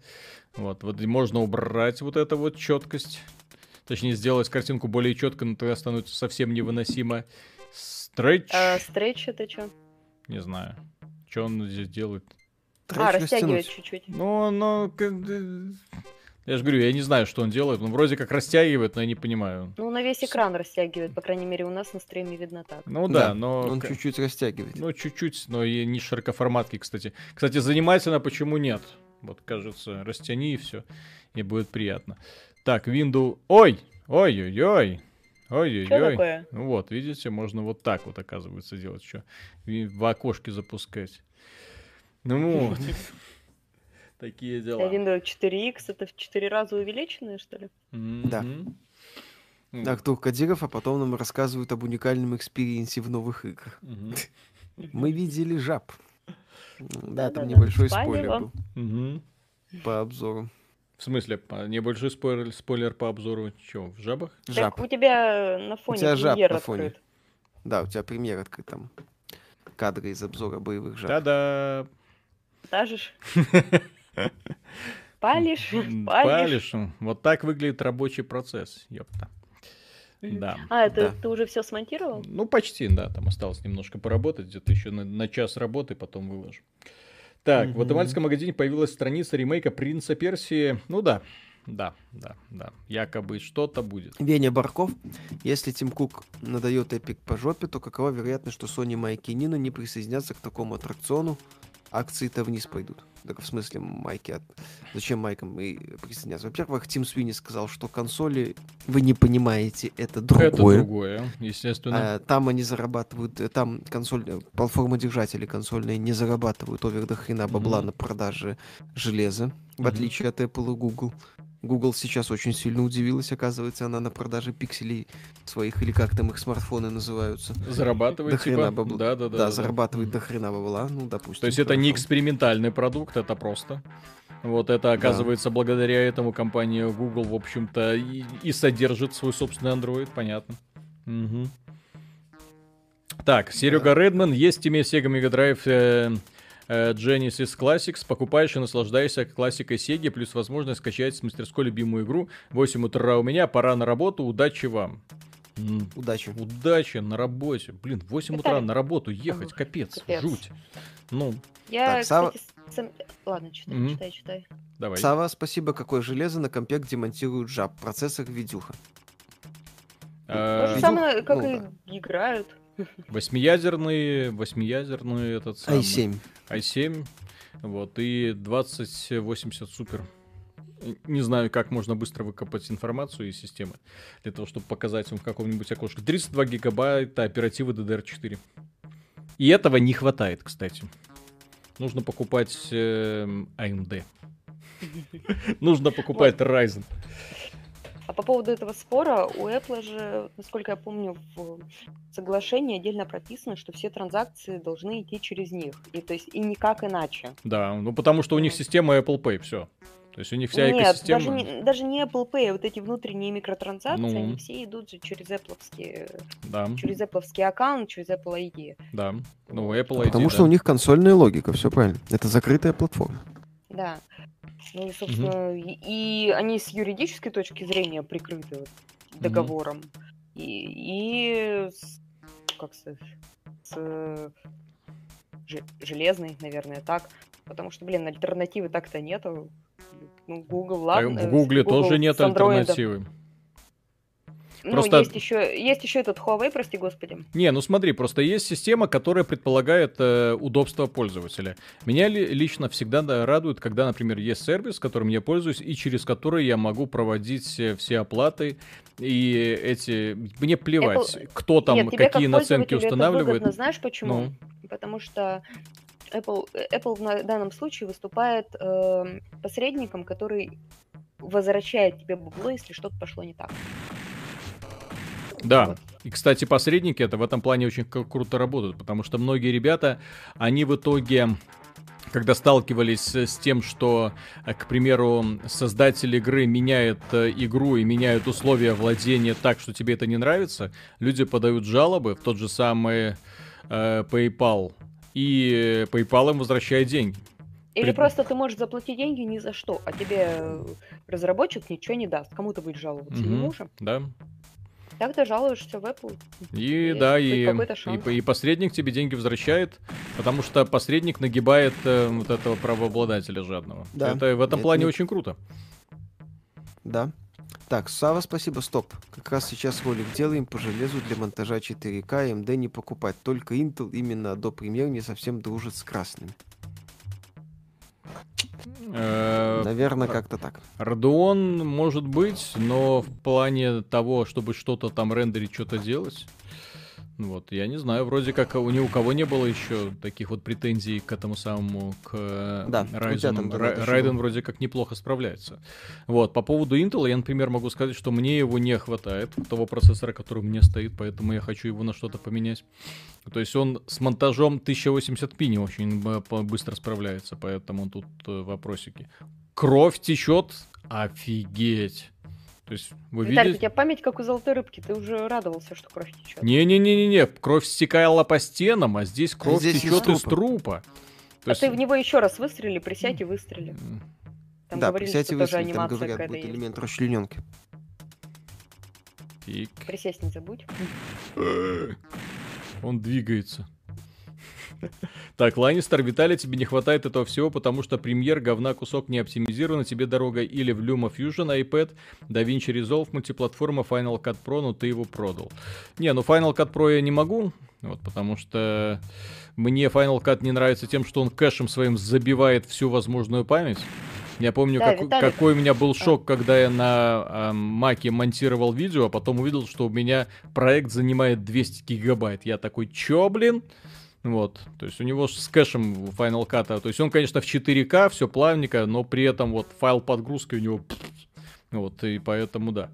Вот, вот можно убрать вот эту вот четкость. Точнее, сделать картинку более четко, но тогда становится совсем невыносимо. Стретч. А стретч это что? Не знаю. Что он здесь делает? А, растягивает чуть-чуть. Ну, ну, к- э, я же говорю, я не знаю, что он делает. Он вроде как растягивает, но я не понимаю. Ну, на весь экран растягивает, по крайней мере, у нас на стриме видно так. Ну да, Да, но... Он чуть-чуть растягивает. Ну, чуть-чуть, но и не широкоформатки, кстати. Кстати, занимательно, почему нет? Вот, кажется, растяни и все, и будет приятно. Так, Windows... Ой! Ой-ой-ой! Что Ой-ой-ой! такое? Ну вот, видите, можно вот так вот, оказывается, делать. Что? В окошке запускать. Ну *laughs* вот. Такие дела. Windows 4X это в 4 раза увеличенное, что ли? Да. Мгм. Ну, Артур Кадиров, а потом нам рассказывают об уникальном experience е в новых играх. Мы видели жаб. Да, там небольшой спойлер был по обзору. В смысле, небольшой спойлер, спойлер по обзору. Че, в жабах? Жаб. У тебя на фоне тебя жаб на фоне. открыт. Да, у тебя премьер открыт там. Кадры из обзора боевых жаб. Да-да. Дажешь? *laughs* Палишь? Палишь? Палишь. Вот так выглядит рабочий процесс, ёпта. Да. А, это Да. ты уже все смонтировал? Ну, почти, да, там осталось немножко поработать, где-то еще на, на час работы, потом выложу. Так, в Мгм. Гватемальском магазине появилась страница ремейка Принца Персии. Ну да, да, да, да. Якобы что-то будет. Веня Барков. Если Тим Кук надает Эпик по жопе, то какова вероятность, что Sony, Майки Нина не присоединятся к такому аттракциону? Акции-то вниз пойдут. Так в смысле майки от... Зачем майкам и присоединяться? Во-первых, Тим Свини сказал, что консоли, вы не понимаете, это другое. Это другое, естественно. А, там они зарабатывают, э, там консоль, э, платформа консольные не зарабатывают овер до хрена бабла Мгм. на продаже железа, в Мгм. отличие от Apple и Google. Google сейчас очень сильно удивилась, оказывается, она на продаже пикселей своих, или как там их смартфоны называются. Зарабатывает, до хрена типа. бабла. Да, да, да. Да, да. зарабатывает Мгм. до хрена бабла, ну, допустим. То есть это не экспериментальный продукт, это просто. Вот это, оказывается, благодаря этому компания Google, в общем-то, и, и содержит свой собственный Android, понятно. Мгм. Так, Серега Редман, есть Steam Sega Mega Drive э, Genesis Classics. Покупаешь и наслаждаешься классикой Sega, плюс возможность скачать с мастерской любимую игру. 8 утра у меня, пора на работу, удачи вам. Удачи. Удачи на работе. Блин, в 8 утра на работу ехать, капец, капец. жуть. Ну, Я, Так, Сава- кстати, сам- Ладно, читай, Мгм. читай, читай. давай. Сава, спасибо, какое железо на компе демонтируют жаб. Процессор видюха. То Э, же самое, как ну и играют. Восьмиядерный, восьмиядерный этот самый. i7. i7, вот, и 2080 супер. Не знаю, как можно быстро выкопать информацию из системы, для того, чтобы показать вам в каком-нибудь окошке. 32 гигабайта оперативы DDR4. И этого не хватает, кстати. Нужно покупать эм, AMD. *laughs* Нужно покупать Ryzen. А по поводу этого спора, у Apple же, насколько я помню, в соглашении отдельно прописано, что все транзакции должны идти через них. И то есть и никак иначе. Да, ну потому что у них система Apple Pay, все. То есть у них вся Нет, экосистема... даже не, даже не Apple Pay, а вот эти внутренние микротранзакции, Ну. они все идут же через Apple, Да, через Apple аккаунт, через Apple ID. да. Ну, Apple ID, Потому да. что у них консольная логика, все правильно. Это закрытая платформа. Да. Ну собственно, и, и они с юридической точки зрения прикрыты вот договором. И, и с, как сказать, с же- железной, наверное, так. Потому что, блин, альтернативы так-то нету. Ну, Google, ладно. в Гугле Google тоже нет с андроидом. Ну, Просто- есть еще, есть еще этот Huawei, прости господи. Не, ну смотри, просто есть система, которая предполагает э, удобство пользователя. Меня ли- лично всегда да, радует, когда, например, есть сервис, которым я пользуюсь, и через который я могу проводить э, все оплаты. И эти... Мне плевать, Apple- кто там Нет, какие как наценки пользователю это устанавливает. выгодно, знаешь почему? Ну. Потому что Apple, Apple в данном случае выступает эм, посредником, который возвращает тебе бабло, если что-то пошло не так. Да. Вот. И, кстати, посредники это в этом плане очень круто работают, потому что многие ребята, они в итоге когда сталкивались с тем, что, э, к примеру, создатель игры меняет э, игру и меняют условия владения так, что тебе это не нравится, люди подают жалобы в тот же самый э, PayPal, и PayPal им возвращает деньги. Или Пред- просто ты можешь заплатить деньги ни за что, а тебе э, разработчик ничего не даст. Кому ты будешь жаловаться? Мгм. Ему же. Да. Так ты жалуешься в Apple. И Есть да, и, и, и посредник тебе деньги возвращает, потому что посредник нагибает э, вот этого правообладателя жадного. Да. Это в этом Это плане не- очень круто. Да. Так, Сава, спасибо, стоп. Как раз сейчас ролик делаем по железу для монтажа 4К, AMD не покупать. Только Intel именно до премьер не совсем дружит с красными. Э, Наверное, как-то так. Radeon может быть, но в плане того, чтобы что-то там рендерить, что-то делать, вот, я не знаю, вроде как у ни у кого не было еще таких вот претензий к этому самому, к э, Да, Ryzen. там было Ра- даже Raiden было. вроде как неплохо справляется. Вот, по поводу Intel, я, например, могу сказать, что мне его не хватает, того процессора, который у меня стоит, поэтому я хочу его на что-то поменять. То есть он с монтажом 1080p не очень по- быстро справляется, поэтому тут э, вопросики. Кровь течет? Офигеть. То есть вы Виталик, у видите? тебя память как у золотой рыбки. Ты уже радовался, что кровь течет. Не-не-не-не-не, кровь стекала по стенам, а здесь кровь здесь из течет из трупа. трупа. То А есть- ты в него еще раз выстрели, присядь и выстрели. Там да, говорили, присядьте что тоже выстрелить, там говорят, будет есть. элемент расчлененки. фиг. Присесть не забудь. Он двигается. Так, Ланнистер, Виталий, тебе не хватает этого всего, потому что премьер говна кусок не оптимизирован, тебе дорога или в Luma Fusion, iPad, DaVinci Resolve, мультиплатформа, Final Cut Pro, но ты его продал. Не, ну Final Cut Pro я не могу, вот, потому что мне Final Cut не нравится тем, что он кэшем своим забивает всю возможную память. Я помню, Да, как- Виталик. какой у меня был шок, когда я на а, Маке монтировал видео, а потом увидел, что у меня проект занимает 200 гигабайт. Я такой, чё, блин? Вот, то есть у него с кэшем Final Cut, то есть он, конечно, в 4К, все плавненько, но при этом вот файл подгрузки у него, вот, и поэтому да.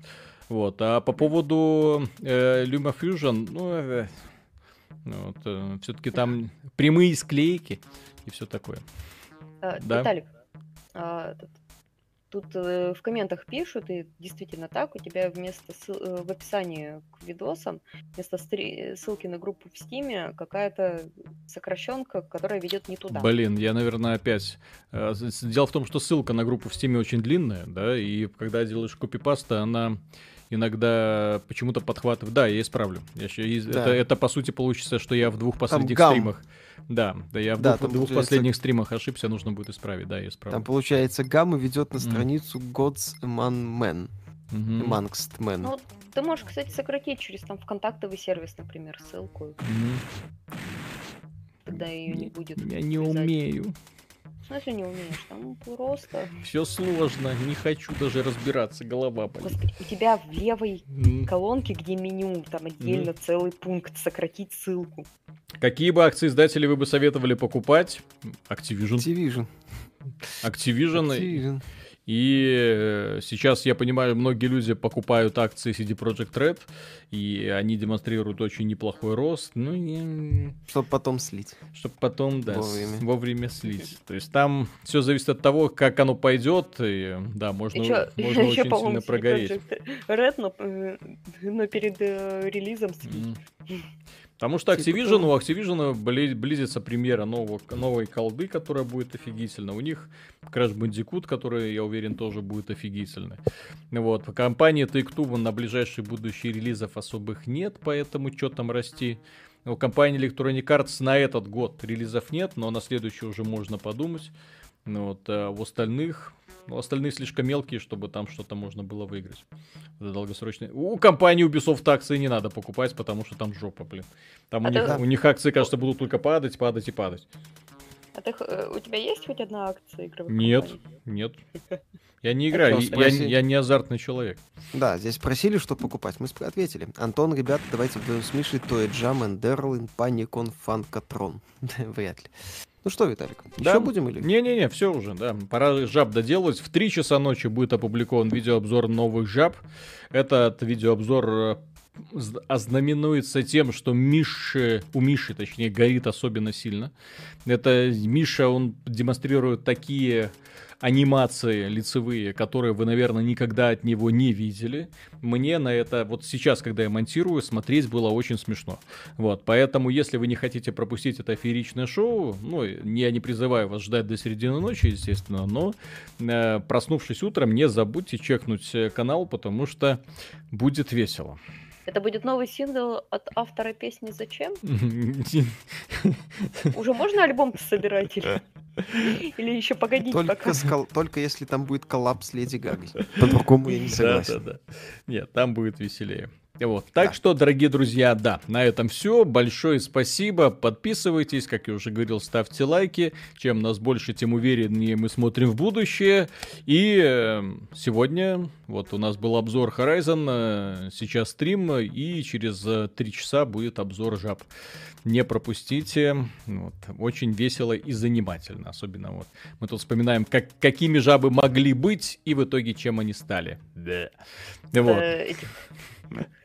Вот, а по поводу э, LumaFusion, ну, э, вот, все-таки там прямые склейки и все такое. А, Да. Виталик, а, тут, э, в комментах пишут, и действительно так, у тебя вместо ссыл- э, в описании к видосам, вместо стри- ссылки на группу в Стиме, какая-то сокращенка, которая ведет не туда. Блин, я, наверное, опять... э, Дело в том, что ссылка на группу в Стиме очень длинная, да, и когда делаешь копипаста, она иногда почему-то подхватывает. Да, я исправлю. Я из- Да. это, это, по сути, получится, что я в двух последних гам. стримах... Да, да, я в Да, двух, там двух получается- последних стримах ошибся, нужно будет исправить. Да, я исправлю. Там, получается, гамма ведет на страницу Gods Among Men. Мгм. Amongst Men. Ну, ты можешь, кстати, сократить через там вконтактовый сервис, например, ссылку, Мгм. тогда ее не будет. Я не влезать. умею. В смысле не умеешь? Там просто... Все сложно, не хочу даже разбираться, голова болит. Господи, у тебя в левой М. колонке, где меню, там отдельно целый пункт «Сократить ссылку». Какие бы акции издателей вы бы советовали покупать? Activision. Activision. Activision. Activision. И э, сейчас, я понимаю, многие люди покупают акции CD Projekt Red, и они демонстрируют очень неплохой рост, ну и Чтобы потом слить. чтобы потом, да, с- Вовремя. вовремя слить. То есть там все зависит от того, как оно пойдет, и да, можно, Еще, можно еще, очень сильно прогореть. Red, но, э, но перед э, релизом с- М. Потому что Типа Activision, того. у Activision бли- близится премьера нового, новой колды, которая будет офигительна. У них Crash Bandicoot, который, я уверен, тоже будет офигительный. Вот. По компании Take-Two на ближайшие будущие релизов особых нет, поэтому что там расти. У компании Electronic Arts на этот год релизов нет, но на следующий уже можно подумать. Ну, вот, а у остальных, остальные слишком мелкие, чтобы там что-то можно было выиграть. Это долгосрочные. У компании Ubisoft акции не надо покупать, потому что там жопа, блин. Там А у, ты- них, у них акции, кажется, будут только падать, падать и падать. А ты, э, у тебя есть хоть одна акция игровой Нет, компании? нет. Я не играю, я, я не азартный человек. Да, здесь просили, что покупать. Мы ответили. Антон, ребята, давайте вдвоем с Мишей Тоя Джам, Эндерлин, Паникон, Фанкатрон. *laughs* Вряд ли. Ну что, Виталик, Да. еще будем или? Не-не-не, все уже, да. Пора жаб доделать. В 3 часа ночи будет опубликован видеообзор новых жаб. Этот видеообзор э, ознаменуется тем, что Миши, у Миши, точнее, горит особенно сильно. Это Миша, он демонстрирует такие анимации лицевые, которые вы, наверное, никогда от него не видели. Мне на это вот сейчас, когда я монтирую, смотреть было очень смешно. Вот, поэтому, если вы не хотите пропустить это фееричное шоу, ну, я не призываю вас ждать до середины ночи, естественно, но э, проснувшись утром, не забудьте чекнуть э, канал, потому что будет весело. Это будет новый сингл от автора песни «Зачем»? *laughs* Уже можно альбом собирать *laughs* или, еще погодить Только, пока? с кол- только если там будет коллапс Леди Гагой. *laughs* По-другому я не согласен. Да, да, да. Нет, там будет веселее. Вот. Так Да. что, дорогие друзья, да, на этом все. Большое спасибо. Подписывайтесь, как я уже говорил, ставьте лайки. Чем нас больше, тем увереннее мы смотрим в будущее. И э, сегодня вот у нас был обзор Horizon, э, сейчас стрим, и через э, три часа будет обзор жаб. Не пропустите. Вот. Очень весело и занимательно. Особенно вот мы тут вспоминаем, как, какими жабы могли быть, и в итоге чем они стали. Да. Вот.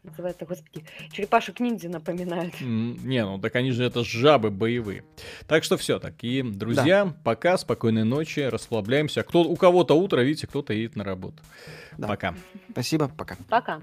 Называется, господи, черепашек ниндзя напоминают. М, Не, ну так они же это жабы боевые. Так что все, такие друзья, пока, спокойной ночи, расслабляемся. Кто, у кого-то утро, видите, кто-то едет на работу. Да. Пока. Спасибо, пока. Пока.